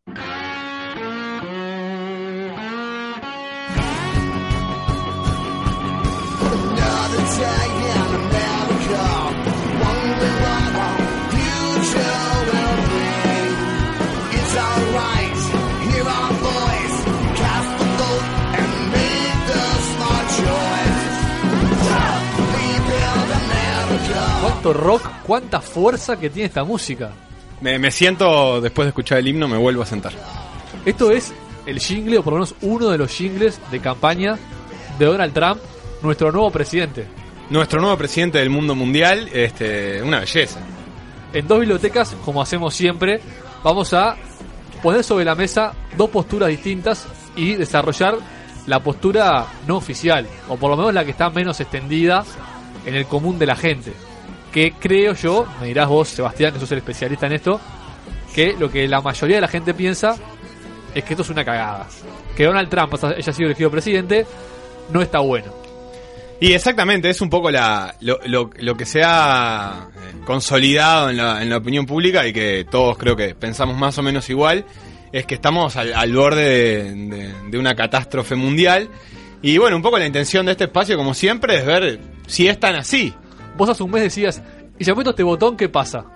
S7: ¿Cuánto rock, cuánta fuerza que tiene esta música?
S6: Me, me siento, después de escuchar el himno, me vuelvo a sentar.
S7: Esto es el jingle, o por lo menos uno de los jingles de campaña de Donald Trump, nuestro nuevo presidente.
S6: Nuestro nuevo presidente del mundo mundial, este, una belleza.
S7: En dos bibliotecas, como hacemos siempre, vamos a poner sobre la mesa dos posturas distintas y desarrollar la postura no oficial, o por lo menos la que está menos extendida en el común de la gente. Que creo yo, me dirás vos, Sebastián, que sos el especialista en esto, que lo que la mayoría de la gente piensa es que esto es una cagada. Que Donald Trump haya sido elegido presidente no está bueno.
S6: Y exactamente, es un poco lo, que se ha eh, consolidado en la, en la opinión pública y que todos creo que pensamos más o menos igual, es que estamos al, borde de, de- de una catástrofe mundial. Y bueno, un poco la intención de este espacio, como siempre, es ver si es tan así.
S7: Vos hace un mes decías, y si aprieto este botón, ¿qué pasa?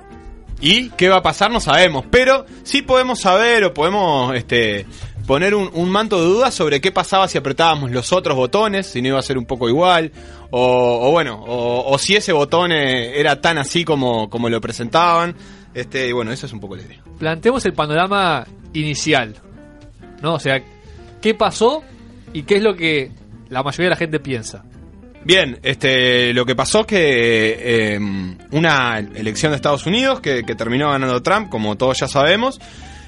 S6: Y qué va a pasar no sabemos, pero sí podemos saber o podemos este, poner un, un manto de dudas sobre qué pasaba si apretábamos los otros botones, si no iba a ser un poco igual, o, o bueno, o, o si ese botón eh, era tan así como, como lo presentaban. Este, y bueno, eso es un poco la idea.
S7: Planteemos el panorama inicial. ¿No? O sea, ¿qué pasó y qué es lo que la mayoría de la gente piensa?
S6: Bien, este, lo que pasó es que eh, una elección de Estados Unidos que, terminó ganando Trump, como todos ya sabemos,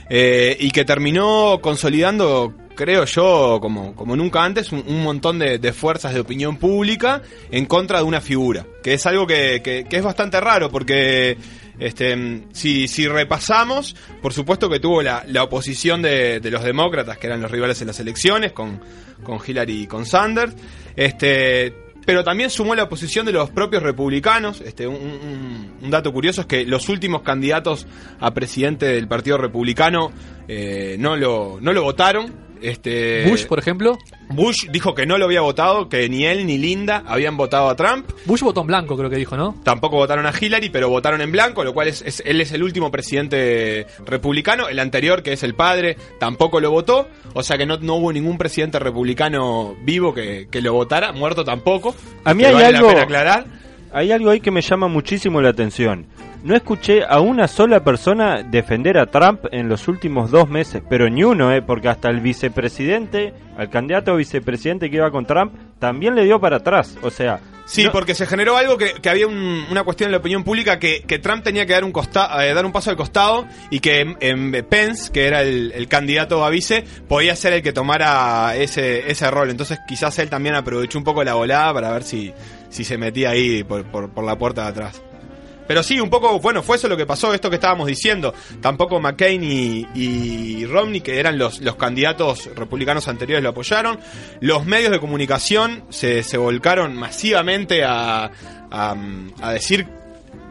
S6: eh, y que terminó consolidando, creo yo, como, como nunca antes, un, montón de, fuerzas de opinión pública en contra de una figura, que es algo que, que- es bastante raro porque... Este, si, si repasamos, por supuesto que tuvo la, la oposición de, de los demócratas, que eran los rivales en las elecciones, con, con Hillary y con Sanders. Este, pero también sumó la oposición de los propios republicanos. Este, un, dato curioso es que los últimos candidatos a presidente del Partido Republicano eh, no, lo, no lo votaron. Este,
S7: Bush, por ejemplo.
S6: Bush dijo que no lo había votado, que ni él ni Linda habían votado a Trump.
S7: Bush votó en blanco, creo que dijo, ¿no?
S6: Tampoco votaron a Hillary, pero votaron en blanco, lo cual es, es- él es el último presidente republicano. El anterior, que es el padre, tampoco lo votó. O sea que no, no hubo ningún presidente republicano vivo que, que lo votara, muerto tampoco.
S23: A mí hay
S6: vale la
S23: algo,
S6: pena aclarar.
S23: hay algo ahí que me llama muchísimo la atención. No escuché a una sola persona defender a Trump en los últimos dos meses, pero ni uno, ¿eh? porque hasta el vicepresidente, al candidato a vicepresidente que iba con Trump, también le dio para atrás. O sea,
S6: Sí,
S23: no-
S6: porque se generó algo que, que había un- una cuestión en la opinión pública que, que Trump tenía que dar un, costa, eh, dar un paso al costado y que em, Pence, que era el, el candidato a vice, podía ser el que tomara ese, ese rol. Entonces quizás él también aprovechó un poco la volada para ver si, si se metía ahí por, por, por la puerta de atrás. Pero sí, un poco, bueno, fue eso lo que pasó, esto que estábamos diciendo. Tampoco McCain y, Romney, que eran los, los candidatos republicanos anteriores, lo apoyaron. Los medios de comunicación se, se volcaron masivamente a, a, a decir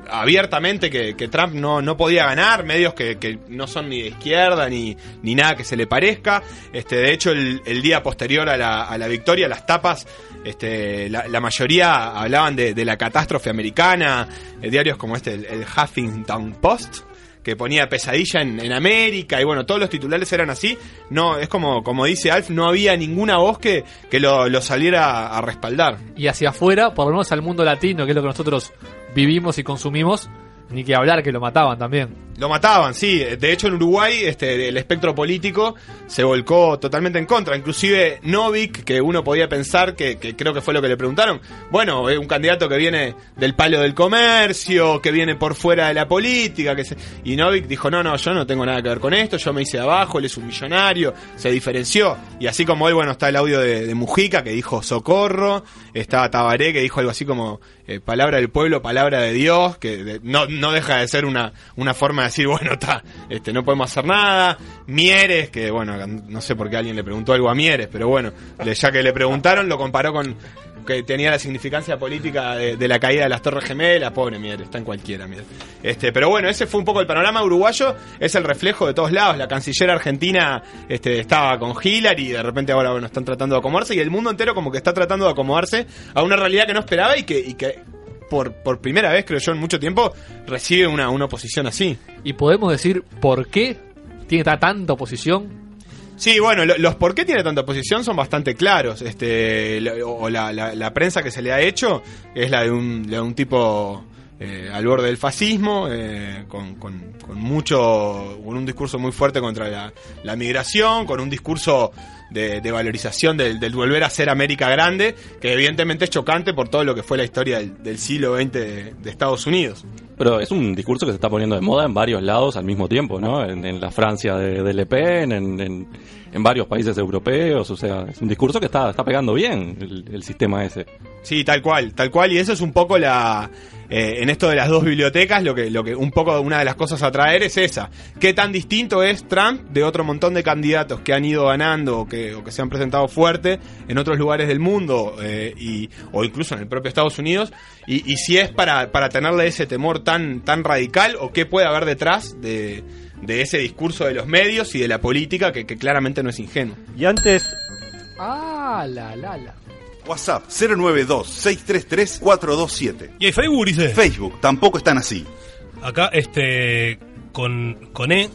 S6: abiertamente que, Trump no, no podía ganar, medios que, que no son ni de izquierda ni, ni nada que se le parezca. Este, de hecho, el, día posterior a la, a la victoria, las tapas, este, la, mayoría hablaban de, de la catástrofe americana, eh, diarios como este, el, el Huffington Post que ponía pesadilla en, en América y bueno, todos los titulares eran así. No, es como, como dice Alf, no había ninguna voz que, que lo, lo saliera a respaldar.
S7: Y hacia afuera, por lo menos al mundo latino, que es lo que nosotros vivimos y consumimos, ni que hablar que lo mataban también.
S6: Lo mataban, sí. De hecho, en Uruguay este, el espectro político se volcó totalmente en contra. Inclusive Novik, que uno podía pensar que, que creo que fue lo que le preguntaron. Bueno, es un candidato que viene del palo del comercio, que viene por fuera de la política. que se... Y Novik dijo, no, no, yo no tengo nada que ver con esto, yo me hice de abajo, él es un millonario, se diferenció. Y así como hoy, bueno, está el audio de, Mujica que dijo socorro, está Tabaré que dijo algo así como eh, palabra del pueblo, palabra de Dios, que de- no, no deja de ser una, una forma de decir, bueno, está, este, no podemos hacer nada. Mieres, que bueno, no sé por qué alguien le preguntó algo a Mieres, pero bueno, ya que le preguntaron, lo comparó con que tenía la significancia política de, la caída de las Torres Gemelas, pobre Mieres, está en cualquiera, Mieres. Este, pero bueno, ese fue un poco el panorama uruguayo, es el reflejo de todos lados. La canciller argentina este, estaba con Hillary y de repente ahora bueno, están tratando de acomodarse y el mundo entero como que está tratando de acomodarse a una realidad que no esperaba y que por, por primera vez, creo yo, en mucho tiempo, recibe una, una oposición así.
S7: Y podemos decir por qué tiene ta- tanta oposición.
S6: Sí, bueno, lo- los por qué tiene tanta oposición son bastante claros. Este, lo- o la, la- la prensa que se le ha hecho es la de un, de un tipo eh, al borde del fascismo, eh, con, con- con mucho, con un discurso muy fuerte contra la, la migración, con un discurso de, de valorización del, del volver a ser América grande, que evidentemente es chocante por todo lo que fue la historia del, del siglo XX de, de Estados Unidos.
S8: Pero es un discurso que se está poniendo de moda en varios lados al mismo tiempo, ¿no? En, en la Francia de, de Le Pen, en, en- en varios países europeos, o sea, es un discurso que está, está pegando bien el, el sistema ese.
S6: Sí, tal cual, tal cual, y eso es un poco la eh, en esto de las dos bibliotecas, lo que, lo que un poco una de las cosas a traer es esa. ¿Qué tan distinto es Trump de otro montón de candidatos que han ido ganando o que, que se han presentado fuerte en otros lugares del mundo eh, y, o incluso en el propio Estados Unidos? Y, y si es para, para tenerle ese temor tan, tan radical o qué puede haber detrás de, de ese discurso de los medios y de la política que, que claramente no es ingenuo.
S23: Y antes,
S7: Ah, la, la, la.
S5: WhatsApp 092-633-427.
S4: ¿Y hay Facebook, dice?
S5: Facebook, tampoco están así.
S4: Acá, este, con, con E,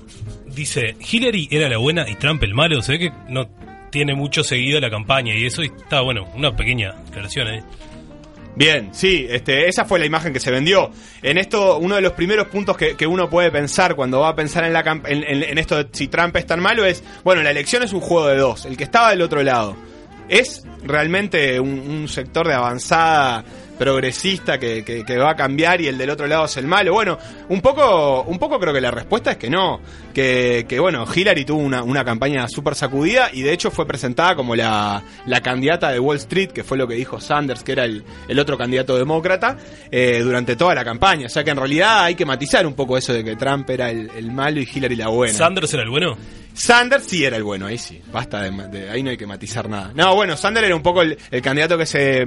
S4: dice, Hillary era la buena y Trump el malo. Se ve que no tiene mucho seguido la campaña y eso y está, bueno, una pequeña aclaración ahí.
S6: Bien, sí, este, esa fue la imagen que se vendió. En esto, uno de los primeros puntos que, que uno puede pensar cuando va a pensar en, la, en- en esto de si Trump es tan malo es, bueno, la elección es un juego de dos, el que estaba del otro lado. ¿Es realmente un, sector de avanzada progresista que, que- que va a cambiar y el del otro lado es el malo? Bueno, un poco, un poco creo que la respuesta es que no. Que, que bueno, Hillary tuvo una, una campaña súper sacudida y de hecho fue presentada como la, la candidata de Wall Street, que fue lo que dijo Sanders, que era el, el otro candidato demócrata, eh, durante toda la campaña. O sea que en realidad hay que matizar un poco eso de que Trump era el, el malo y Hillary la buena.
S4: ¿Sanders era el bueno?
S6: Sanders sí era el bueno, ahí sí. Basta de, ahí no hay que matizar nada. No, bueno, Sanders era un poco el, candidato que se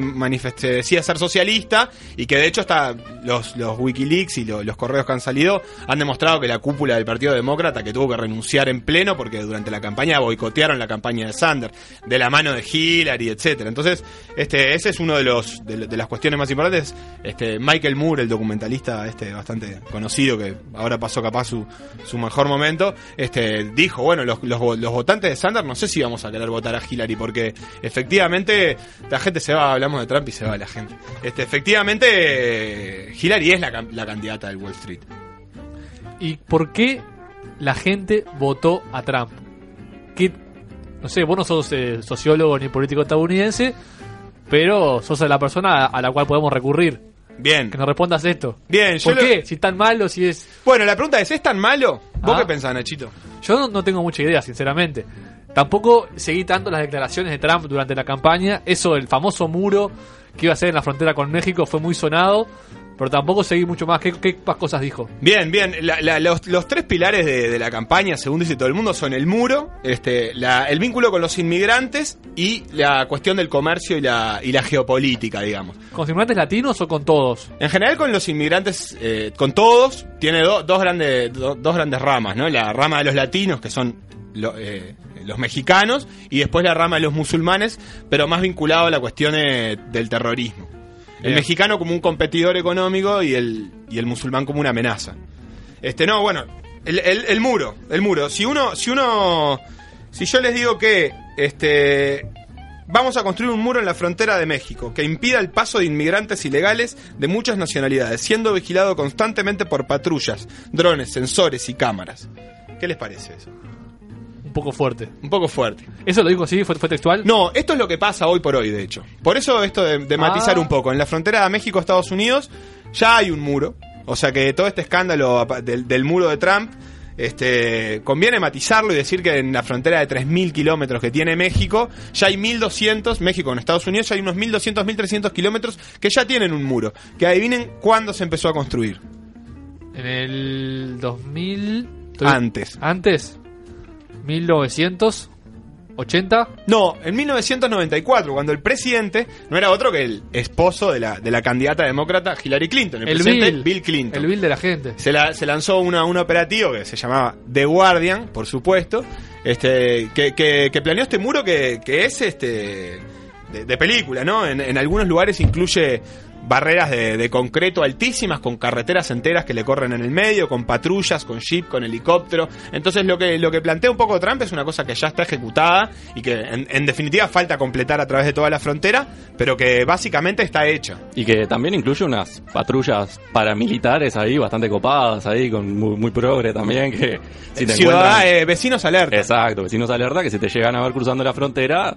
S6: se decía ser socialista y que de hecho hasta los, Wikileaks y lo- los correos que han salido han demostrado que la cúpula del Partido Demócrata que tuvo que renunciar en pleno porque durante la campaña boicotearon la campaña de Sanders de la mano de Hillary, etcétera. Entonces, este ese es uno de los de las cuestiones más importantes. Este Michael Moore, el documentalista este bastante conocido que ahora pasó capaz su, su mejor momento, este dijo, bueno, los, los, vo- los votantes de Sanders no sé si vamos a querer votar a Hillary porque efectivamente la gente se va, hablamos de Trump y se va la gente. Este efectivamente Hillary es la, la candidata del Wall Street.
S7: ¿Y por qué la gente votó a Trump? ¿Qué, no sé, vos no sos eh, sociólogo ni político estadounidense, pero sos la persona a la cual podemos recurrir.
S6: Bien.
S7: Que nos respondas esto.
S6: Bien, yo
S7: ¿Por
S6: lo-
S7: qué? Si tan malo, si es...
S6: Bueno, la pregunta es, ¿es tan malo? ¿Vos
S7: Ah.
S6: qué pensás, Nachito?
S7: Yo no, no tengo mucha idea, sinceramente. Tampoco seguí tanto las declaraciones de Trump durante la campaña. Eso, el famoso muro que iba a ser en la frontera con México, fue muy sonado. Pero tampoco seguí mucho más. ¿Qué, qué más cosas dijo?
S6: Bien, bien. La- la- los, los tres pilares de, de la campaña, según dice todo el mundo, son el muro, este, la- el vínculo con los inmigrantes y la cuestión del comercio y la, y la geopolítica, digamos.
S7: ¿Con inmigrantes latinos o con todos?
S6: En general con los inmigrantes, eh, con todos, tiene do- dos, grandes, do- dos grandes ramas, ¿no? La rama de los latinos, que son lo- eh, los mexicanos, y después la rama de los musulmanes, pero más vinculado a la cuestión eh, del terrorismo. El mexicano como un competidor económico y el, y el musulmán como una amenaza. Este, no, bueno, el, el- el muro, el muro. Si uno, si uno, si yo les digo que, este, vamos a construir un muro en la frontera de México que impida el paso de inmigrantes ilegales de muchas nacionalidades, siendo vigilado constantemente por patrullas, drones, sensores y cámaras. ¿Qué les parece eso?
S7: Un poco fuerte.
S6: Un poco fuerte.
S7: ¿Eso lo dijo así? ¿Fue, fue textual?
S6: No, esto es lo que pasa hoy por hoy, de hecho. Por eso esto de, de matizar
S7: Ah.
S6: un poco. En la frontera de México-Estados Unidos ya hay un muro. O sea que todo este escándalo del, del muro de Trump, este, conviene matizarlo y decir que en la frontera de 3.000 kilómetros que tiene México, ya hay 1.200, México con Estados Unidos, ya hay unos 1.200, 1.300 kilómetros que ya tienen un muro. Que adivinen cuándo se empezó a construir.
S7: En el 2000...
S6: Antes.
S7: ¿Antes? 1980.
S6: No, en 1994, cuando el presidente no era otro que el esposo de la, de la candidata demócrata Hillary Clinton, el,
S7: El
S6: presidente
S7: Bill.
S6: Bill Clinton.
S7: El bill de la gente.
S6: Se, la- se lanzó una, un operativo que se llamaba The Guardian, por supuesto, este, que, que- que planeó este muro que, que es este de, de película, ¿no? En, en algunos lugares incluye barreras de, de concreto altísimas, con carreteras enteras que le corren en el medio, con patrullas, con jeep, con helicóptero. Entonces lo que, lo que plantea un poco Trump es una cosa que ya está ejecutada y que en, en definitiva falta completar a través de toda la frontera, pero que básicamente está hecha.
S8: Y que también incluye unas patrullas paramilitares ahí, bastante copadas ahí, con muy, muy progre también, que si te
S6: Ciudad,
S8: encuentran-
S6: eh, vecinos alerta.
S8: Exacto, vecinos alerta, que si te llegan a ver cruzando la frontera,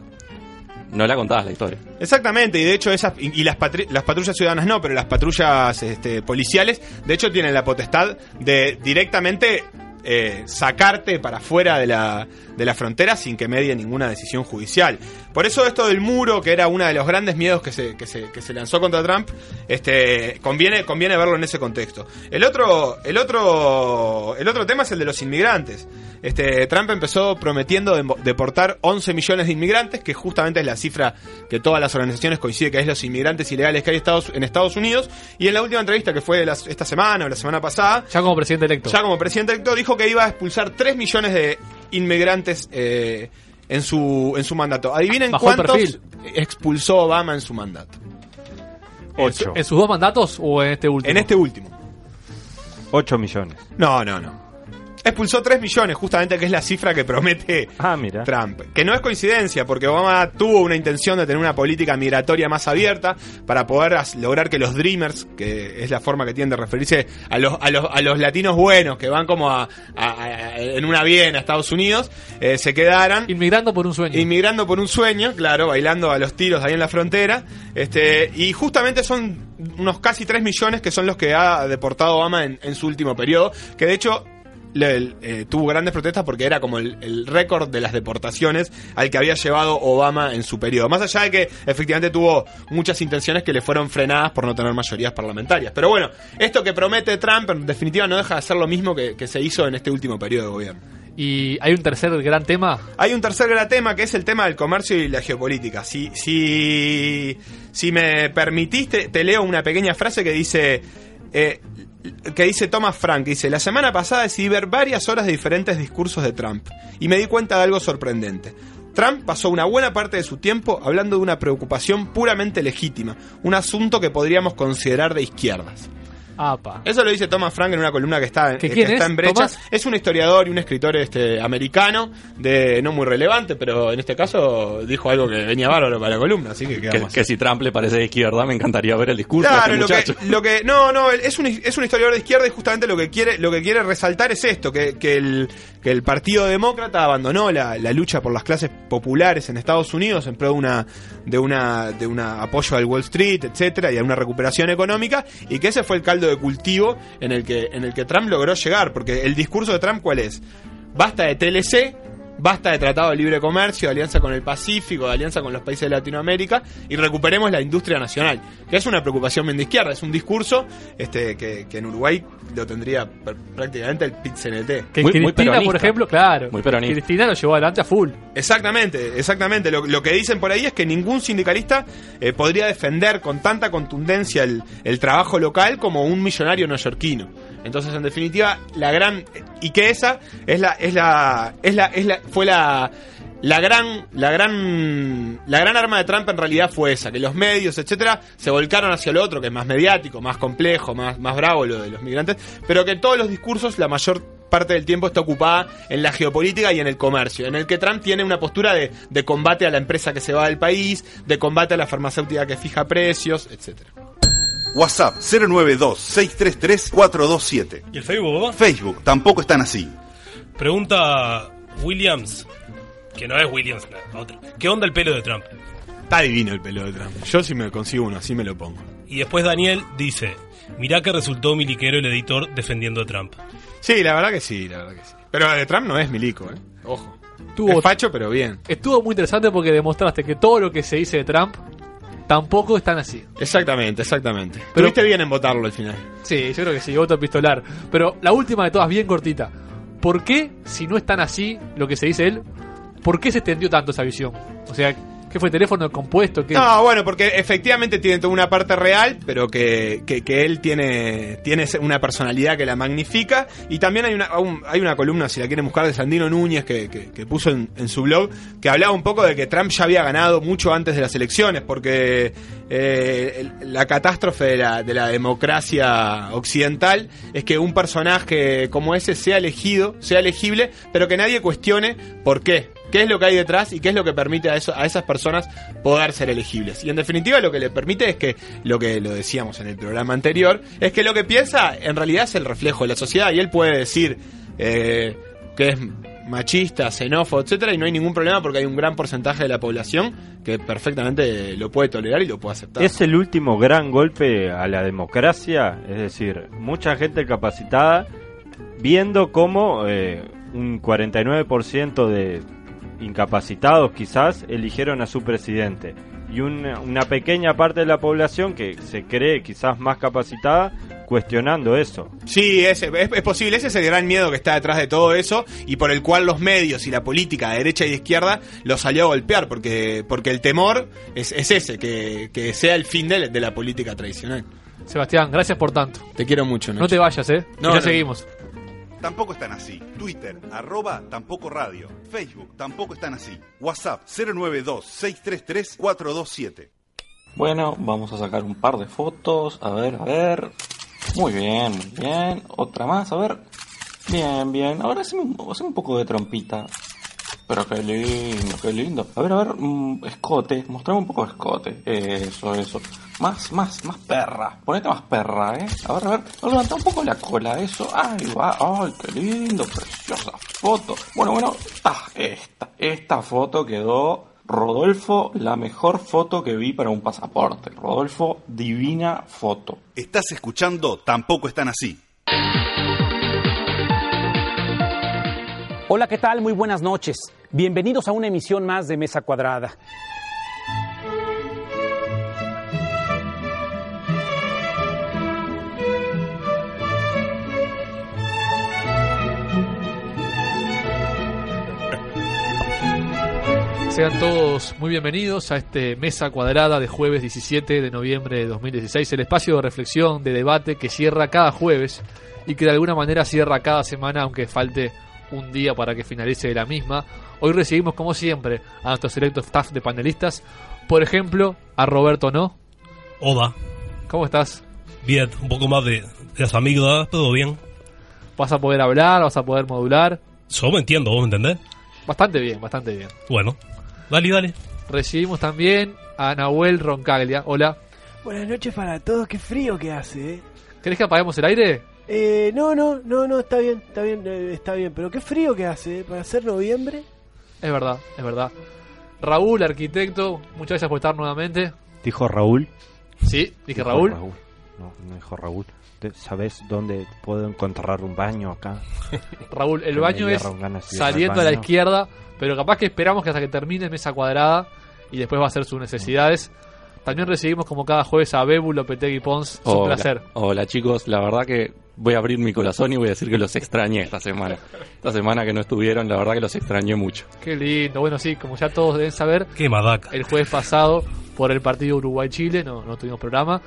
S8: no la contás la historia.
S6: Exactamente, y de hecho esas y, las, patri- las patrullas ciudadanas no, pero las patrullas este, policiales, de hecho tienen la potestad de directamente eh, sacarte para fuera de la, de la frontera sin que medie ninguna decisión judicial. Por eso esto del muro, que era uno de los grandes miedos que se, que se, que se lanzó contra Trump, este, conviene, conviene verlo en ese contexto. El otro, el otro, el otro tema es el de los inmigrantes. Este, Trump empezó prometiendo deportar 11 millones de inmigrantes, que justamente es la cifra que todas las organizaciones coinciden que es los inmigrantes ilegales que hay Estados, en Estados Unidos. Y en la última entrevista que fue las- esta semana o la semana pasada,
S7: Ya como presidente electo.
S6: ya como presidente electo, dijo que iba a expulsar 3 millones de inmigrantes eh, en, su, en su mandato. Adivinen
S7: Bajó
S6: cuántos expulsó Obama en su mandato.
S7: ¿En, ¿En sus dos mandatos o en este último?
S6: En este último.
S23: 8 millones.
S6: No, no, no. Expulsó 3 millones, justamente, que es la cifra que promete
S23: Ah, mira.
S6: Trump. Que no es coincidencia, porque Obama tuvo una intención de tener una política migratoria más abierta para poder lograr que los Dreamers, que es la forma que tienen de referirse a los, a los, a los latinos buenos que van como a, a- a- en un avión a Estados Unidos, eh, se quedaran.
S7: Inmigrando por un sueño.
S6: Inmigrando por un sueño, claro, bailando a los tiros ahí en la frontera. Este, y justamente son unos casi 3 millones que son los que ha deportado Obama en, en su último periodo, que de hecho le- eh, tuvo grandes protestas porque era como el, el récord de las deportaciones al que había llevado Obama en su periodo. Más allá de que efectivamente tuvo muchas intenciones que le fueron frenadas por no tener mayorías parlamentarias. Pero bueno, esto que promete Trump en definitiva no deja de ser lo mismo que, que se hizo en este último periodo de gobierno.
S7: Y hay un tercer gran tema.
S6: Hay un tercer gran tema que es el tema del comercio y la geopolítica. Si, si, si me permitiste, te leo una pequeña frase que dice. Eh, que dice Thomas Frank, dice, la semana pasada decidí ver varias horas de diferentes discursos de Trump y me di cuenta de algo sorprendente. Trump pasó una buena parte de su tiempo hablando de una preocupación puramente legítima, un asunto que podríamos considerar de izquierdas.
S7: Apa.
S6: Eso lo dice Thomas Frank en una columna que está,
S7: ¿Que
S6: está
S7: es,
S6: en brecha.
S7: Thomas?
S6: Es un historiador y un escritor este americano, de no muy relevante, pero en este caso dijo algo que venía bárbaro para la columna, así que
S8: Que,
S6: quedamos.
S8: que si Trump le parece de izquierda, me encantaría ver el discurso de
S6: Claro,
S8: este
S6: lo que, lo que. No, no, es un, es un historiador de izquierda y justamente lo que quiere, lo que quiere resaltar es esto: que, que, el, que el Partido Demócrata abandonó la, la lucha por las clases populares en Estados Unidos en pro de una, de una, de una apoyo al Wall Street, etcétera, y a una recuperación económica, y que ese fue el caldo de cultivo en el que, en el que Trump logró llegar, porque el discurso de Trump, ¿cuál es? Basta de TLC, basta de tratado de libre comercio, de alianza con el Pacífico, de alianza con los países de Latinoamérica y recuperemos la industria nacional, que es una preocupación bien de izquierda, es un discurso este, que, que en Uruguay lo tendría pr- prácticamente el PIT-CNT.
S7: Que Cristina, por ejemplo, claro. Cristina lo llevó adelante a full.
S6: Exactamente, exactamente. Lo, lo que dicen por ahí es que ningún sindicalista eh, podría defender con tanta contundencia el, el trabajo local como un millonario neoyorquino. Entonces, en definitiva, la gran y que esa es la es la es la es la fue la la gran la gran la gran arma de Trump en realidad fue esa, que los medios, etcétera, se volcaron hacia lo otro, que es más mediático, más complejo, más más bravo lo de los migrantes, pero que todos los discursos la mayor parte del tiempo está ocupada en la geopolítica y en el comercio, en el que Trump tiene una postura de, de combate a la empresa que se va del país, de combate a la farmacéutica que fija precios, etcétera.
S5: WhatsApp 092-633-427.
S4: ¿Y el Facebook, papá?
S5: Facebook, tampoco están así.
S4: Pregunta Williams, que no es Williams, la otra. ¿Qué onda el pelo de Trump?
S6: Está divino el pelo de Trump. Yo si me consigo uno así me lo pongo.
S4: Y después Daniel dice, mirá que resultó miliquero el editor defendiendo a Trump.
S6: Sí, la verdad que sí, la verdad que sí. Pero de Trump no es milico, ¿eh? Ojo.
S7: Tuvo-
S6: es facho, pero bien.
S7: Estuvo muy interesante porque demostraste que todo lo que se dice de Trump tampoco es tan así.
S6: Exactamente, exactamente.
S7: Pero-
S6: Tuviste bien en votarlo al final.
S7: Sí, yo creo que sí, voto epistolar. Pero la última de todas, bien cortita. ¿Por qué, si no es tan así lo que se dice él, por qué se extendió tanto esa visión? O sea, ¿qué fue teléfono compuesto?
S6: No, bueno, porque efectivamente tiene toda una parte real, pero que, que, él tiene, tiene una personalidad que la magnifica. Y también hay una, un- hay una columna, si la quieren buscar, de Sandino Núñez que, que- puso en, su blog, que hablaba un poco de que Trump ya había ganado mucho antes de las elecciones, porque eh, la catástrofe de la, de la democracia occidental es que un personaje como ese sea elegido, sea elegible, pero que nadie cuestione por qué. ¿Qué es lo que hay detrás y qué es lo que permite a, eso, a esas personas poder ser elegibles? Y en definitiva lo que le permite es que, lo que lo decíamos en el programa anterior, es que lo que piensa en realidad es el reflejo de la sociedad y él puede decir eh, que es machista, xenófobo, etcétera, y no hay ningún problema porque hay un gran porcentaje de la población que perfectamente lo puede tolerar y lo puede aceptar.
S23: Es el último gran golpe a la democracia, es decir, mucha gente capacitada viendo cómo eh, un 49% de incapacitados quizás eligieron a su presidente y una, una pequeña parte de la población que se cree quizás más capacitada cuestionando eso.
S6: Sí, es, es, es posible, ese es el gran miedo que está detrás de todo eso y por el cual los medios y la política de derecha y de izquierda lo salió a golpear, porque, porque el temor es, es ese, que, que sea el fin de, de la política tradicional.
S7: Sebastián, gracias por tanto.
S6: Te quiero mucho,
S7: No te vayas, ¿eh?
S6: No,
S7: Y ya
S6: no.
S7: seguimos.
S5: Tampoco están así. Twitter, arroba tampoco radio. Facebook, tampoco están así. WhatsApp 092-633-427.
S8: Bueno, vamos a sacar un par de fotos. A ver, a ver. Muy bien, muy bien. Otra más, a ver. Bien, bien. Ahora haceme un poco de trompita. Pero qué lindo, qué lindo. A ver, a ver, mm, escote. Mostrame un poco de escote. Eso, eso. Más, más, más perra. Ponete más perra, ¿eh? A ver, a ver. Levanta un poco la cola, eso. Ahí va. Ay, qué lindo, preciosa foto. Bueno, bueno. Esta. Esta foto quedó Rodolfo, la mejor foto que vi para un pasaporte. Rodolfo, divina foto.
S5: Estás escuchando Tampoco están así.
S30: Hola, ¿qué tal? Muy buenas noches. Bienvenidos a una emisión más de Mesa Cuadrada.
S7: Sean todos muy bienvenidos a este Mesa Cuadrada de jueves 17 de noviembre de 2016, el espacio de reflexión, de debate que cierra cada jueves y que de alguna manera cierra cada semana, aunque falte un día para que finalice la misma. Hoy recibimos, como siempre, a nuestro selecto staff de panelistas, por ejemplo, a Roberto No.
S4: Oda.
S7: ¿Cómo estás?
S4: Bien, un poco más de, de las amígdalas, todo bien.
S7: ¿Vas a poder hablar? ¿Vas a poder modular?
S4: Yo me entiendo, ¿vos me entendés?
S7: Bastante bien, bastante bien.
S4: Bueno, dale, dale.
S7: Recibimos también a Nahuel Roncaglia. Hola.
S1: Buenas noches para todos, qué frío que hace, ¿eh?
S7: ¿Querés que apaguemos el aire?
S1: Eh, no, no, no, no, está bien, está bien, eh, está bien, pero qué frío que hace, ¿eh? Para ser noviembre.
S7: Es verdad, es verdad. Raúl, arquitecto, muchas gracias por estar nuevamente.
S23: Dijo Raúl.
S7: Sí, dije
S23: Dijo
S7: Raúl.
S23: Raúl. no, no dijo Raúl. ¿Te- ¿Sabes dónde puedo encontrar un baño acá?
S7: Raúl, el baño es saliendo a la izquierda, pero capaz que esperamos que hasta que termine mesa cuadrada y después va a hacer sus necesidades. También recibimos como cada jueves a Bebu, Lopetegui Pons. Es un
S8: Hola,
S7: placer.
S8: hola chicos, la verdad que voy a abrir mi corazón y voy a decir que los extrañé esta semana. Esta semana que no estuvieron, la verdad que los extrañé mucho.
S7: Qué lindo. Bueno, sí, como ya todos deben saber,
S4: Qué madaca.
S7: el jueves pasado, por el partido Uruguay-Chile, no, no tuvimos programa.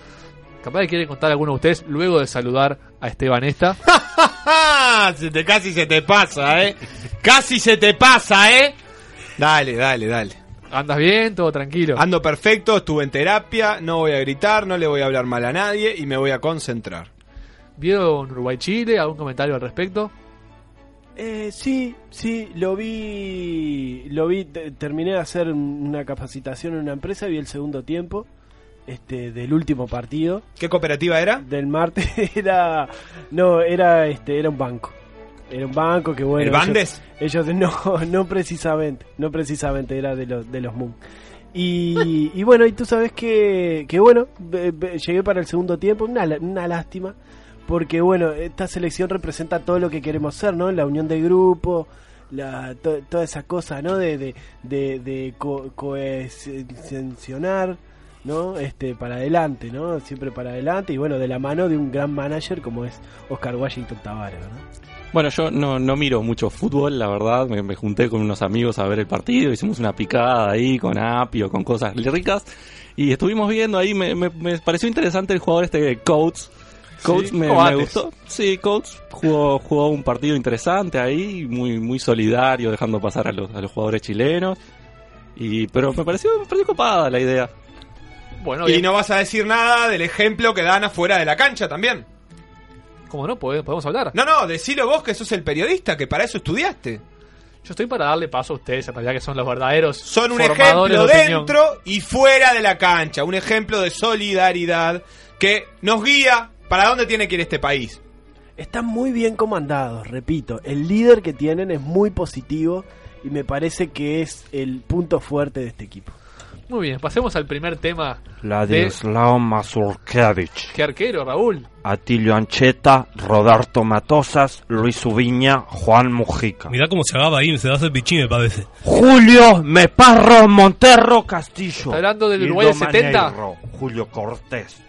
S7: Capaz que quieren contar alguno de ustedes luego de saludar a Esteban Esta.
S6: se te, casi se te pasa, ¿eh? Casi se te pasa, ¿eh? Dale, dale, dale.
S7: ¿Andas bien? ¿Todo tranquilo?
S6: Ando perfecto, estuve en terapia, no voy a gritar, no le voy a hablar mal a nadie y me voy a concentrar.
S7: ¿Vieron Uruguay-Chile? ¿Algún comentario al respecto?
S1: Eh, sí, sí, lo vi, lo vi, te- terminé de hacer un- una capacitación en una empresa, vi el segundo tiempo, este, del último partido.
S6: ¿Qué cooperativa era?
S1: Del martes, era, no, era, este, era un banco, era un banco que bueno.
S6: ¿El Bandes?
S1: Ellos, ellos no, no precisamente, no precisamente, era de los, de los Moon. Y, y bueno, y tú sabes que, que bueno, llegué para el segundo tiempo, una, una lástima, porque bueno, esta selección representa todo lo que queremos ser, ¿no? La unión de grupo, la, to- toda esa cosa, ¿no? De, de, de, de co- cohesionar, ¿no? Este, para adelante, ¿no? Siempre para adelante y bueno, de la mano de un gran manager como es Oscar Washington Tavares, ¿no?
S8: Bueno, yo no, no miro mucho fútbol, la verdad. Me, me junté con unos amigos a ver el partido, hicimos una picada ahí con apio, con cosas ricas. Y estuvimos viendo ahí, me, me- me pareció interesante el jugador este de Coates. Coates me, me gustó. Sí, Coates jugó, jugó un partido interesante ahí, muy, muy solidario, dejando pasar a los, a los jugadores chilenos. Y, pero me pareció, me pareció copada la idea.
S7: Bueno,
S6: y
S7: bien.
S6: no vas a decir nada del ejemplo que dan afuera de la cancha también.
S7: ¿Cómo no? Podemos, podemos hablar.
S6: No, no, decilo vos que sos el periodista, que para eso estudiaste.
S7: Yo estoy para darle paso a ustedes, en realidad que son los verdaderos
S6: Son un ejemplo
S7: de
S6: dentro y fuera de la cancha. Un ejemplo de solidaridad que nos guía para dónde tiene que ir este país.
S1: Están muy bien comandados, repito. El líder que tienen es muy positivo y me parece que es el punto fuerte de este equipo.
S7: Muy bien, pasemos al primer tema. de
S23: Ladislao Mazurkevich,
S7: ¿Qué arquero, Raúl?
S23: Atilio Ancheta, Roberto Matosas, Luis Ubiña, Juan Mujica.
S4: Mirá cómo se agaba ahí, se hace pichín, me parece.
S23: Julio Meparro Monterro Castillo.
S7: ¿Está hablando del Uruguay del 70?
S23: Maneiro, Julio Cortés.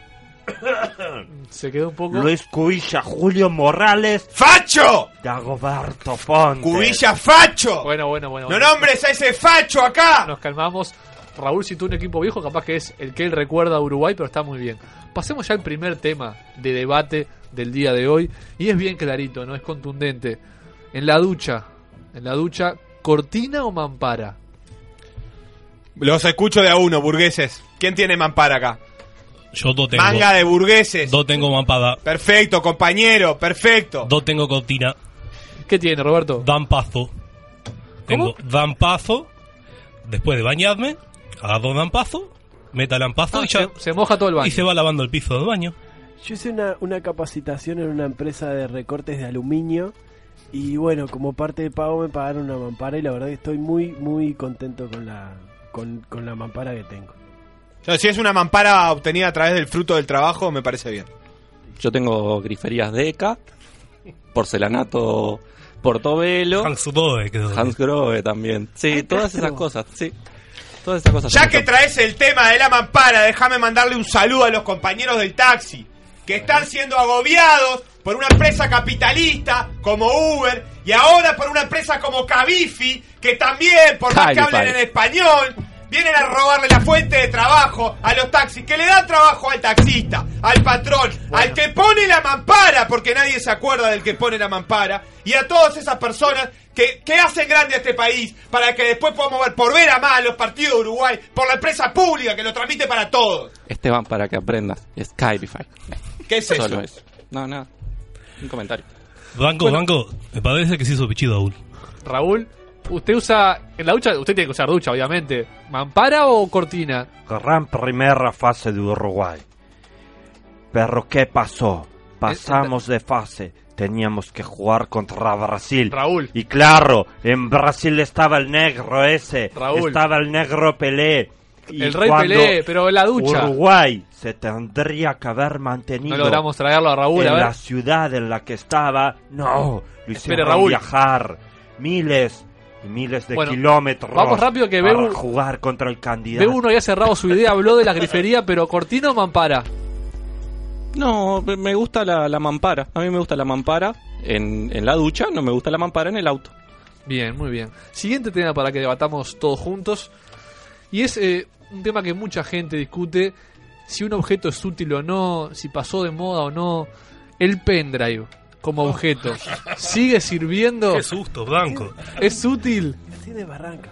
S7: Se quedó un poco.
S23: Luis Cubilla, Julio Morales,
S6: ¡Facho!
S23: Dagoberto Ponte.
S6: ¡Cubilla facho!
S7: Bueno, bueno, bueno.
S6: ¡No
S7: bueno.
S6: nombres a ese facho acá!
S7: Nos calmamos. Raúl citó un equipo viejo, capaz que es el que él recuerda a Uruguay, pero está muy bien. Pasemos ya al primer tema de debate del día de hoy. Y es bien clarito, ¿no? Es contundente. En la ducha, en la ducha, ¿cortina o mampara?
S6: Los escucho de a uno, burgueses. ¿Quién tiene mampara acá?
S4: Yo no tengo.
S6: Manga de burgueses.
S4: No tengo mampada.
S6: Perfecto, compañero, perfecto.
S4: No tengo cortina.
S7: ¿Qué tiene, Roberto?
S4: Dan paso. Tengo dan paso. Después de bañarme, agarro dan paso, meta el ampazo
S7: Ah,
S4: y ya.
S7: se, se moja todo el baño.
S4: Y se va lavando el piso del baño.
S1: Yo hice una, una capacitación en una empresa de recortes de aluminio y bueno, como parte de pago me pagaron una mampara y la verdad que estoy muy, muy contento con la, con, con la mampara que tengo.
S6: Si es una mampara obtenida a través del fruto del trabajo, me parece bien.
S8: Yo tengo griferías Deca, porcelanato Portobelo,
S4: Hans Grohe, creo.
S8: Hans Grohe también. Sí, todas esas cosas, sí. Todas esas cosas.
S6: Ya que traes el tema de la mampara, déjame mandarle un saludo a los compañeros del taxi, que están siendo agobiados por una empresa capitalista como Uber y ahora por una empresa como Cabify, que también, por más que hablen en español, vienen a robarle la fuente de trabajo a los taxis, que le dan trabajo al taxista, al patrón, al que pone la mampara, porque nadie se acuerda del que pone la mampara, y a todas esas personas que, que hacen grande a este país para que después podamos ver por ver a más los partidos de Uruguay, por la empresa pública que lo transmite para todos.
S8: Esteban, para que aprendas, es Skypify.
S6: ¿Qué es eso?
S8: Solo eso. No, nada. Un comentario.
S4: Banco,
S7: Bueno.
S4: banco, me parece que se hizo pichido aún.
S7: Raúl, usted usa. En la ducha, usted tiene que usar ducha, obviamente. ¿Mampara o cortina?
S23: Gran primera fase de Uruguay. Pero ¿qué pasó? Pasamos de fase. Teníamos que jugar contra Brasil.
S7: Raúl.
S23: Y claro, en Brasil estaba el negro ese.
S7: Raúl.
S23: Estaba el negro Pelé. Y
S7: El rey Pelé, pero en la ducha.
S23: Uruguay se tendría que haber mantenido.
S7: No logramos traerlo a Raúl,
S23: En
S7: a ver.
S23: la ciudad en la que estaba, no. Lo
S7: Espere,
S23: hicieron
S7: Raúl.
S23: viajar miles miles de
S7: Bueno,
S23: kilómetros.
S7: vamos rápido que
S23: para
S7: Bebu-
S23: jugar contra el candidato.
S7: B1 había cerrado su idea, habló de la grifería, pero Cortino o Mampara.
S8: No, me- me gusta la, la mampara. A mí me gusta la mampara en, en la ducha, no me gusta la mampara en el auto.
S7: Bien, muy bien. Siguiente tema para que debatamos todos juntos. Y es eh, un tema que mucha gente discute. Si un objeto es útil o no, si pasó de moda o no. El pendrive como objeto. ¿Sigue sirviendo?
S4: Qué susto, Blanco.
S7: ¿Es útil?
S1: Así de barranca.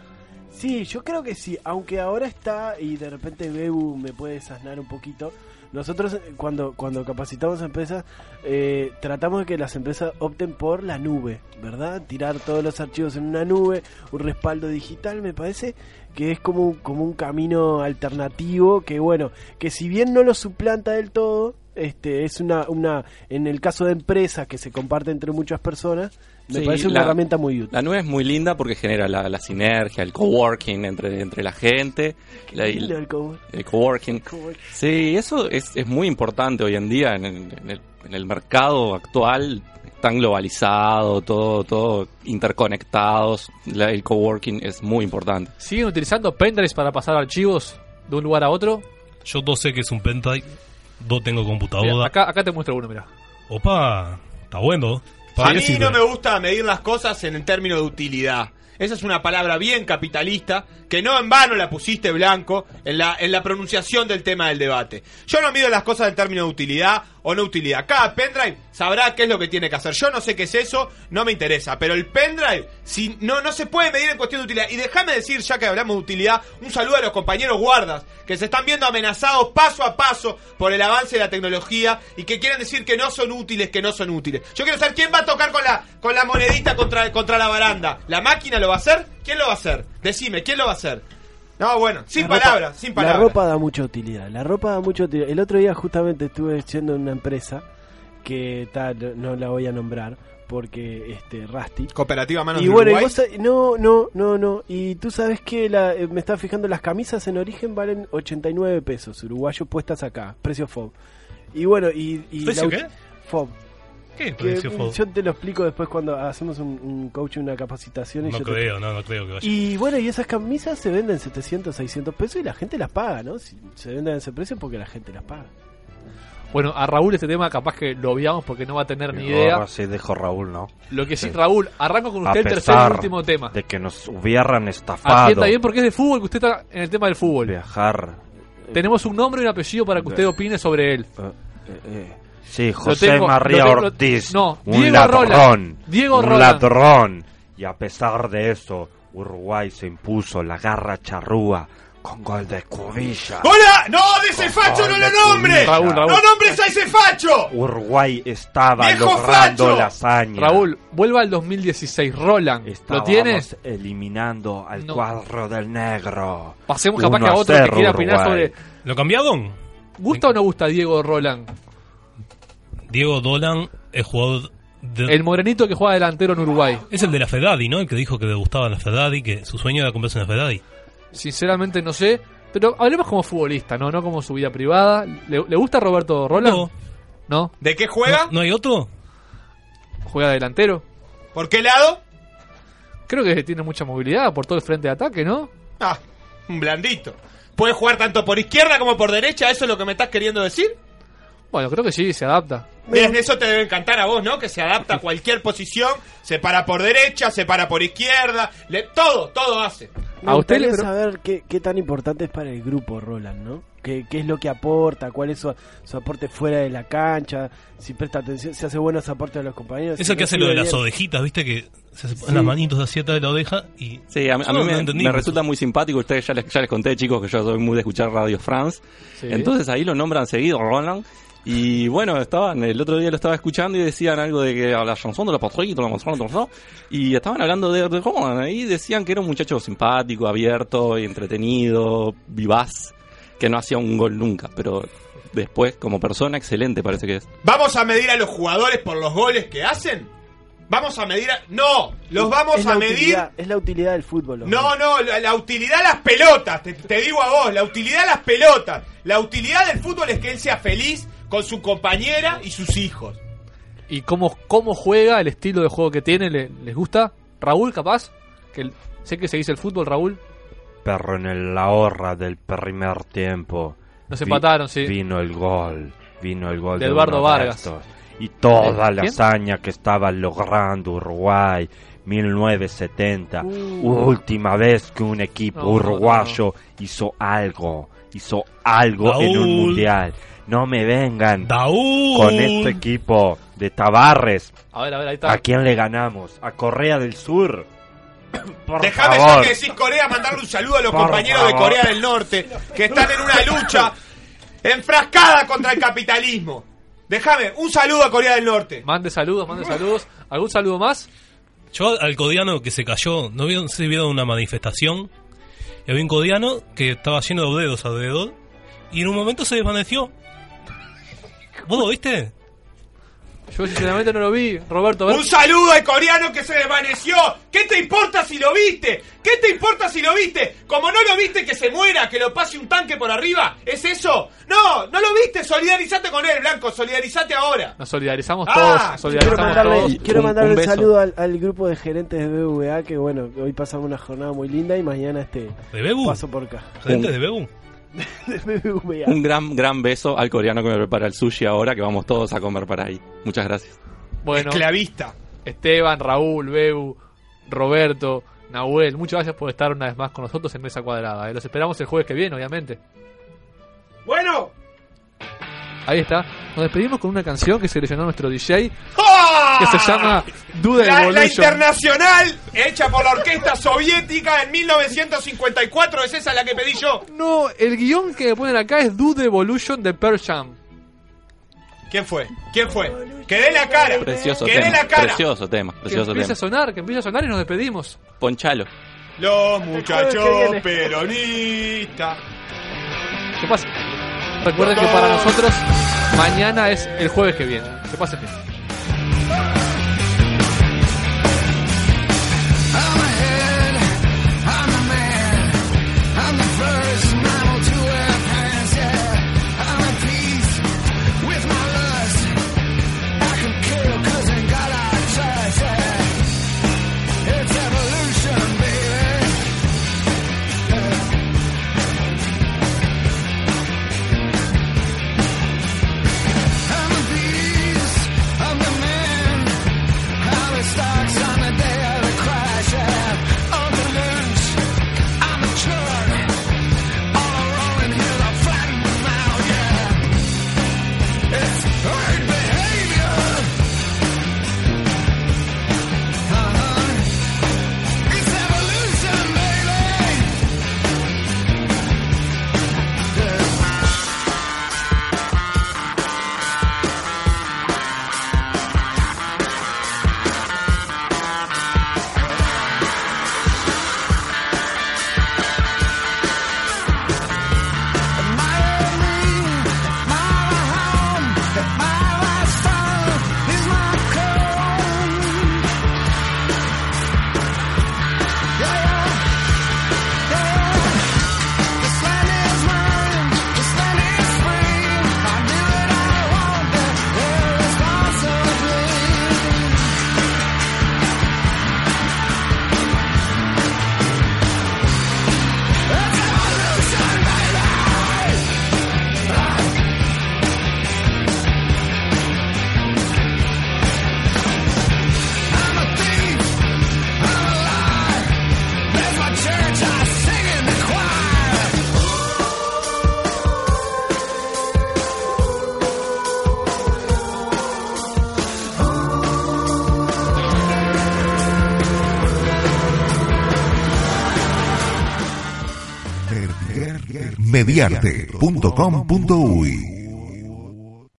S1: Sí, yo creo que sí, aunque ahora está y de repente Bebu me puede desasnar un poquito. Nosotros eh, cuando, cuando capacitamos a empresas eh, tratamos de que las empresas opten por la nube, ¿verdad? Tirar todos los archivos en una nube, un respaldo digital, me parece que es como, como un camino alternativo que bueno, que si bien no lo suplanta del todo, este es una, una en el caso de empresas que se comparte entre muchas personas, me
S8: Sí,
S1: parece una
S8: la-
S1: herramienta muy útil.
S8: La nube es muy linda porque genera la, la sinergia, el coworking entre, entre la gente. La-
S1: lindo el coworking.
S8: el coworking. Sí, eso es, es muy importante hoy en día en el, en el- en el mercado actual. Tan globalizado, todo, todo interconectados. La- el coworking es muy importante.
S7: ¿Siguen utilizando pendrives para pasar archivos de un lugar a otro?
S4: Yo dos sé que es un pendrive, dos tengo
S7: Mira,
S4: computadora.
S7: acá, acá te muestro uno, mira.
S4: Opa, está bueno.
S6: A
S4: ¿Para qué
S6: mí
S4: sirve?
S6: no me gusta medir las cosas en el término de utilidad. Esa es una palabra bien capitalista, que no en vano la pusiste blanco en la, en la pronunciación del tema del debate. Yo no mido las cosas en términos de utilidad o no utilidad. Cada pendrive sabrá qué es lo que tiene que hacer. Yo no sé qué es eso, no me interesa. Pero el pendrive, si no, no se puede medir en cuestión de utilidad. Y déjame decir, ya que hablamos de utilidad, un saludo a los compañeros guardas, que se están viendo amenazados paso a paso por el avance de la tecnología y que quieren decir que no son útiles, que no son útiles. Yo quiero saber quién va a tocar con la, con la monedita contra, contra la baranda. ¿La máquina lo va a hacer? ¿Quién lo va a hacer? Decime, ¿quién lo va a hacer? No, bueno, sin
S1: La ropa-
S6: palabras, sin palabras.
S1: La ropa da mucha utilidad. La ropa da mucha utilidad. El otro día justamente estuve yendo en una empresa que tal, no la voy a nombrar porque este Rusty.
S6: Cooperativa Manos
S1: y
S6: de
S1: y
S6: Uruguay.
S1: vos no, no, no, no. Y tú sabes que la, eh, me estaba fijando las camisas en origen valen 89 pesos uruguayos puestas acá, precio FOB. Y bueno, y, y
S4: ¿Precio
S1: la-
S4: qué?
S1: FOB.
S4: ¿Qué
S1: Que? Yo te lo explico después cuando hacemos un, un coaching, una capacitación. Y
S4: No
S1: yo te-
S4: creo, no, no creo que vaya.
S1: y bueno, y esas camisas se venden 700, 600 pesos y la gente las paga, ¿no? Si se venden a ese precio porque la gente las paga.
S7: Bueno, a Raúl este tema capaz que lo obviamos porque no va a tener ni
S23: Y
S7: idea.
S23: sí dijo Raúl, ¿no?
S7: Lo que sí, Raúl, arranco con usted
S23: A
S7: el tercer y último tema.
S23: De que nos hubieran estafado.
S7: Atienda bien porque es de fútbol que usted está en el tema del fútbol.
S23: Viajar.
S7: Tenemos un nombre y un apellido para que usted opine sobre él.
S23: Sí, José
S7: tengo-
S23: María
S7: tengo-
S23: Ortiz.
S7: no,
S23: un
S7: Diego
S23: ladrón.
S7: Roland. Diego
S23: un
S7: Roland.
S23: ladrón. Y a pesar de eso, Uruguay se impuso la garra charrúa con gol de Cubilla.
S6: ¡Hola! ¡No, de ese facho no lo nombres!
S23: Raúl, Raúl.
S6: ¡No nombres a ese facho!
S23: Uruguay estaba
S6: ¡Viejo
S23: logrando
S6: facho!
S23: la hazaña.
S7: Raúl, vuelva al 2016. Roland, ¿lo tienes?
S23: eliminando al
S7: No.
S23: cuadro del negro.
S7: Pasemos capaz que a otro que
S23: 0
S7: quiera opinar sobre.
S4: ¿Lo cambiaron?
S7: ¿Gusta o no gusta Diego Roland?
S4: Diego Dolan es jugador de...
S7: El morenito que juega delantero en Uruguay.
S4: Es el de la Fedadi, ¿no? El que dijo que le gustaba la Fedadi, que su sueño era comprarse una Fedadi.
S7: Sinceramente no sé. Pero hablemos como futbolista, ¿no? No como su vida privada. ¿Le, le gusta Roberto Roland?
S4: No.
S7: ¿No?
S6: ¿De qué juega?
S4: ¿No, no hay otro?
S7: ¿Juega delantero?
S6: ¿Por qué lado?
S7: Creo que tiene mucha movilidad por todo el frente de ataque, ¿no?
S6: Ah, un blandito. ¿Puede jugar tanto por izquierda como por derecha? ¿Eso es lo que me estás queriendo decir?
S7: Bueno, creo que sí, se adapta.
S6: Bien, eso te debe encantar a vos, ¿no? Que se adapta a cualquier posición, se para por derecha, se para por izquierda, le- todo, todo hace.
S1: Me gustaría saber qué, qué tan importante es para el grupo Roland, ¿no? ¿Qué, qué es lo que aporta? ¿Cuál es su, su aporte fuera de la cancha? Si presta atención, si hace buenos aportes a los compañeros.
S4: Es
S1: si
S4: el que hace lo de las
S1: bien.
S4: odejitas, ¿viste? Que se hace
S1: Sí.
S4: las manitos así atrás de la odeja y...
S8: Sí, a, mí- a mí me, me resulta muy simpático. Ustedes ya les, ya les conté, chicos, que yo soy muy de escuchar Radio France.
S7: Sí.
S8: Entonces ahí lo nombran seguido, Roland. Y bueno, estaban, el otro día lo estaba escuchando y decían algo de que a la chanson de la patrulla, la chanson de y estaban hablando de, de Roland. Ahí decían que era un muchacho simpático, abierto y entretenido, vivaz, que no hacía un gol nunca, pero después, como persona, excelente parece que es.
S6: ¿Vamos a medir a los jugadores por los goles que hacen? Vamos a medir. a- No, los vamos
S1: Es
S6: a medir.
S1: utilidad- es la utilidad del fútbol.
S6: No, no, la, la utilidad de las pelotas, te, te digo a vos, la utilidad de las pelotas. La utilidad del fútbol es que él sea feliz con su compañera y sus hijos.
S31: ¿Y cómo, cómo juega, el estilo de juego que tiene? ¿le- ¿Les gusta? Raúl, capaz? que el- Sé que seguís el fútbol, Raúl.
S23: Pero en la hora del primer tiempo.
S31: Nos empataron, sí.
S23: Vino el gol. Vino el gol
S31: De
S23: de,
S31: Eduardo Vargas.
S23: Y toda la hazaña que estaba logrando Uruguay. 1970.
S31: Uh.
S23: Última vez que un equipo
S31: No, no,
S23: uruguayo hizo algo. Hizo algo en un mundial. No me vengan con este equipo de Tabarres.
S31: A ver, a ver, ahí está.
S23: ¿A quién le ganamos? ¿A Corea del Sur? Por
S6: Déjame
S23: favor.
S6: ya que decís Corea mandarle un saludo a los
S23: Por
S6: compañeros de. Corea del Norte que están en una lucha enfrascada contra el capitalismo. Déjame, un saludo a Corea del Norte.
S31: Mande saludos, mande saludos. ¿Algún saludo más?
S4: Yo al codiano que se cayó, ¿no vieron, se vieron una manifestación? Y había un codiano que estaba lleno de dedos alrededor y en un momento se desvaneció. ¿Vos lo viste?
S31: Yo sinceramente no lo vi. Roberto.
S6: Un saludo al coreano que se desvaneció. ¿Qué te importa si lo viste? ¿Qué te importa si lo viste? Como no lo viste que se muera, que lo pase un tanque por arriba. ¿Es eso? No, no lo viste. Solidarizate con él, Blanco. Solidarizate ahora.
S31: Nos solidarizamos
S6: Ah,
S31: todos.
S1: Quiero mandarle,
S31: todos.
S1: quiero
S31: Un-
S1: mandarle
S31: un
S1: un,
S31: beso.
S1: saludo al, al grupo de gerentes de BVA que bueno, hoy pasamos una jornada muy linda y mañana este
S4: ¿De Bebu?
S1: paso por acá.
S4: ¿Gente de Bebu?
S1: de BBVA.
S8: Un gran, gran beso al coreano que me prepara el sushi ahora, que vamos todos a comer para ahí. Muchas gracias.
S31: Bueno,
S6: Esclavista.
S31: Esteban, Raúl, Beu, Roberto, Nahuel, muchas gracias por estar una vez más con nosotros en Mesa Cuadrada. eh. Los esperamos el jueves que viene, obviamente.
S6: Bueno.
S31: Ahí está. Nos despedimos con una canción que seleccionó nuestro DJ,
S6: ¡Ah!
S31: que se llama the
S6: La, la internacional hecha por la orquesta soviética en 1954. ¿Es esa la que pedí yo?
S31: No, el guion que me ponen acá es the Evolution de Pearl Jam.
S6: ¿Quién fue? ¿Quién fue? Que dé la cara.
S8: Precioso
S6: que dé
S8: tema.
S6: la cara.
S8: Precioso tema.
S31: Que
S8: Precioso
S31: empiece a
S8: tema.
S31: sonar, que empiece a sonar y nos despedimos.
S8: Ponchalo.
S6: Los
S31: que
S6: muchachos peronistas.
S31: ¿Qué pasa? Recuerden que para nosotros mañana es el jueves que viene. Que pasen bien.
S18: mediarte.com.uy